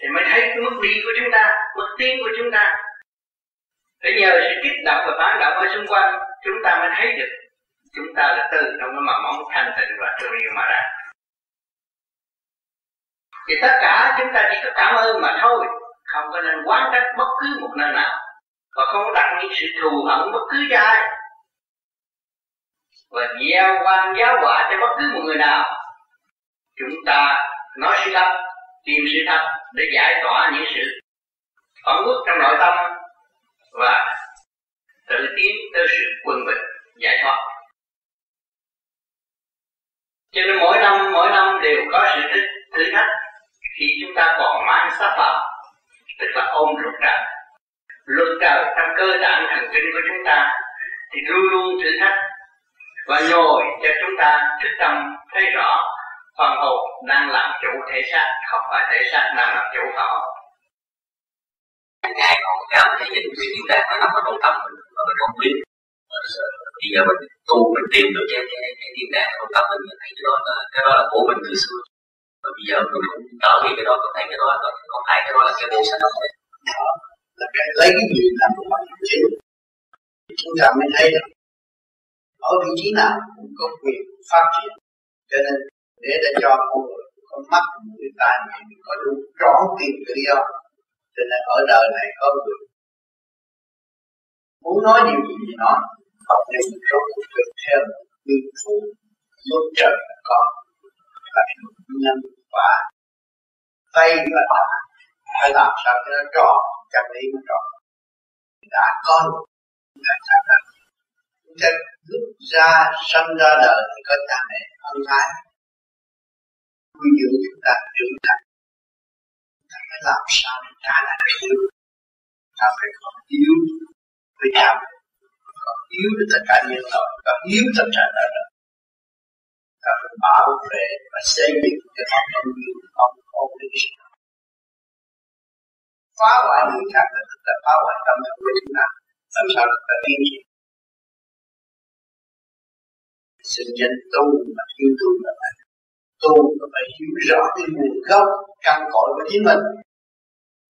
thì mới thấy cái mức đi của chúng ta, mức tiến của chúng ta. Để nhờ sự kích động và phản động ở xung quanh, chúng ta mới thấy được chúng ta là từ trong cái mầm móng thanh tịnh và thương yêu mà ra. Thì tất cả chúng ta chỉ có cảm ơn mà thôi không có nên quán trách bất cứ một nơi nào. Và không đặt những sự thù hận bất cứ cho ai. Và gieo quan giáo quả cho bất cứ một người nào. Chúng ta nói sự thật tìm sự thật để giải tỏa những sự phản quốc trong nội tâm và tự tiến tới sự quân bình giải thoát. Cho nên mỗi năm mỗi năm đều có sự thử, thách khi chúng ta còn mang sắc vào tức là ôm luật trời luật trời trong cơ tạng thần kinh của chúng ta thì luôn luôn thử thách và nhồi cho chúng ta thức tâm thấy rõ phần hồn đang làm chủ thể xác không phải thể xác đang làm chủ họ hồn ngài còn cảm thấy những cái chúng ta nó nằm ở trong tâm mình mà mình không biết bây giờ mình tu mình tìm được cái cái cái điều đáng trong tâm mình mình thấy cái đó là cái đó là của mình từ xưa và bây giờ tôi cũng trở về cái đó tôi thấy cái đó là còn thấy cái đó là cái vô sanh đó là cái lấy cái gì làm của mình chính chúng ta mới thấy được. Ở vị trí nào cũng có quyền phát triển. Cho nên, để để cho con người có mắt người ta mình có đủ rõ tiền cái lý do, cho nên ở đời này có người muốn nói điều gì thì nói. Học nên rốt cuộc được theo nguyên phụ luật trời có và nhân quả vay và trả phải làm sao cho nó tròn, chân lý nó tròn. Đã có được ta trả ra chúng ta lúc ra sinh ra đời thì có cha mẹ ân ái nuôi dưỡng chúng ta trưởng thành ta phải làm sao để trả lại cái yêu ta phải có yêu với cha mẹ có yêu với tất cả nhân loại có yêu tất cả đời đời ta bảo vệ và xây dựng cho họ thân không có ổn định phá hoại người khác là tức là phá hoại tâm thức của chúng ta. Làm sao chúng ta tiến triển sự danh tu mà thiếu tu là phải. Tu là phải hiểu rõ cái nguồn gốc, căn cội của chính mình.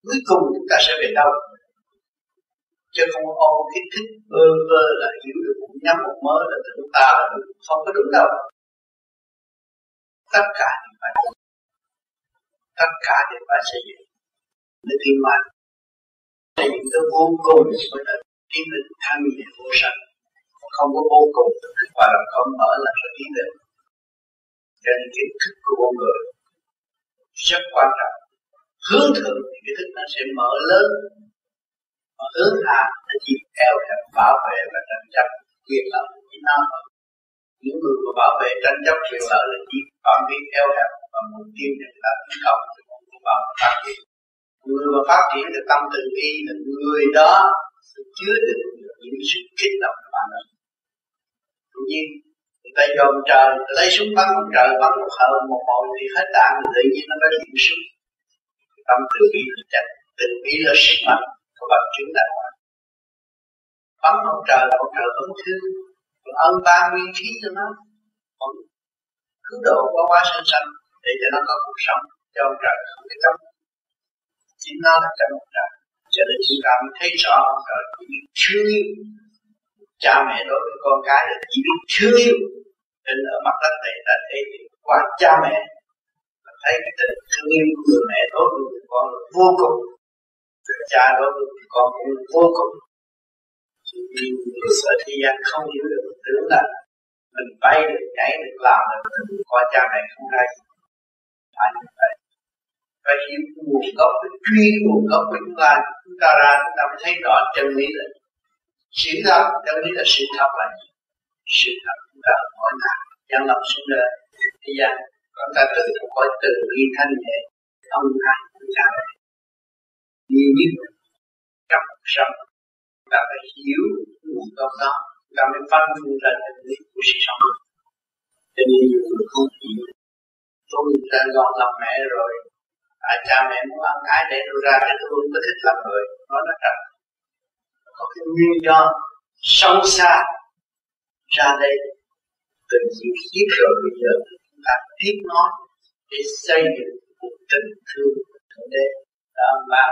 Cuối cùng chúng ta sẽ về đâu? Chứ không ôm cái thích vơ vơ là hiểu được một nhắm một mớ là chúng ta là không có đúng đâu tất cả đều phải tất cả đều phải xây dựng. Để tiến mạnh xây dựng tới vô cùng mới là tiến đến thanh nhẹ vô sanh, không có vô cùng và làm không mở là phải tiến đến cho nên kiến thức của con người rất quan trọng. Hướng thượng thì cái thức nó sẽ mở lớn mà hướng hạ nó chỉ theo để bảo vệ và tranh chấp quyền lợi của nó những người mà bảo vệ tranh chấp quyền lợi là chỉ phạm vi eo hẹp và mục tiêu để người ta tấn công thì không bảo phát triển. Người mà phát triển được tâm từ bi, là người đó sẽ chứa được những sự kích động của bạn đó tự nhiên, người ta dòm trời, người ta lấy súng bắn một trời, bắn một hờ, một hồi thì hết đạn tự nhiên nó có điểm súng. Tâm từ bi là chặt từ bi là sức mạnh của bằng chứng đạo bắn một trời một trời ấm thương ân ban nguyên khí cho nó còn cứu độ qua qua sanh sanh, để cho nó có cuộc sống cho ông trời không cái chống. Chính nó là trong ông trời cho nên chúng ta mới thấy rõ ông trời chỉ biết thương yêu. Cha mẹ đối với con cái là chỉ biết thương yêu. Nên ở mặt đất này ta thể hiện qua cha mẹ. Và thấy cái tình thương yêu của người mẹ đối với người con là vô cùng. Người cha đối với người con cũng vô cùng nhưng sợ thế gian không hiểu được tưởng là mình bay được nhảy được làm được mình qua cha mẹ không ra gì phải như vậy phải hiểu nguồn gốc phải truy nguồn gốc của chúng ta chúng ta ra chúng ta mới thấy rõ chân lý là sự thật chân lý là sự thật là gì sự thật chúng ta mỗi là nhân lòng sinh ra thế gian chúng ta tự thuộc khỏi từ bi thanh nhẹ không ai cũng ta mẹ nhiều nhất trong cuộc sống chúng ta phải hiểu nguồn gốc đó. Chúng ta mới phân phân ra định lý của sự sống. Cho nên nhiều người không hiểu. Tôi đã gọn làm mẹ rồi. À, cha mẹ muốn ăn cái để tôi ra để tôi có thích làm người. Nói nó thật có cái nguyên do sâu xa ra đây. Từ những kiếp rồi bây giờ chúng ta tiếp nói để xây dựng cuộc tình thương của thượng đế. Đó mà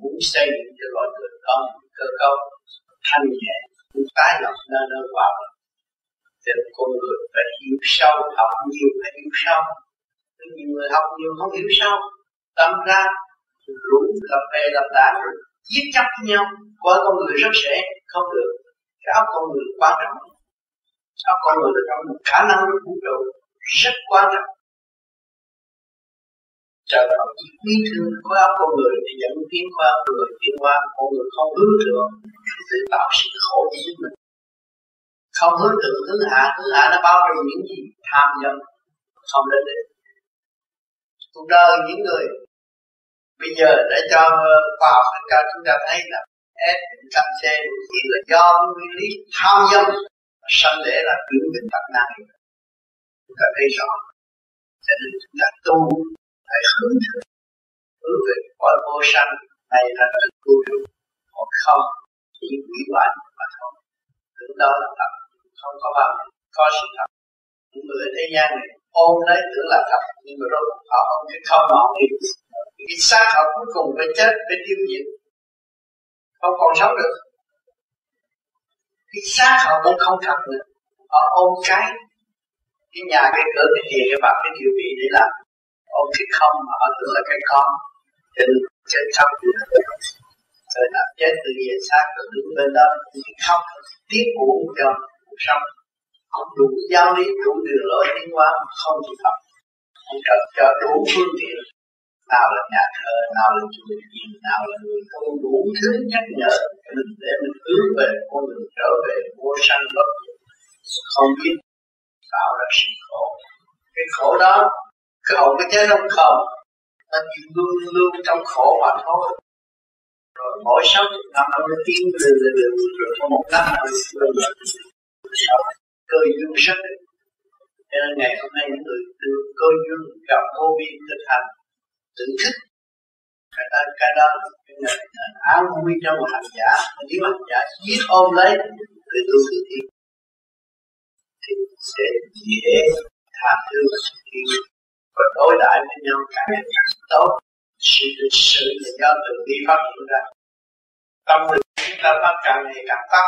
muốn xây dựng cho loài người con cơ cấu, thanh nhẹ, cũng tái lập nơi nơi hòa bình thì con người phải hiểu sâu, học nhiều, phải hiểu sâu. Nhiều người học nhiều, không hiểu sâu. Tâm ra, rủ cà phê làm đảng rồi giết chấp với nhau. Coi con người rất sẽ, không được. Cái óc con người quan trọng óc con người là trong một khả năng của vũ trụ rất quan trọng chờ Phật chỉ quý thương khối óc con người để dẫn tiến qua con người tiến qua con người không hướng thượng tự tạo sự khổ cho chính mình. Không hướng thượng hướng hạ hướng hạ nó bao gồm những gì tham nhầm không lên được. Cuộc đời những người bây giờ để cho khoa học tất cả chúng ta thấy là ép tâm xe chỉ là do nguyên lý tham dâm sanh để là chuyển bệnh tật này chúng ta thấy rõ, cho nên chúng ta tu phải hướng thượng hướng về cõi vô sanh này là tự tu trụ còn không chỉ quỷ hoại mà thôi tưởng đó là thật không có bao giờ có sự thật những người thế gian này ôm lấy tưởng là thật nhưng mà rốt họ ôm cái không họ đi cái xác họ cuối cùng phải chết phải tiêu diệt không còn sống được cái xác họ cũng không thật nữa họ ôm cái cái nhà cái cửa cái gì cái bạc cái điều vị để làm ông thích không mà họ tưởng là cái con. Trên trên chết khóc rồi là chết từ về xác rồi đứng bên đó, thì không tiếp uổng cho cuộc sống. Không đủ giáo lý, đủ đường lối tiến hóa không chịu học không cần cho đủ phương tiện. Nào là nhà thờ, nào là chùa chiền, nào là người tu, đủ thứ nhắc nhở mình để mình hướng về con đường trở về vô sanh bất không biết, tạo ra sự khổ. Cái khổ đó cái hậu cái chết không không nó chỉ luôn luôn trong khổ mà thôi. Rồi mỗi sáu chục năm nó mới tiến từ từ từ rồi có một năm nó bây giờ cơ duyên rất cho nên ngày hôm nay những người từ cơ duyên gặp vô biên thực hành tự thức. Cái đó cái đó là áo vui trong một hành giả nếu hành giả giết ôm lấy từ tu từ thiện thì sẽ dễ tha thứ và sự yêu và đối đại với nhau càng ngày càng tốt. Sự lịch sự là do từ bi phát hiện ra tâm lực chúng ta phát càng ngày càng tắt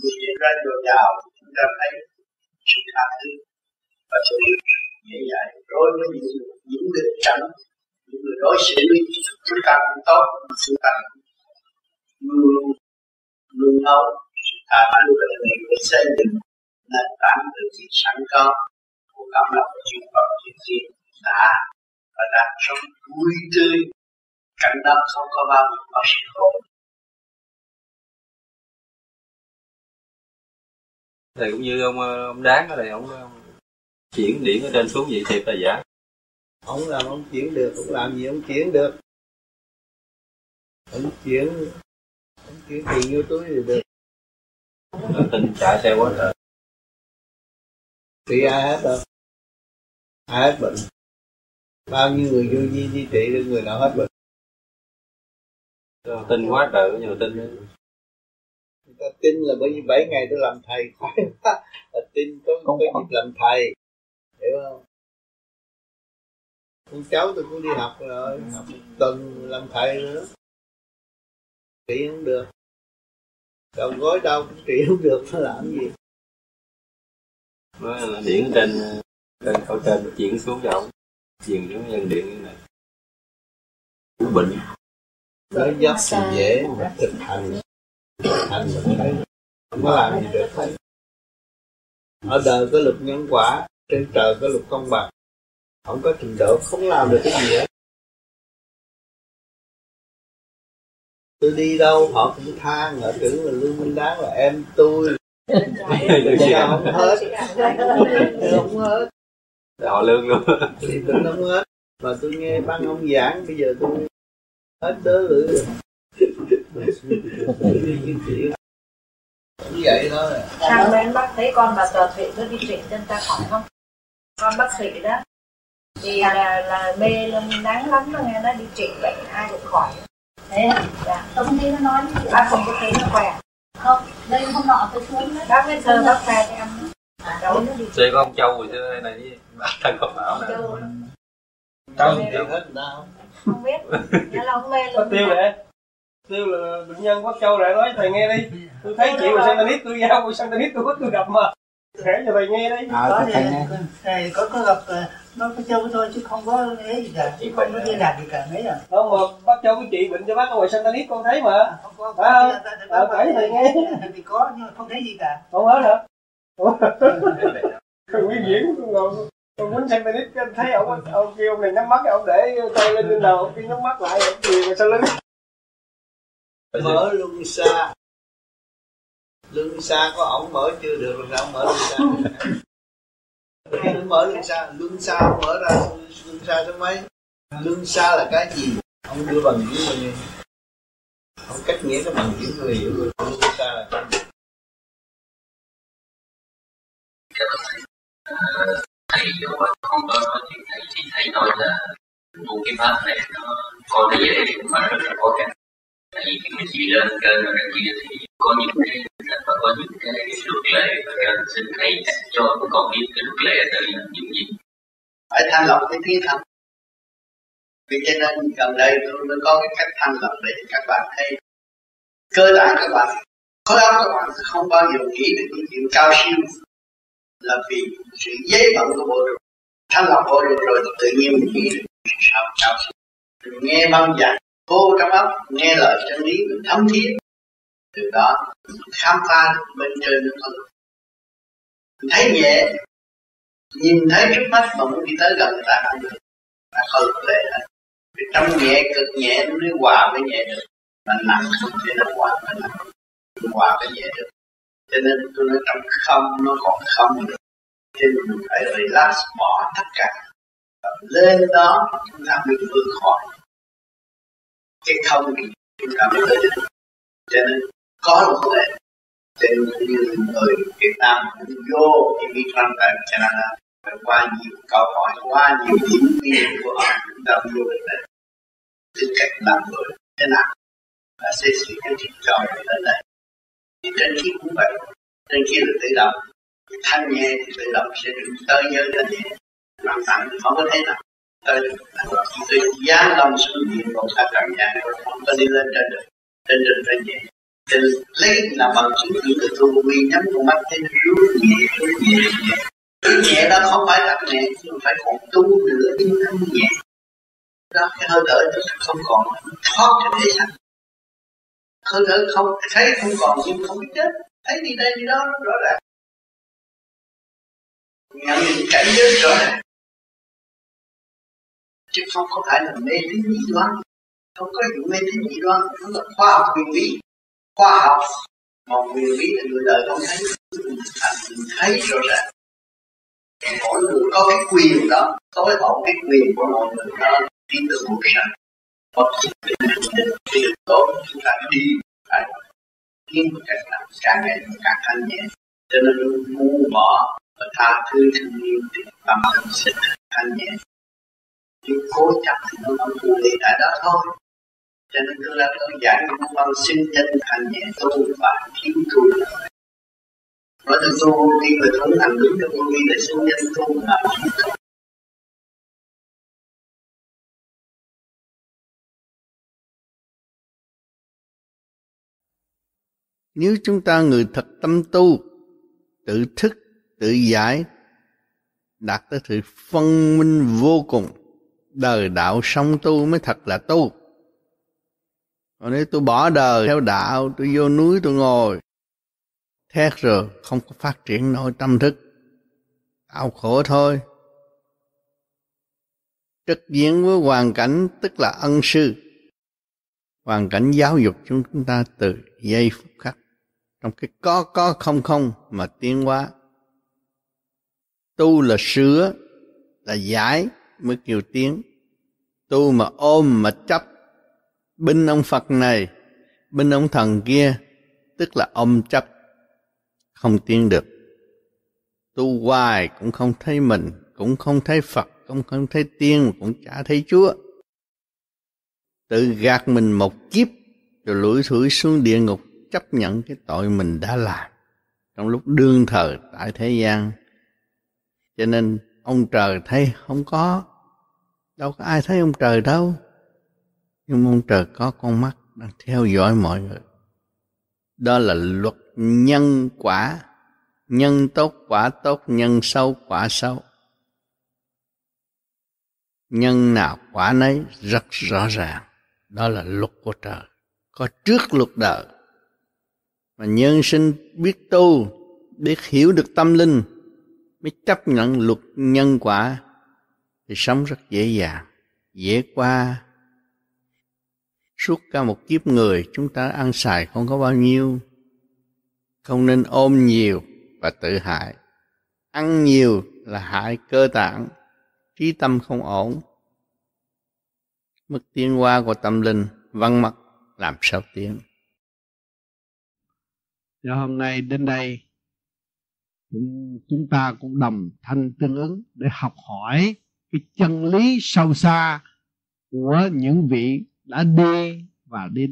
vì hiện ra dồi dào chúng ta thấy sự tha thứ. Và sự như vậy, đối với những những nghịch chẳng những người đối xử với chúng ta cũng tốt chúng ta luôn luôn nấu, sự tha thứ và người để xây dựng nền tảng từ sự sẵn có của cảm lòng chuyên Phật chuyên thiên đã và đang sống vui tươi. Cảnh đó không có bao có sự khổ. Thầy cũng như ông ông đáng ở đây ông, ông chuyển điển ở trên xuống vậy thiệt là giả. Ông làm ông chuyển được ông làm gì ông chuyển được. Ông chuyển ông chuyển tiền vô túi thì được. Tin chạy xe quá trời. Trị ai hết đâu. Ai hết bệnh bao nhiêu người vô di di trị được người nào hết bệnh? Tin quá trời có nhiều tin nữa. Người ta tin là bởi vì 7 ngày tôi làm thầy khoái là tin có có dịp làm thầy. Hiểu không? Con cháu tôi cũng đi học rồi. Học. Một tuần làm thầy nữa. Trị không được. Đầu gối đau cũng trị không được nó làm gì? Nó là điện trên trên ở trên chuyển xuống cho chuyển xuống nhân điện như này cũng bệnh nói dốc thì dễ mà thực hành thực hành mình thấy không có làm gì được hết ở đời có luật nhân quả trên trời có luật công bằng không có trình độ không làm được cái gì hết tôi đi đâu họ cũng than họ tưởng là lương minh đáng là em tôi Dạ không hết Không hết Họ lương luôn. Thì tôi không hết. Mà tôi nghe băng ông giảng Bây giờ tôi hết đớ lưỡi Như vậy thôi. Sang bên bác thấy con bà tòa thụy nó đi trịnh chân ta khỏi không? Con bác sĩ đó. Thì là, là mê lên nắng lắm mà nghe nó đi trị bệnh ai cũng khỏi. Thế dạ. Tôi không thấy nó nói gì. Bác không có thấy nó khỏe. Không, đây hôm nọ tôi xuống đấy Bác mới sơ bác khai cho em Đâu nó đi ông Châu rồi chứ đây này với bà thân con bảo nè Châu thì hết đâu Không? Biết. Nhớ là ông mê Có lên tiêu lệ Tiêu là bệnh nhân Quốc Châu lại nói thầy nghe đi. Tôi thấy chị và Santanit tôi giao của Santanit tôi có tôi gặp mà. Kể cho thầy nghe đi. Có thì thầy có có gặp ờ, nó có châu thôi chứ không có ấy gì cả. Chứ không có liên lạc gì cả mấy à Không mà bác Châu của chị bệnh cho bác ở ngoài Santanit con thấy mà. Không có. Phải không? Ờ, kể thầy nghe. thì có nhưng mà không thấy gì cả. Không hết hả? Thằng Nguyên Diễn con ngồi tôi muốn xem tennis thấy ông ông kia, ông này nhắm mắt, ông để tay lên trên đầu, ông kia nhắm mắt lại, ông gì mà sao lưng. Mở luôn xa lưng xa có ổng mở chưa được rồi ông mở lưng xa mở lưng xa lưng xa ông mở ra lưng xa số mấy? Lưng xa là cái gì? Ông đưa bằng chữ người Ông cách nghĩa nó bằng chữ người hiểu rồi lưng xa là cái gì thầy không có nói chuyện thầy thì thầy nói là tu cái pháp này nó coi nó dễ cũng phải rất là khó khăn. Tại vì cái gì lên cơ và cái kia thì có những cái và có những cái luật lệ và cần xin thầy cho con biết cái luật lệ từ những gì. Phải thanh lọc cái tiếng thanh. Vì cho nên gần đây tôi mới có cái cách thanh lọc để các bạn thấy. Cơ bản các bạn, có lắm các bạn không bao giờ nghĩ được những chuyện cao siêu là vì sự giấy bận của bộ ruột thanh lọc bộ ruột rồi tự nhiên mình nghĩ được sao mình nghe băng giảng vô trong óc, nghe lời chân lý, mình thấm thiết từ đó, mình khám phá được bên trên được thân mình thấy nhẹ, nhìn thấy trước mắt mà muốn đi tới gần ta không được. Ta không có lệ hết trong nhẹ, cực nhẹ, nó mới hòa với nhẹ được. Mà nặng không thể nào hòa với nặng hòa với nhẹ được cho nên tôi nói trong không nó còn không được cho nên mình phải relax bỏ tất cả. Và lên đó, chúng ta mới vượt khỏi. Cái không thì chúng ta mới tới cho nên có một lệ cho nên như người Việt Nam cũng vô thì đi sang tại Canada phải qua nhiều câu hỏi, qua nhiều điểm viên của họ, chúng ta vô được đây. Tư cách làm người thế nào? Và sẽ dựng cái chuyện trò ở đây thì trên kia cũng vậy. Trên kia là tự động thanh nhẹ thì tự động sẽ được tới giới thanh nhẹ. Làm tặng không có thế nào. Tới được chỉ giá lòng xuống điện một các cảm giác không có đi lên trên được. Trên trên trên nhẹ. Thì lấy là bằng chứng những từ tu vi nhắm con mắt thấy nó rút nhẹ rút nhẹ nhẹ. Rút nhẹ đó không phải là nhẹ nhưng phải còn tu nữa, nhưng không nhẹ. Đó, cái hơi thở nó không còn thoát cho thể xác hơn nữa không thấy, không còn nhưng không biết chết. Thấy đi đây đi đó rõ ràng. Nhận định cảnh giới rõ ràng. Chứ không có phải là mê tín dị đoan. Không có vụ mê tín dị đoan, nó là khoa học quyền bí. Khoa học. Mà quyền bí là người đời không thấy. Thành mình thấy rõ ràng. Mỗi người có cái quyền đó tối hậu cái quyền của mọi người đó đi từ một sanh bất kỳ điều tốt chúng ta đi phải kiếm một cách làm càng ngày càng thanh nhẹ cho nên muốn bỏ và tha thứ thương yêu thì tâm tâm sẽ thanh nhẹ nhưng cố chấp thì nó không phù đi tại đó thôi cho nên tôi là tôi giản những con sinh chân thanh nhẹ tu và thiếu tu nói từ tu khi người tu hành đúng cho tu đi là sinh chân tu mà kiếm tu Nếu chúng ta người thật tâm tu, tự thức, tự giải, đạt tới sự phân minh vô cùng, đời đạo sống tu mới thật là tu. Còn nếu tôi bỏ đời theo đạo, tôi vô núi tôi ngồi, thét rồi không có phát triển nội tâm thức, tạo khổ thôi. Trực diện với hoàn cảnh tức là ân sư. Hoàn cảnh giáo dục chúng ta từ giây phút khắc trong cái có có, không không mà tiến hóa. Tu là sửa, là giải mới kêu tiếng tu mà ôm mà chấp. Binh ông phật này binh ông thần kia, tức là ôm chấp, không tiến được. Tu hoài cũng không thấy mình, cũng không thấy phật, cũng không thấy tiên, cũng chả thấy chúa. Tự gạt mình một kiếp, rồi lủi thủi xuống địa ngục chấp nhận cái tội mình đã làm trong lúc đương thờ tại thế gian. Cho nên ông trời thấy không có, đâu có ai thấy ông trời đâu. Nhưng ông trời có con mắt đang theo dõi mọi người. Đó là luật nhân quả. Nhân tốt quả tốt, nhân sâu quả sâu nhân nào quả nấy rất rõ ràng. Đó là luật của trời. Có trước luật đời mà nhân sinh biết tu, biết hiểu được tâm linh, mới chấp nhận luật nhân quả, thì sống rất dễ dàng, dễ qua. Suốt cả một kiếp người, chúng ta ăn xài không có bao nhiêu. Không nên ôm nhiều và tự hại. Ăn nhiều là hại cơ tạng, trí tâm không ổn. Mức tiến hóa của tâm linh văn mặt, làm sao tiến? Rồi hôm nay đến đây cũng chúng ta cũng đồng thanh tương ứng để học hỏi cái chân lý sâu xa của những vị đã đi và đi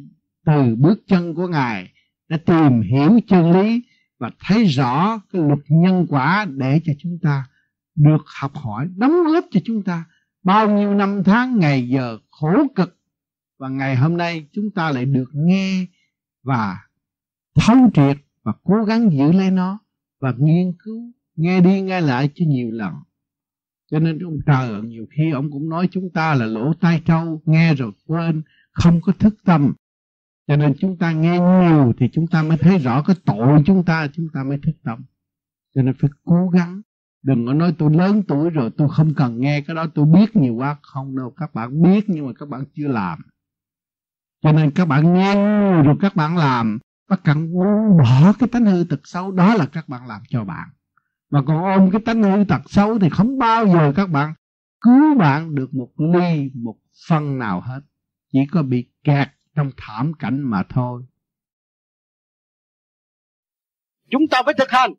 từ bước chân của ngài, đã tìm hiểu chân lý và thấy rõ cái luật nhân quả để cho chúng ta được học hỏi, đóng góp cho chúng ta bao nhiêu năm tháng, ngày giờ khổ cực. Và ngày hôm nay chúng ta lại được nghe và thấu triệt và cố gắng giữ lấy nó và nghiên cứu, nghe đi nghe lại cho nhiều lần. Cho nên ông trời nhiều khi ông cũng nói chúng ta là lỗ tai trâu, nghe rồi quên, không có thức tâm. Cho nên chúng ta nghe nhiều thì chúng ta mới thấy rõ cái tội chúng ta chúng ta mới thức tâm. Cho nên phải cố gắng. Đừng có nói tôi lớn tuổi rồi tôi không cần nghe cái đó, tôi biết nhiều quá. Không đâu, các bạn biết nhưng mà các bạn chưa làm. Cho nên các bạn nghe rồi các bạn làm các bạn bỏ cái tánh hư tật xấu, đó là các bạn làm cho bạn. Mà còn ôm cái tánh hư tật xấu thì không bao giờ các bạn cứu bạn được một ly, một phân nào hết. Chỉ có bị kẹt trong thảm cảnh mà thôi. Chúng ta phải thực hành.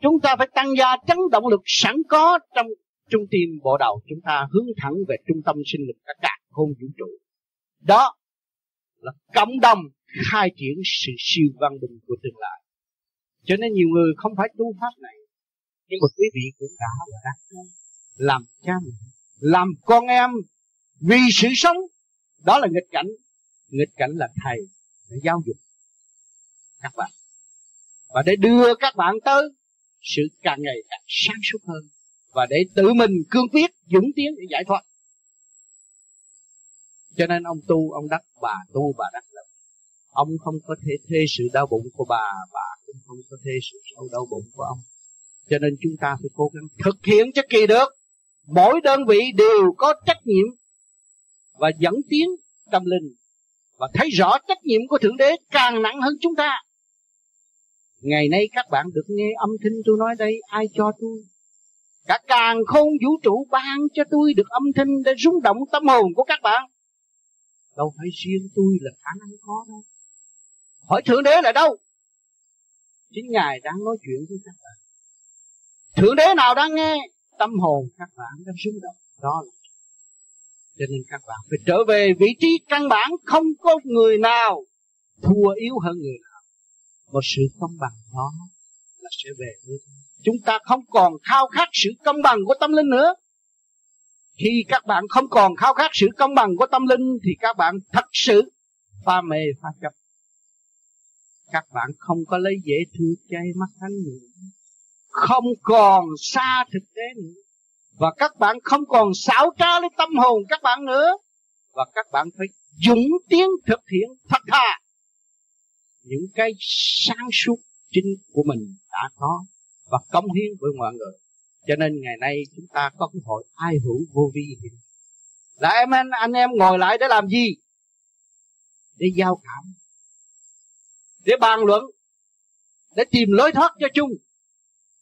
Chúng ta phải tăng gia chấn động lực sẵn có trong trung tim bộ đầu. Chúng ta hướng thẳng về trung tâm sinh lực cả cả không vũ trụ. Đó là cộng đồng khai triển sự siêu văn minh của tương lai. Cho nên nhiều người không phải tu pháp này, nhưng mà quý vị cũng đã và đang làm cha mẹ, làm con em vì sự sống, đó là nghịch cảnh. Nghịch cảnh là thầy để giáo dục. Các bạn. Và để đưa các bạn tới sự càng ngày càng sáng suốt hơn, và để tự mình cương quyết dũng tiến để giải thoát. Cho nên ông tu, ông đắc, bà tu, bà đắc ông không có thể thê sự đau bụng của bà bà cũng không có thê sự đau đau bụng của ông. Cho nên chúng ta phải cố gắng thực hiện cho kỳ được. Mỗi đơn vị đều có trách nhiệm và dẫn tiến tâm linh và thấy rõ trách nhiệm của thượng đế càng nặng hơn chúng ta. Ngày nay các bạn được nghe âm thanh tôi nói đây, ai cho tôi? Cả càng khôn vũ trụ ban cho tôi được âm thanh để rung động tâm hồn của các bạn. Đâu phải riêng tôi là khả năng có đâu hỏi thượng đế là đâu? Chính ngài đang nói chuyện với các bạn. Thượng đế nào đang nghe? Tâm hồn các bạn đang rung động. Đó là cho nên các bạn phải trở về vị trí căn bản. Không có người nào thua yếu hơn người nào. Một sự công bằng đó là sẽ về với chúng ta không còn khao khát sự công bằng của tâm linh nữa. Khi các bạn không còn khao khát sự công bằng của tâm linh, thì các bạn thật sự pha mê, pha chấp các bạn không có lấy dễ thương chay mắt thánh nữa không còn xa thực tế nữa. Và các bạn không còn xảo trá lấy tâm hồn các bạn nữa. Và các bạn phải dũng tiến thực hiện thật thà những cái sáng suốt chính của mình đã có và công hiến với mọi người. Cho nên ngày nay chúng ta có cái hội ai hữu vô vi là em anh, anh em ngồi lại để làm gì? Để giao cảm để bàn luận, để tìm lối thoát cho chung.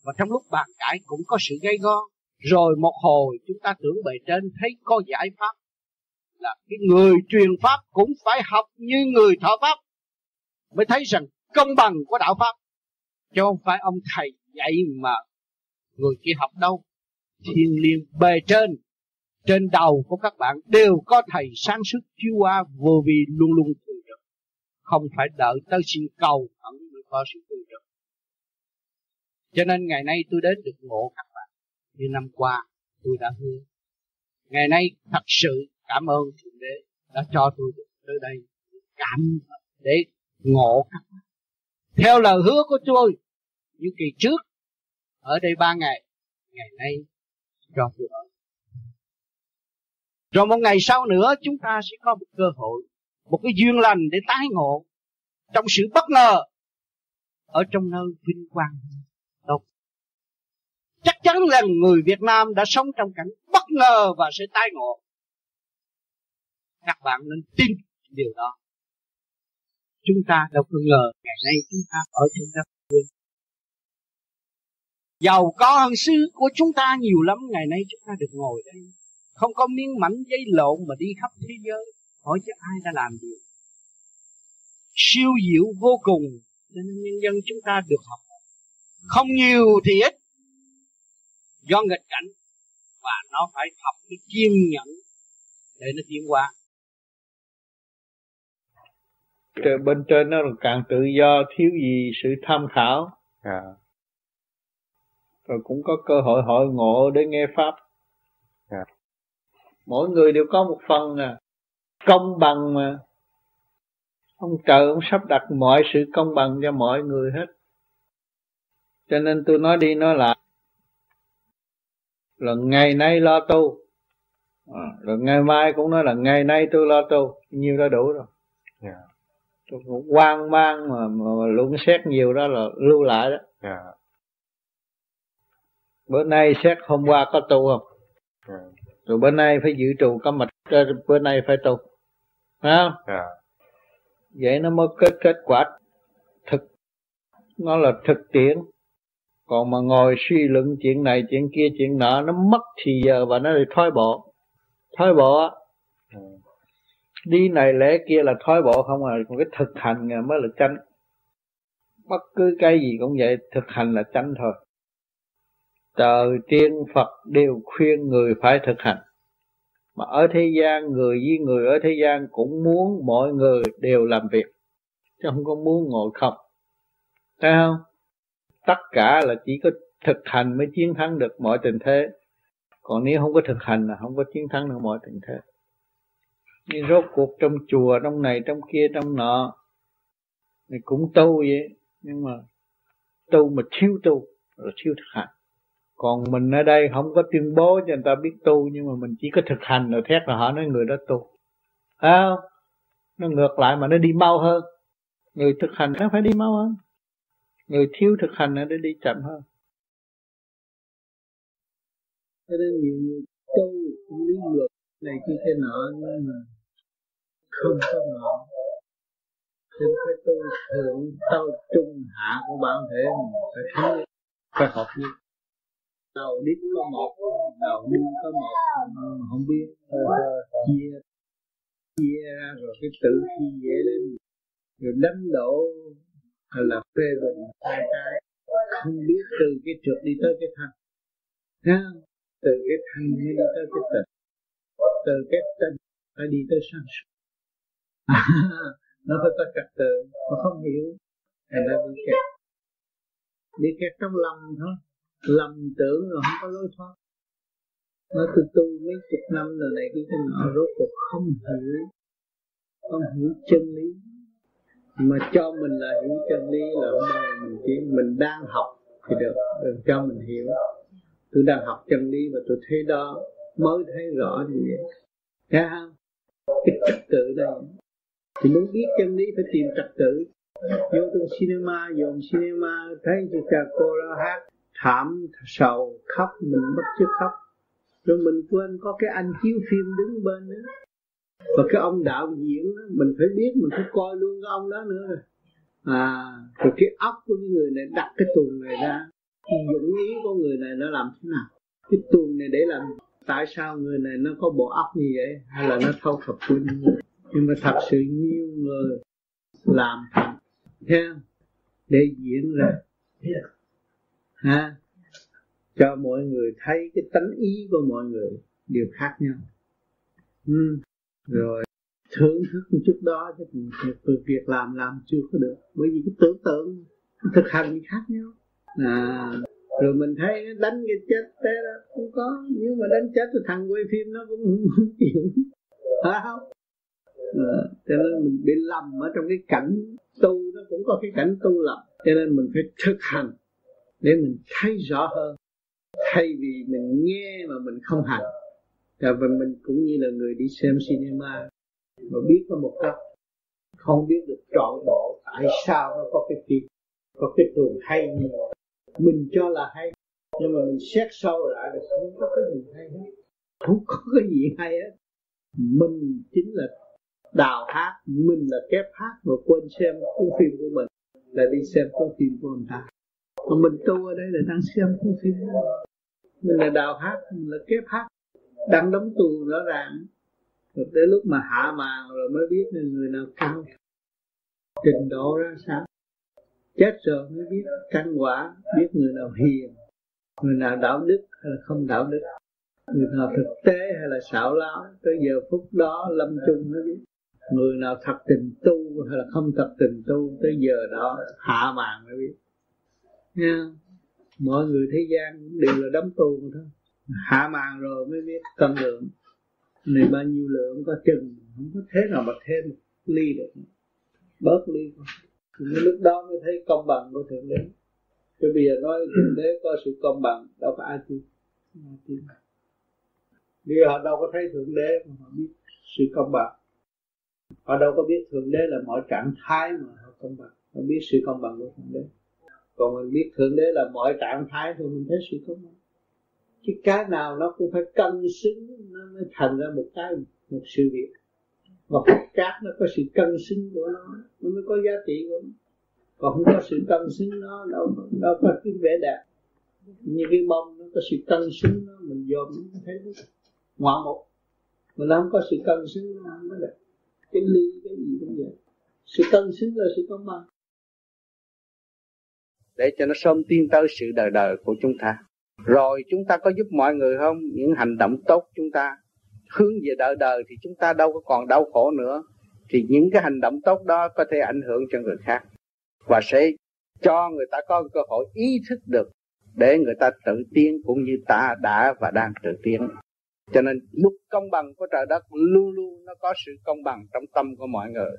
Và trong lúc bàn cãi cũng có sự gây go. Rồi một hồi chúng ta tưởng bề trên thấy có giải pháp. Là cái người truyền pháp cũng phải học như người thọ pháp. Mới thấy rằng công bằng của đạo pháp. Chứ không phải ông thầy dạy mà người kia học đâu. Thiên liêng bề trên trên đầu của các bạn đều có thầy sáng suốt chiếu qua vô vi luôn luôn không phải đợi tới xin cầu ẩn mới có sự thường trợ. cho nên ngày nay tôi đến được ngộ các bạn. Như năm qua, tôi đã hứa. Ngày nay thật sự cảm ơn thượng đế đã cho tôi được tới đây cảm để ngộ các bạn. Theo lời hứa của tôi, những kỳ trước, ở đây ba ngày ngày nay cho tôi ở. Rồi một ngày sau nữa, chúng ta sẽ có một cơ hội một cái duyên lành để tái ngộ trong sự bất ngờ ở trong nơi vinh quang. Đâu chắc chắn là người Việt Nam đã sống trong cảnh bất ngờ và sẽ tái ngộ. Các bạn nên tin điều đó. Chúng ta đâu có ngờ ngày nay chúng ta ở trên đất phương giàu có hơn xứ của chúng ta nhiều lắm, ngày nay chúng ta được ngồi đây. Không có miếng mảnh giấy lộn mà đi khắp thế giới hỏi chứ ai đã làm điều siêu diệu vô cùng nên nhân dân chúng ta được học. Không nhiều thì ít. Do nghịch cảnh và nó phải học cái kiên nhẫn để nó tiến qua trời bên trên nó càng tự do thiếu gì sự tham khảo. À. rồi cũng có cơ hội hội ngộ để nghe pháp. À. mỗi người đều có một phần à công bằng mà ông trời ông sắp đặt mọi sự công bằng cho mọi người hết cho nên tôi nói đi nói lại là ngày nay lo tu à, rồi ngày mai cũng nói là ngày nay tôi lo tu nhiêu đã đủ rồi yeah. Dạ tôi cũng hoang mang mà, mà, mà luận xét nhiều đó là lưu lại đó yeah. Dạ. bữa nay xét hôm qua có tu không yeah. rồi bữa nay phải giữ trụ có mạch bữa nay phải tu phải không? Yeah. vậy nó mới kết kết quả thực. Nó là thực tiễn. Còn mà ngồi suy luận chuyện này chuyện kia chuyện nọ nó mất thì giờ và nó lại thoái bộ. Thoái bộ đi này lễ kia là thoái bộ không à còn cái thực hành mới là chánh. Bất cứ cái gì cũng vậy thực hành là chánh thôi. Trời tiên phật đều khuyên người phải thực hành mà ở thế gian, người với người ở thế gian cũng muốn mọi người đều làm việc, chứ không có muốn ngồi không. Thấy không? Tất cả là chỉ có thực hành mới chiến thắng được mọi tình thế. Còn nếu không có thực hành là không có chiến thắng được mọi tình thế. Nhưng rốt cuộc trong chùa, trong này, trong kia, trong nọ, thì cũng tu vậy. Nhưng mà tu mà thiếu tu là thiếu thực hành còn mình ở đây không có tuyên bố cho người ta biết tu nhưng mà mình chỉ có thực hành rồi thét là họ nói người đó tu. À, nó ngược lại mà nó đi mau hơn. Người thực hành nó phải đi mau hơn. Người thiếu thực hành nó đi chậm hơn. Cho nên nhiều người tu lý luận này kia thế nọ nhưng mà không có nọ. Nên phải tu thượng tao trung hạ của bản thể mình phải thấy phải học như đầu đít có một đầu đuôi có một. Không biết. Chia chia ra rồi cái tự khi dễ lên. Rồi đánh đổ hay là phê bình hai cái. Không biết từ cái trượt đi tới cái thanh từ cái thanh mới đi tới cái tịnh từ cái tịnh phải đi tới sáng suốt nó phải có trật tự nó không hiểu. Thành ra bị kẹt. Bị kẹt trong lòng thôi lầm tưởng rồi không có lối thoát. Nó từ tu mấy chục năm rồi này cái cái nọ, rốt cuộc không hiểu không hiểu chân lý. Mà cho mình là hiểu chân lý là hôm nay mình chỉ mình đang học thì được, đừng cho mình hiểu. Tôi đang học chân lý và tôi thấy đó, mới thấy rõ gì vậy. Thấy không? Cái trật tự đây thì muốn biết chân lý phải tìm trật tự. Vô trong cinema dồn cinema, thấy chị cha cô đó hát thảm sầu khóc mình bất chước khóc. Rồi mình quên có cái anh chiếu phim đứng bên đó. Và cái ông đạo diễn đó, mình phải biết mình phải coi luôn cái ông đó nữa rồi. À rồi cái óc của những người này đặt cái tuồng này ra. Thì dụng ý của người này nó làm thế nào? Cái tuồng này để làm tại sao người này nó có bộ óc như vậy? Hay là nó thâu thập quân nhưng mà thật sự nhiều người làm thành theo để diễn ra ha? Cho mọi người thấy cái tánh ý của mọi người đều khác nhau. Ừ. rồi thưởng thức một chút đó chứ từ việc làm làm chưa có được. Bởi vì cái tưởng tượng thực hành khác nhau. À rồi mình thấy đánh cái chết thế đó cũng có. Nếu mà đánh chết thì thằng quay phim nó cũng không chịu. Phải không? À, cho nên mình bị lầm ở trong cái cảnh tu nó cũng có cái cảnh tu lầm. Cho nên mình phải thực hành để mình thấy rõ hơn. Thay vì mình nghe mà mình không hành. Và mình cũng như là người đi xem cinema mà biết có một cách không biết được trọn bộ tại sao nó có cái phim, có cái tuồng hay như vậy. Mình cho là hay, nhưng mà mình xét sâu lại là không có cái gì hay hết. Không có cái gì hay hết. Mình chính là đào hát, mình là kép hát mà quên xem cuốn phim của mình, là đi xem cuốn phim của người ta còn mình tu ở đây là đang xem cuốn phim mình là đào hát, mình là kép hát. Đang đóng tù rõ ràng. Rồi tới lúc mà hạ màn rồi mới biết là người nào cao trình độ ra sao? Chết rồi mới biết. Căn quả, biết người nào hiền. Người nào đạo đức hay là không đạo đức. Người nào thực tế hay là xảo láo. Tới giờ phút đó lâm chung mới biết. Người nào thật tình tu hay là không thật tình tu, tới giờ đó hạ màn mới biết nha. Mọi người thế gian đều là đấm tu mà thôi. Hạ màn rồi mới biết cân lượng này bao nhiêu lượng có chừng, không có thế nào mà thêm một ly được. Bớt ly thì lúc đó mới thấy công bằng của thượng đế. Chứ bây giờ nói thượng đế có sự công bằng, đâu có ai tin. Bây giờ họ đâu có thấy thượng đế mà họ biết sự công bằng. Họ đâu có biết thượng đế là mọi trạng thái mà họ công bằng. Họ biết sự công bằng của thượng đế còn mình biết thượng đế là mọi trạng thái thì mình thấy sự có bằng cái cái nào nó cũng phải cân xứng, nó mới thành ra một cái, một sự việc. Và cái cát nó có sự cân xứng của nó nó mới có giá trị của nó. Còn không có sự cân xứng nó đâu đâu có cái vẻ đẹp. Như cái bông, nó có sự cân xứng nó mình dòm nó thấy nó ngoạn một mà nó không có sự cân xứng nó không có đẹp cái ly, cái gì cũng vậy. Sự cân xứng là sự công bằng để cho nó sớm tiến tới sự đời đời của chúng ta. Rồi chúng ta có giúp mọi người không? Những hành động tốt chúng ta, hướng về đời đời thì chúng ta đâu có còn đau khổ nữa. Thì những cái hành động tốt đó có thể ảnh hưởng cho người khác. Và sẽ cho người ta có cơ hội ý thức được để người ta tự tiến cũng như ta đã và đang tự tiến. Cho nên lúc công bằng của trời đất luôn luôn nó có sự công bằng trong tâm của mọi người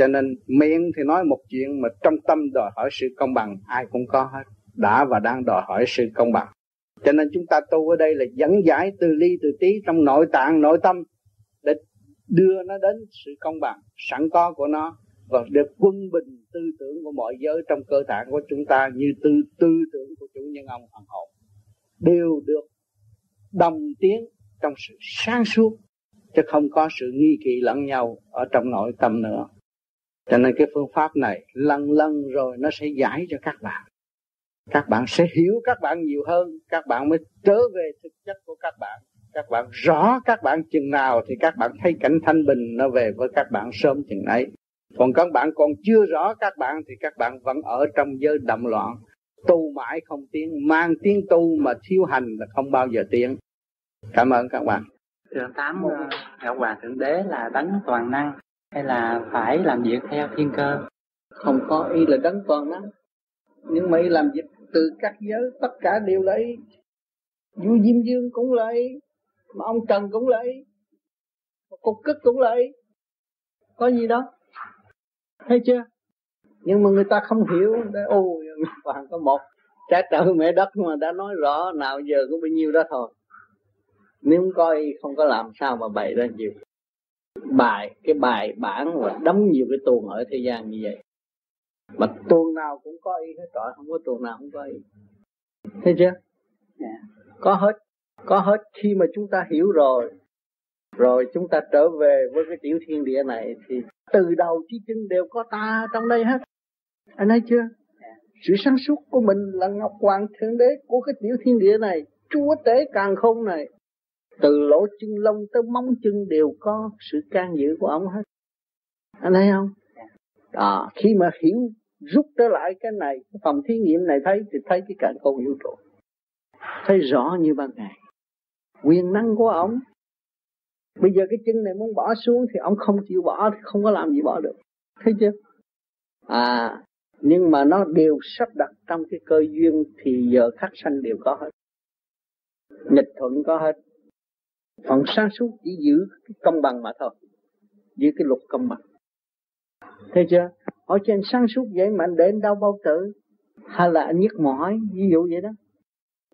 cho nên miệng thì nói một chuyện mà trong tâm đòi hỏi sự công bằng, ai cũng có hết, đã và đang đòi hỏi sự công bằng. Cho nên chúng ta tu ở đây là dẫn giải từ ly, từ tí trong nội tạng, nội tâm, để đưa nó đến sự công bằng, sẵn có của nó, và được quân bình tư tưởng của mọi giới trong cơ thể của chúng ta như tư tư tưởng của chủ nhân ông hoàng hậu. Đều được đồng tiếng trong sự sáng suốt, chứ không có sự nghi kỵ lẫn nhau ở trong nội tâm nữa cho nên cái phương pháp này lần lần rồi nó sẽ giải cho các bạn. Các bạn sẽ hiểu các bạn nhiều hơn, các bạn mới trở về thực chất của các bạn. Các bạn rõ các bạn chừng nào thì các bạn thấy cảnh thanh bình nó về với các bạn sớm chừng ấy còn các bạn còn chưa rõ các bạn thì các bạn vẫn ở trong giới đậm loạn. Tu mãi không tiến, mang tiếng tu mà thiếu hành là không bao giờ tiến. Cảm ơn các bạn. Thượng tám ờ, ngọc hoàng thượng đế là đánh toàn năng hay là phải làm việc theo thiên cơ? Không có ý là đấng toàn năng nhưng mà ý làm việc từ các giới, tất cả đều lấy. Vua diêm dương cũng lấy, mà ông trần cũng lấy cục cức cũng lấy. Có gì đó. Thấy chưa? Nhưng mà người ta không hiểu. Ôi, hoàng có một. Trái trời mẹ đất mà đã nói rõ, nào giờ có bao nhiêu đó thôi. Nếu không coi không có làm sao mà bày ra nhiều bài cái bài bản và đóng nhiều cái tuồng ở thế gian như vậy. Mà tuồng nào cũng có ý hết trọi không có tuồng nào không có ý. Thấy chưa? Yeah. Dạ. có hết có hết. Khi mà chúng ta hiểu rồi rồi chúng ta trở về với cái tiểu thiên địa này thì từ đầu chí chân đều có ta trong đây hết. Anh thấy chưa? Sự sáng suốt của mình là ngọc hoàng thượng đế của cái tiểu thiên địa này chúa tế càng không này từ lỗ chân lông tới móng chân đều có sự can dự của ông hết. Anh thấy không? À khi mà hiểu, rút trở lại cái này, cái phòng thí nghiệm này thấy, thì thấy cái cảnh con vũ trụ thấy rõ như ban ngày. Quyền năng của ông. Bây giờ cái chân này muốn bỏ xuống thì ông không chịu bỏ, thì không có làm gì bỏ được. Thấy chưa? À nhưng mà nó đều sắp đặt trong cái cơ duyên thì giờ khắc sanh đều có hết. Nghịch thuận có hết phần sáng suốt chỉ giữ cái công bằng mà thôi, giữ cái luật công bằng. Thấy chưa? Ở trên sáng suốt vậy mà anh để đau bao tử, hay là anh nhức mỏi, ví dụ vậy đó.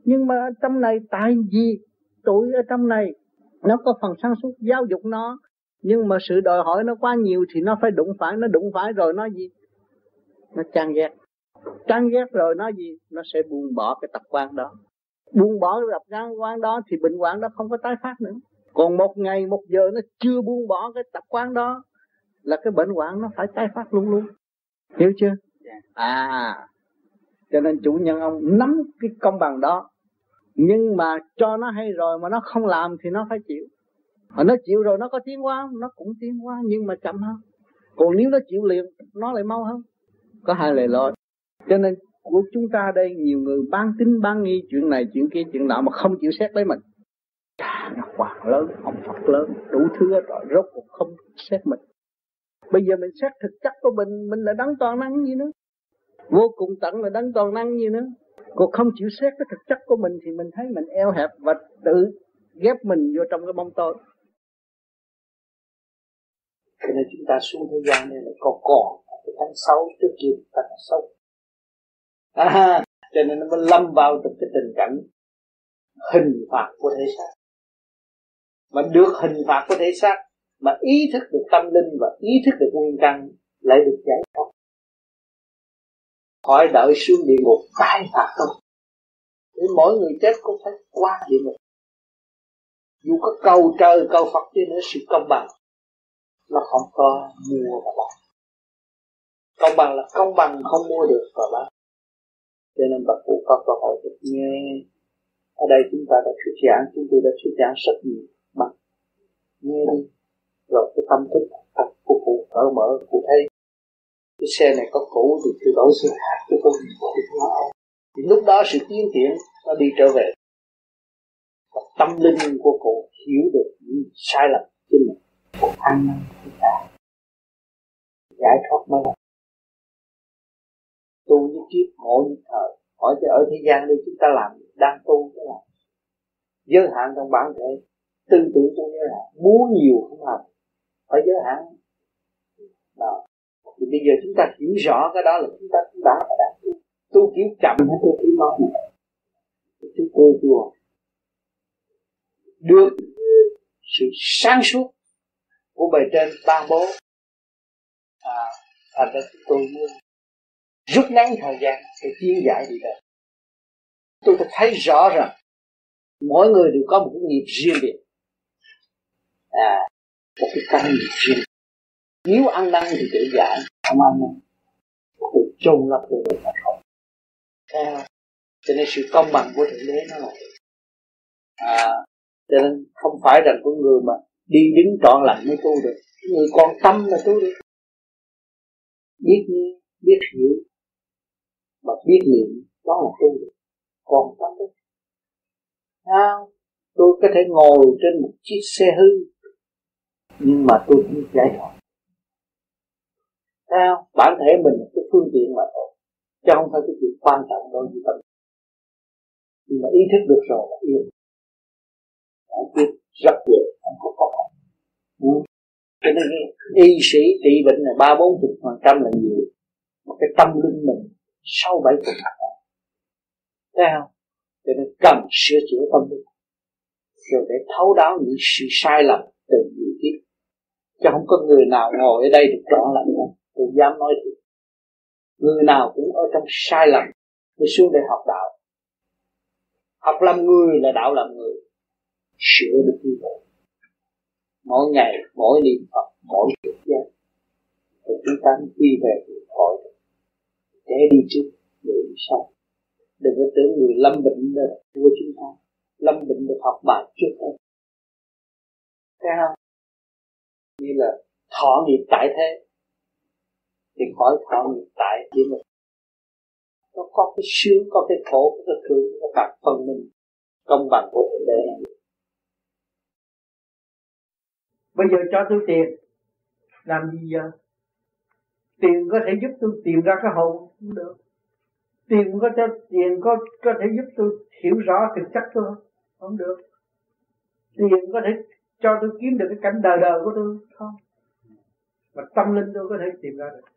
Nhưng mà trong này, tại vì tuổi ở trong này, nó có phần sáng suốt, giáo dục nó. Nhưng mà sự đòi hỏi nó quá nhiều thì nó phải đụng phải, nó đụng phải rồi nó gì? Nó chán ghét. Chán ghét rồi nó gì? Nó sẽ buông bỏ cái tập quan đó buông bỏ cái tập quan đó thì bệnh hoạn đó không có tái phát nữa. Còn một ngày một giờ nó chưa buông bỏ cái tập quán đó là cái bệnh hoạn nó phải tái phát luôn luôn. Hiểu chưa? Dạ. à cho nên chủ nhân ông nắm cái công bằng đó. Nhưng mà cho nó hay rồi mà nó không làm thì nó phải chịu. Mà nó chịu rồi nó có tiến hóa nó cũng tiến hóa nhưng mà chậm hơn. Còn nếu nó chịu liền nó lại mau hơn. Có hai lời lỗi cho nên của chúng ta đây nhiều người ban tính ban nghi chuyện này chuyện kia chuyện nọ mà không chịu xét lấy mình nó Hoàng lớn, ông Phật lớn, đủ thứ rồi, rốt cuộc không xét mình. Bây giờ mình xét thực chất của mình, mình là đấng toàn năng gì nữa. Vô cùng tận là đấng toàn năng gì nữa. Còn không chịu xét cái thực chất của mình thì mình thấy mình eo hẹp và tự ghép mình vô trong cái bông tôi. Cho nên chúng ta xuống thế gian này là có còn cái tháng xấu trước kia ta là. À, cho nên nó mới lâm vào trong cái tình cảnh hình phạt của thể xác. Mà được hình phạt của thể xác mà ý thức được tâm linh và ý thức được nguyên căn lại được giải thoát. Khỏi đợi xuống địa ngục tai phạt không? Thì mỗi người chết cũng phải qua địa ngục. Dù có cầu trời cầu Phật đi nữa sự công bằng nó không có mua và bán. Công bằng là công bằng không mua được và bán cho nên bậc cụ có cơ hội được nghe. Ở đây chúng ta đã thuyết giảng, chúng tôi đã thuyết giảng rất nhiều. Mà nghe đi. Rồi cái tâm thức thật của cụ mở mở cụ thấy cái xe này có cũ thì tôi đổi xe khác cho tôi thì lúc đó sự tiến triển nó đi trở về. Và tâm linh của cụ hiểu được những sai lầm của mình cụ ăn năn chúng ta giải thoát mới là tu như kiếp ngộ như thời. Hỏi cho ở thế gian đây chúng ta làm đang tu cái là giới hạn trong bản thể tư tưởng trong giới hạn muốn nhiều không làm. Phải giới hạn. Đó. Thì bây giờ chúng ta hiểu rõ cái đó là chúng ta cũng đã đã tu, tu kiểu chậm hay tu kiểu mau. Chúng tôi chùa à. được sự sáng suốt của bề trên ban bố à, thành ra chúng tôi muốn rút ngắn thời gian để tiến giải đi đây tôi thấy rõ rằng mỗi người đều có một cái nghiệp riêng biệt. À một cái căn nghiệp riêng nếu ăn năn thì tự giải không ăn năn. Thì chôn lấp được mà không. À, cho nên sự công bằng của thượng đế nó là à, cho nên không phải rằng con người mà đi đứng trọn lành mới tu được. Người còn tâm là tu được. Biết nghe biết hiểu mà biết niệm đó là tu được còn tâm cái à, tôi có thể ngồi trên một chiếc xe hư nhưng mà tôi cũng giải thoát sao? Bản thể mình là cái phương tiện mà thôi chứ không phải cái chuyện quan trọng đâu như tâm nhưng mà ý thức được rồi là yên. Giải quyết rất dễ không có khó. Khăn ừ. cho nên y sĩ trị bệnh này ba bốn chục phần trăm là nhiều. Mà cái tâm linh mình sau bảy tuần, phần đó. Thấy không? Cho nên cần sửa chữa tâm linh rồi để thấu đáo những sự sai lầm từ nhiều kiếp. Chứ không có người nào ngồi ở đây được trọn lành đâu tôi dám nói thiệt. Người nào cũng ở trong sai lầm mới xuống để học đạo. Học làm người là đạo làm người. Sửa được như vậy. Mỗi ngày mỗi niệm phật mỗi chút gian thì chúng ta đi về thì khỏi để đi trước để đi sau. Đừng có tưởng người lâm bệnh là của chúng ta, lâm bệnh được học bài trước hết thấy không? Như là thọ nghiệp tại thế. Thì khỏi thọ nghiệp tại chỉ một nó có cái sướng, có cái khổ, có cái thương có đặt phần mình, công bằng của thượng đế. Bây giờ cho tôi tiền. Làm gì giờ? Tiền có thể giúp tôi tìm ra cái hồn cũng được. Tiền có cho tiền có có thể giúp tôi hiểu rõ thực chất tôi không? Không được. Tiền có thể cho tôi kiếm được cái cảnh đời đời của tôi không? Mà tâm linh tôi có thể tìm ra được.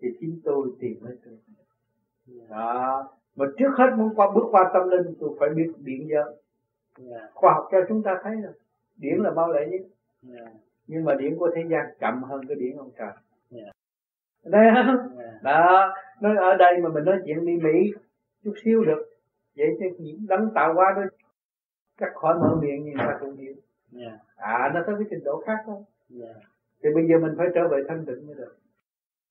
Thì chính tôi tìm lấy tôi đó mà trước hết muốn qua bước qua tâm linh tôi phải biết điện giới khoa học cho chúng ta thấy rồi điển là bao lệ nhất. Yeah. nhưng mà điển của thế gian chậm hơn cái điển ông trời không yeah. đó. Nói ở đây mà mình nói chuyện đi mỹ chút xíu được. Vậy chứ những đấng tạo hóa đó cắt khỏi mở miệng nhưng ta cũng hiểu. Yeah. à nó tới cái trình độ khác thôi. Yeah. thì bây giờ mình phải trở về thanh tịnh mới được.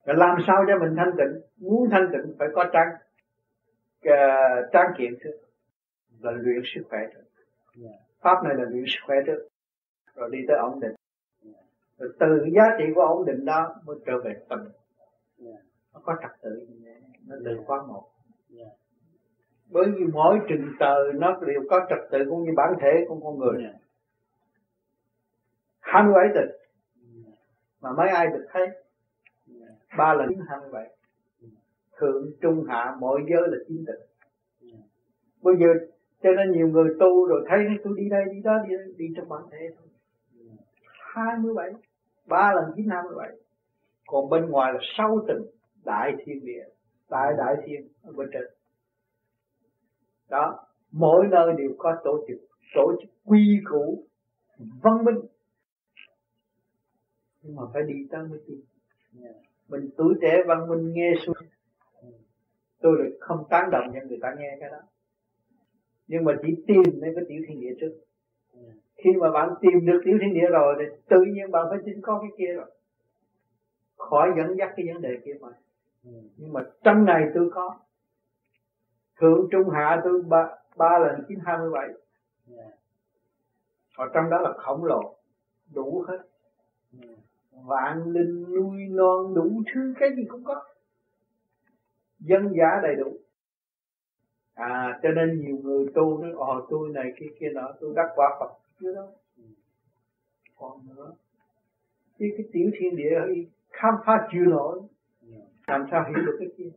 Và làm sao cho mình thanh tịnh? Muốn thanh tịnh phải có trang uh, trang kiện trước là luyện sức khỏe trước. Yeah. pháp này là luyện sức khỏe trước. Rồi đi tới ổn định. Rồi từ giá trị của ổn định đó mới trở về tâm nó có trật tự nó từ khóa một. Bởi vì mỗi trình tờ nó đều có trật tự cũng như bản thể của con người. Hai mươi bảy tịch mà mấy ai được thấy? Ba lần hai mươi bảy thượng trung hạ mọi giới là chín tịch. Bây giờ cho nên nhiều người tu rồi thấy tôi đi đây đi đó đi, đi trong bản thể thôi. 27 ba lần 9 27 còn bên ngoài là sâu tình đại thiên địa đại đại thiên ở bên trên. Đó, mỗi nơi đều có tổ chức tổ chức quy củ, văn minh. Nhưng mà phải đi tới mới tin. Mình tuổi trẻ văn minh nghe xuống, tôi được không tán đồng cho người ta nghe cái đó. Nhưng mà chỉ tìm nên cái tiểu thiên địa trước. Khi mà bạn tìm được tiểu thiên địa rồi thì tự nhiên bạn phải tin có cái kia rồi khỏi dẫn dắt cái vấn đề kia mà. Nhưng mà trong này tôi có. Thượng trung hạ tôi ba, ba lần chín hai mươi bảy. Ở trong đó là khổng lồ. Đủ hết. Vạn linh nuôi non đủ thứ cái gì cũng có. Dân giả đầy đủ. À cho nên nhiều người tu nói ồ tôi này kia kia nọ tôi đắc quả phật. Chưa đâu. Còn nữa. Chứ cái tiểu thiên địa khám phá chưa nổi làm sao hiểu được cái kia?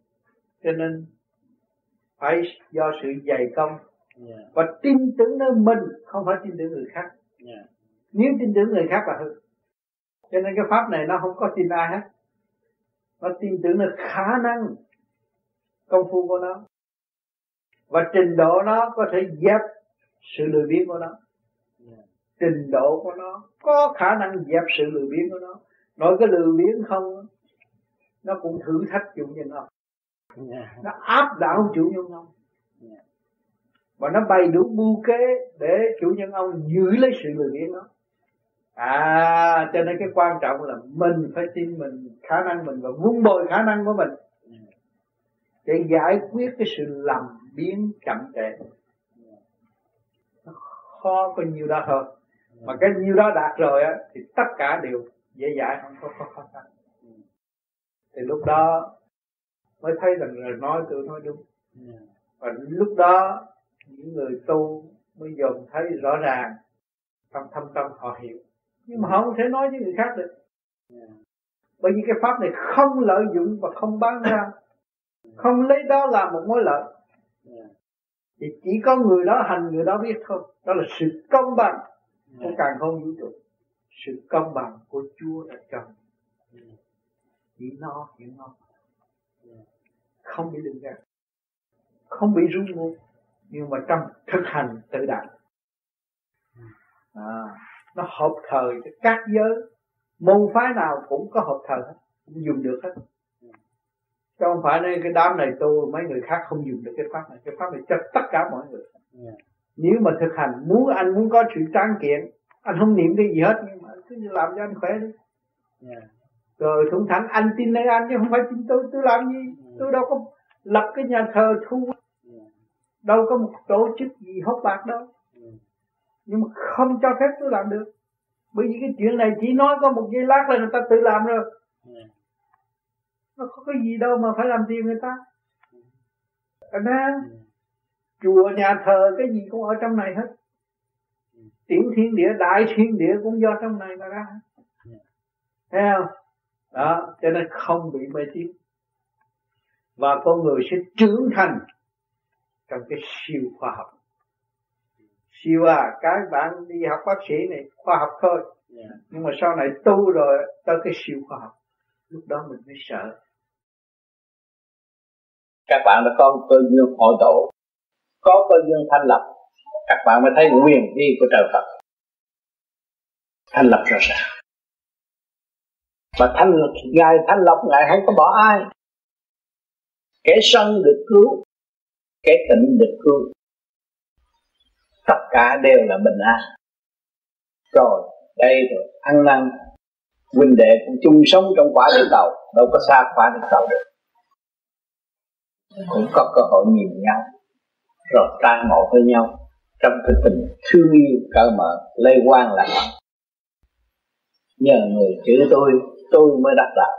Cho nên phải do sự dày công và tin tưởng nơi mình không phải tin tưởng người khác. Nếu tin tưởng người khác là hư. Cho nên cái pháp này nó không có tin ai hết. Nó tin tưởng là khả năng công phu của nó. Và trình độ nó có thể dẹp sự lười biếng của nó. Trình độ của nó có khả năng dẹp sự lười biếng của nó nói cái lười biếng không nó cũng thử thách chủ nhân ông. Nó áp đảo chủ nhân ông. Và nó bày đủ mưu kế để chủ nhân ông giữ lấy sự lười biếng đó. À cho nên cái quan trọng là mình phải tin mình khả năng mình và vun bồi khả năng của mình. Để giải quyết cái sự lầm biến chậm trễ. Nó khó có nhiều đó thôi. Mà cái nhiêu đó đạt rồi á thì tất cả đều dễ dãi. Không có khó khăn thì lúc đó mới thấy rằng lời nói tôi nói đúng. Và lúc đó những người tu mới dồn thấy rõ ràng trong thâm tâm họ hiểu. Nhưng mà họ không thể nói với người khác được. Bởi vì cái pháp này không lợi dụng và không bán ra. Không lấy đó làm một mối lợi. Thì chỉ có người đó hành người đó biết thôi. Đó là sự công bằng. Của càng không vũ trụ sự công bằng của Chúa đã trồng chỉ no hiểu no không bị đường ra không bị rung ngôn nhưng mà trong thực hành tự đạt à, nó hợp thời cho các giới. Môn phái nào cũng có hợp thời hết cũng dùng được hết. Chứ không phải nên cái đám này tu mấy người khác không dùng được cái pháp này. Cái pháp này cho tất cả mọi người. Yeah. nếu mà thực hành muốn anh muốn có sự tráng kiện anh không niệm cái gì hết nhưng mà cứ làm cho anh khỏe đi. Yeah. rồi thủng thẳng anh tin nơi anh chứ không phải tin tôi. Tôi làm gì? Yeah. tôi đâu có lập cái nhà thờ thu. Yeah. đâu có một tổ chức gì hốt bạc đâu. Yeah. nhưng mà không cho phép tôi làm được. Bởi vì cái chuyện này chỉ nói có một giây lát là người ta tự làm rồi. Yeah nó có cái gì đâu mà phải làm tiền người ta. Anh thấy chùa nhà thờ cái gì cũng ở trong này hết tiểu thiên địa đại thiên địa cũng do trong này mà ra. Thấy không? Đó cho nên không bị mê tín. Và con người sẽ trưởng thành trong cái siêu khoa học. Siêu à các bạn đi học bác sĩ này khoa học thôi. Nhưng mà sau này tu rồi tới cái siêu khoa học lúc đó mình mới sợ. Các bạn đã có cơ duyên hội tụ. Có cơ duyên thanh lập các bạn mới thấy quyền uy của trời Phật. Thanh lập rõ ràng và thanh ngài thanh lập ngài không có bỏ ai. Kẻ sân được cứu, kẻ tịnh được cứu. Tất cả đều là bình an. Rồi, đây rồi, ăn năn. Huynh đệ cũng chung sống trong quả địa cầu, đâu có xa quả địa cầu được. Cũng có cơ hội nhìn nhau, rồi tai ngộ với nhau trong cái tình thương yêu cởi mở, lây quan là nhờ người chữ tôi tôi mới đắc đạo.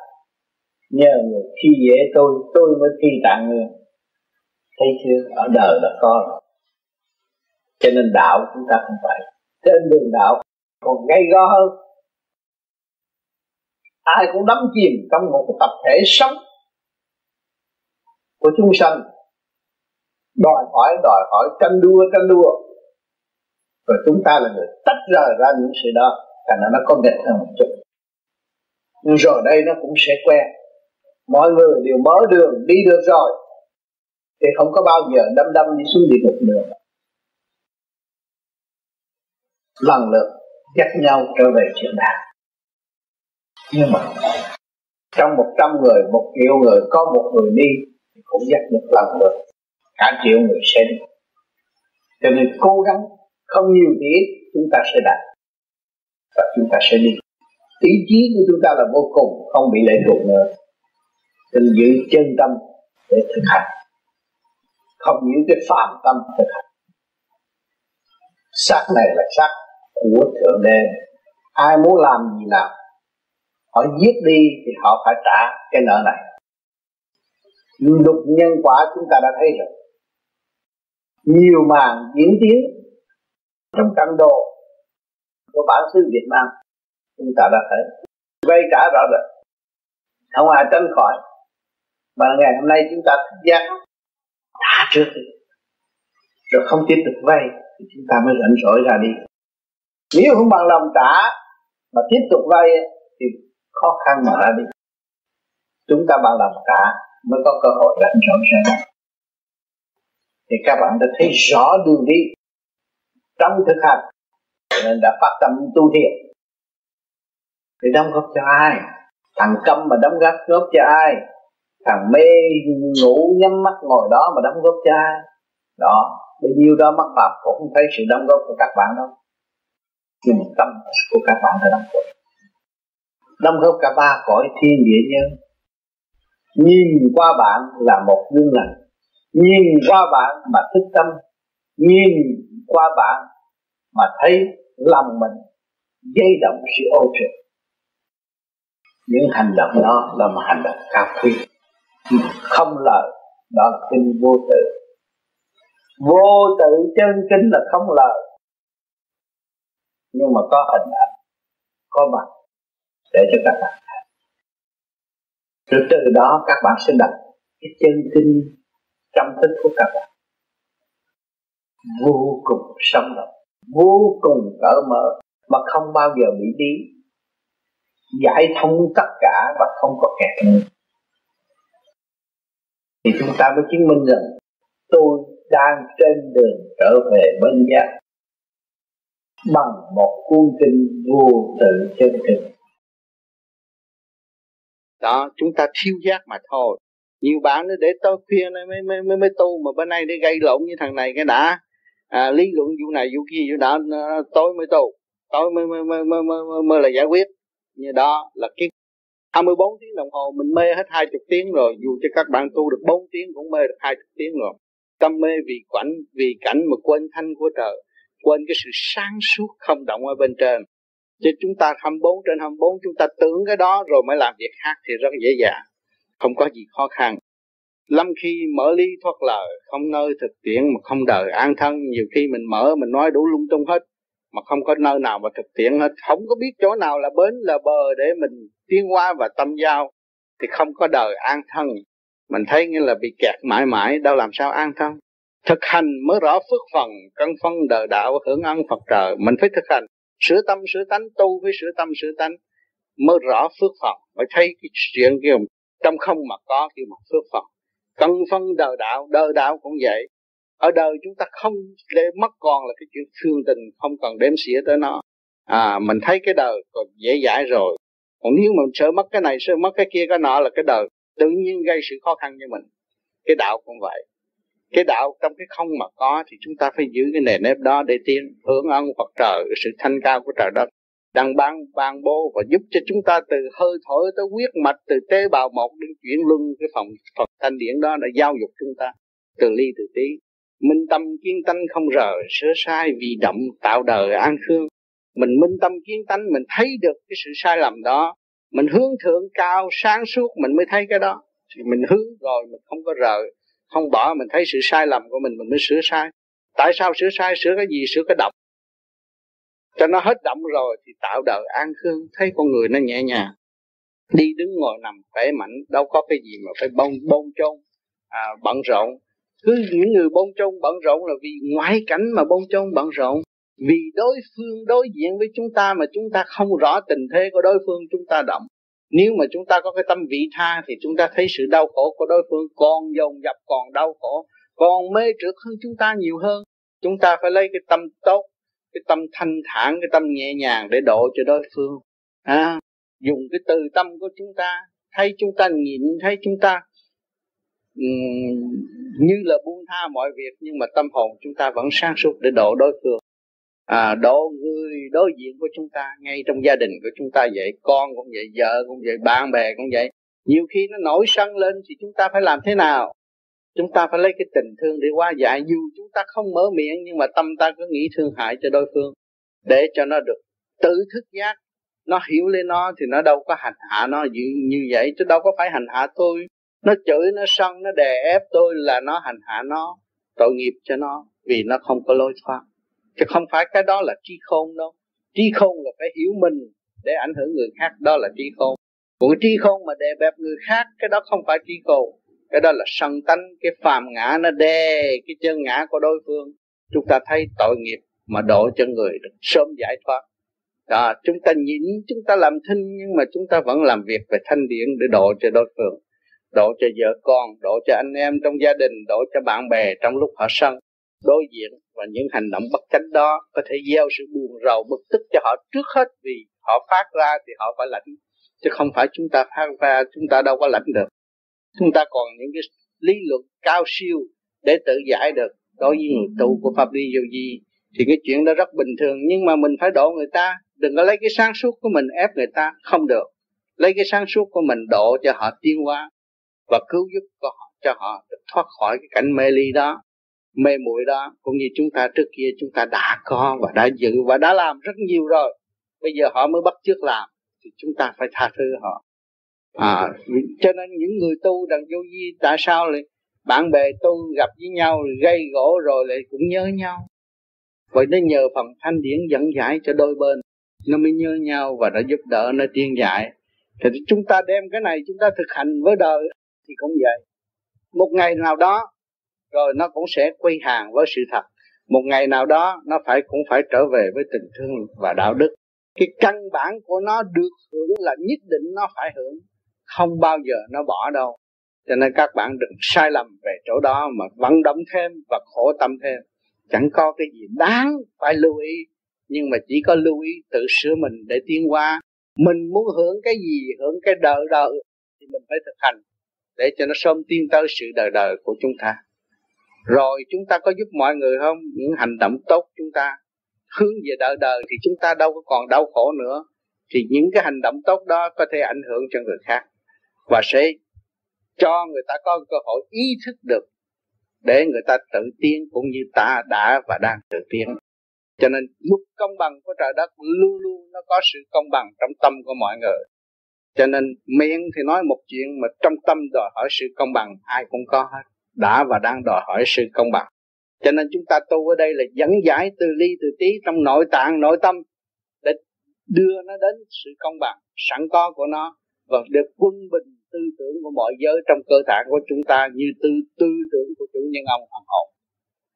Nhờ người khi dễ tôi tôi mới khi tạng người thấy chưa? Ở đời là có cho nên đạo chúng ta không phải. Trên đường đạo còn gây go hơn. Ai cũng đắm chìm trong một cái tập thể sống của chúng sanh. Đòi hỏi đòi hỏi tranh đua tranh đua rồi chúng ta là người tách rời ra những sự đó, thành ra nó có nghịch hơn một chút. Nhưng rồi đây nó cũng sẽ quen. Mọi người đều mở đường, đi được rồi. Thì không có bao giờ đâm đâm đi xuống địa ngục nữa. Lần lượt dắt nhau trở về chuyện đạo nhưng mà, trong một trăm người, một triệu người, có một người đi cũng dắt được lần lượt. Cả triệu người sẽ đi. Cho nên cố gắng không nhiều thì ít, chúng ta sẽ đạt. Và chúng ta sẽ đi. Ý chí của chúng ta là vô cùng, không bị lệ thuộc nữa. Nên giữ chân tâm để thực hành. Không những cái phạm tâm thực hành. Xác này là xác của thượng đế. Ai muốn làm gì làm. Họ giết đi thì họ phải trả cái nợ này. Luật nhân quả chúng ta đã thấy rồi. Nhiều màn diễn tiến trong cận đồ của bản xứ Việt Nam, chúng ta đã thấy vay trả rõ rồi không ai tránh khỏi. Mà ngày hôm nay chúng ta thức giác đã trước đi. Rồi không tiếp tục vay thì chúng ta mới rảnh rỗi ra đi. Nếu không bằng lòng trả mà tiếp tục vay thì khó khăn mà ra đi. Chúng ta bằng lòng trả mới có cơ hội rảnh rỗi ra đi. Thì các bạn đã thấy rõ đường đi trong thực hành. Nên đã phát tâm tu thiện. Thì đóng góp cho ai? Thằng câm mà đóng góp góp cho ai? Thằng mê ngủ nhắm mắt ngồi đó mà đóng góp cho ai? Đó, bấy nhiêu đó mắc phạm cũng không thấy sự đóng góp của các bạn đâu. Nhưng mà tâm của các bạn đã đóng góp. Đóng góp cả ba cõi thiên địa nhân nhìn qua bạn là một gương lành. Nhìn qua bạn mà thức tâm nhìn qua bạn mà thấy lòng mình dây động sự ô trượt. Những hành động đó là một hành động cao quý. Không lời, đó là kinh vô tự. Vô tự chân kinh là không lời. Nhưng mà có hình ảnh, có mặt để cho các bạn thấy. Rồi từ đó, các bạn sẽ đặt cái chân kinh trong thức của các bạn vô cùng sống động vô cùng cởi mở, mà không bao giờ bị đi giải thông tất cả và không có kẹt. Nữa thì chúng ta mới chứng minh rằng tôi đang trên đường trở về bên giác bằng một cuốn kinh vô tự chân thực. Đó, chúng ta thiếu giác mà thôi. Nhiều bạn nó để tôi khuyên mới mới mới mới tu mà bên này để gây lộn như thằng này cái đã à, lý luận vụ này vụ kia vụ đó tối mới tu tối mới mới mới mới, mới, mới là giải quyết. Như đó là cái 24 tiếng đồng hồ mình mê hết 20 tiếng rồi dù cho các bạn tu được 4 tiếng cũng mê được 20 tiếng rồi. Tâm mê vì cảnh vì cảnh mà quên thanh của trời quên cái sự sáng suốt không động ở bên trên. Chứ chúng ta 24 trên 24 chúng ta tưởng cái đó rồi mới làm việc khác thì rất dễ dàng không có gì khó khăn lâm khi mở ly thoát lời, không nơi thực tiễn mà không đời an thân. Nhiều khi mình mở, mình nói đủ lung tung hết, mà không có nơi nào mà thực tiễn hết. Không có biết chỗ nào là bến, là bờ để mình tiến qua và tâm giao, thì không có đời an thân. Mình thấy như là bị kẹt mãi mãi, đâu làm sao an thân. Thực hành mới rõ phước phần, cân phân đời đạo, hưởng ăn phật trời. Mình phải thực hành. Sửa tâm, sửa tánh, tu với sửa tâm, sửa tánh mới rõ phước phần. Mới thấy cái chuyện kia, trong không mà có kiểu một phước phần cân phân đời đạo đời đạo cũng vậy. Ở đời chúng ta không để mất còn là cái chuyện thương tình, không cần đếm xỉa tới nó. À mình thấy cái đời còn dễ dãi rồi. Còn nếu mà sợ mất cái này, sợ mất cái kia, cái nọ là cái đời tự nhiên gây sự khó khăn cho mình. Cái đạo cũng vậy. Cái đạo trong cái không mà có thì chúng ta phải giữ cái nền nếp đó để tiến, hướng ân Phật trời, sự thanh cao của trời đất đang ban ban bố và giúp cho chúng ta từ hơi thở tới huyết mạch, từ tế bào một đến chuyển luân cái phòng Phật thanh điển đó đã giáo dục chúng ta từ ly từ tí. Minh tâm kiến tánh không rờ, sửa sai vì động tạo đời an khương. Mình minh tâm kiến tánh, mình thấy được cái sự sai lầm đó. Mình hướng thượng cao, sáng suốt, mình mới thấy cái đó. Thì mình hướng rồi, mình không có rờ, không bỏ, mình thấy sự sai lầm của mình mình mới sửa sai. Tại sao sửa sai? Sửa cái gì? Sửa cái động cho nó hết động rồi thì tạo đời an khương. Thấy con người nó nhẹ nhàng. Đi đứng ngồi nằm khỏe mạnh đâu có cái gì mà phải bông bông chôn à, bận rộn. Cứ những người bông chôn bận rộn là vì ngoại cảnh mà bông chôn bận rộn. Vì đối phương đối diện với chúng ta mà chúng ta không rõ tình thế của đối phương chúng ta động nếu mà chúng ta có cái tâm vị tha thì chúng ta thấy sự đau khổ của đối phương còn dồn dập còn đau khổ còn mê trượt hơn chúng ta nhiều hơn. Chúng ta phải lấy cái tâm tốt cái tâm thanh thản cái tâm nhẹ nhàng để độ cho đối phương. À, dùng cái từ tâm của chúng ta thấy chúng ta nhịn thấy chúng ta như là buông tha mọi việc nhưng mà tâm hồn chúng ta vẫn sáng suốt để độ đối phương. À, độ người đối diện của chúng ta ngay trong gia đình của chúng ta vậy con cũng vậy vợ cũng vậy bạn bè cũng vậy. Nhiều khi nó nổi sân lên thì chúng ta phải làm thế nào? Chúng ta phải lấy cái tình thương để hóa giải. Dù chúng ta không mở miệng nhưng mà tâm ta cứ nghĩ thương hại cho đối phương để cho nó được tự thức giác. Nó hiểu lên nó thì nó đâu có hành hạ nó như, như vậy. Chứ đâu có phải hành hạ tôi. Nó chửi nó sân nó đè ép tôi là nó hành hạ nó tội nghiệp cho nó vì nó không có lối thoát. Chứ không phải cái đó là trí khôn đâu. Trí khôn là phải hiểu mình để ảnh hưởng người khác đó là trí khôn. Còn trí khôn mà đè bẹp người khác cái đó không phải trí khôn cái đó là sân tánh cái phàm ngã nó đè cái chân ngã của đối phương. Chúng ta thấy tội nghiệp mà độ cho người được sớm giải thoát. Đó, chúng ta nhịn chúng ta làm thinh nhưng mà chúng ta vẫn làm việc về thanh điển để độ cho đối phương. Độ cho vợ con độ cho anh em trong gia đình độ cho bạn bè trong lúc họ sân. Đối diện và những hành động bất chánh đó có thể gieo sự buồn rầu bực tức cho họ trước hết vì họ phát ra thì họ phải lãnh chứ không phải chúng ta phát ra chúng ta đâu có lãnh được chúng ta còn những cái lý luận cao siêu để tự giải được. Đối với người tu của pháp lý vô vi thì cái chuyện đó rất bình thường. Nhưng mà mình phải độ người ta. Đừng có lấy cái sáng suốt của mình ép người ta. Không được. Lấy cái sáng suốt của mình độ cho họ tiến hóa và cứu giúp cho họ cho họ được thoát khỏi cái cảnh mê ly đó, mê muội đó. Cũng như chúng ta trước kia, chúng ta đã có và đã dự và đã làm rất nhiều rồi. Bây giờ họ mới bắt chước làm thì chúng ta phải tha thứ họ à, cho nên những người tu đằng vô vi tại sao lại bạn bè tu gặp với nhau gây gỗ rồi lại cũng nhớ nhau? Vậy nó nhờ phần thanh điển dẫn giải cho đôi bên nó mới nhớ nhau và nó giúp đỡ nó tiên dạy thì chúng ta đem cái này chúng ta thực hành với đời thì cũng vậy. Một ngày nào đó rồi nó cũng sẽ quy hàng với sự thật. Một ngày nào đó nó phải cũng phải trở về với tình thương và đạo đức. Cái căn bản của nó được hưởng là nhất định nó phải hưởng không bao giờ nó bỏ đâu. Cho nên các bạn đừng sai lầm về chỗ đó mà vận động thêm và khổ tâm thêm. Chẳng có cái gì đáng phải lưu ý, nhưng mà chỉ có lưu ý tự sửa mình để tiến qua mình muốn hưởng cái gì, hưởng cái đời đời thì mình phải thực hành để cho nó sớm tiến tới sự đời đời của chúng ta. Rồi chúng ta có giúp mọi người không? Những hành động tốt chúng ta, hướng về đời đời thì chúng ta đâu có còn đau khổ nữa. Thì những cái hành động tốt đó có thể ảnh hưởng cho người khác và sẽ cho người ta có cơ hội ý thức được để người ta tự tiến cũng như ta đã và đang tự tiến cho nên lúc công bằng của trời đất luôn luôn nó có sự công bằng trong tâm của mọi người. Cho nên miệng thì nói một chuyện mà trong tâm đòi hỏi sự công bằng, ai cũng có hết, đã và đang đòi hỏi sự công bằng. Cho nên chúng ta tu ở đây là dẫn giải từ ly, từ tí trong nội tạng, nội tâm để đưa nó đến sự công bằng, sẵn có của nó và được quân bình tư tưởng của mọi giới trong cơ thể của chúng ta như tư tư tưởng của chủ nhân ông hoàng hậu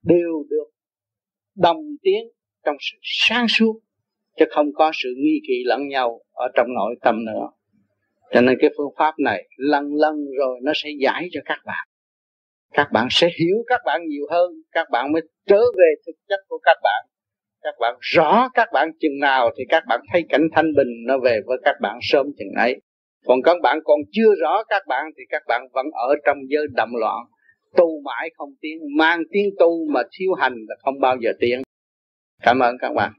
đều được đồng tiến trong sự sáng suốt, chứ không có sự nghi kỵ lẫn nhau ở trong nội tâm nữa. Cho nên cái phương pháp này lần lần rồi nó sẽ giải cho các bạn. Các bạn sẽ hiểu các bạn nhiều hơn, các bạn mới trở về thực chất của các bạn. Các bạn rõ các bạn chừng nào thì các bạn thấy cảnh thanh bình nó về với các bạn sớm chừng ấy còn các bạn còn chưa rõ các bạn thì các bạn vẫn ở trong giới đậm loạn. Tu mãi không tiến, mang tiếng tu mà thiếu hành là không bao giờ tiến. Cảm ơn các bạn.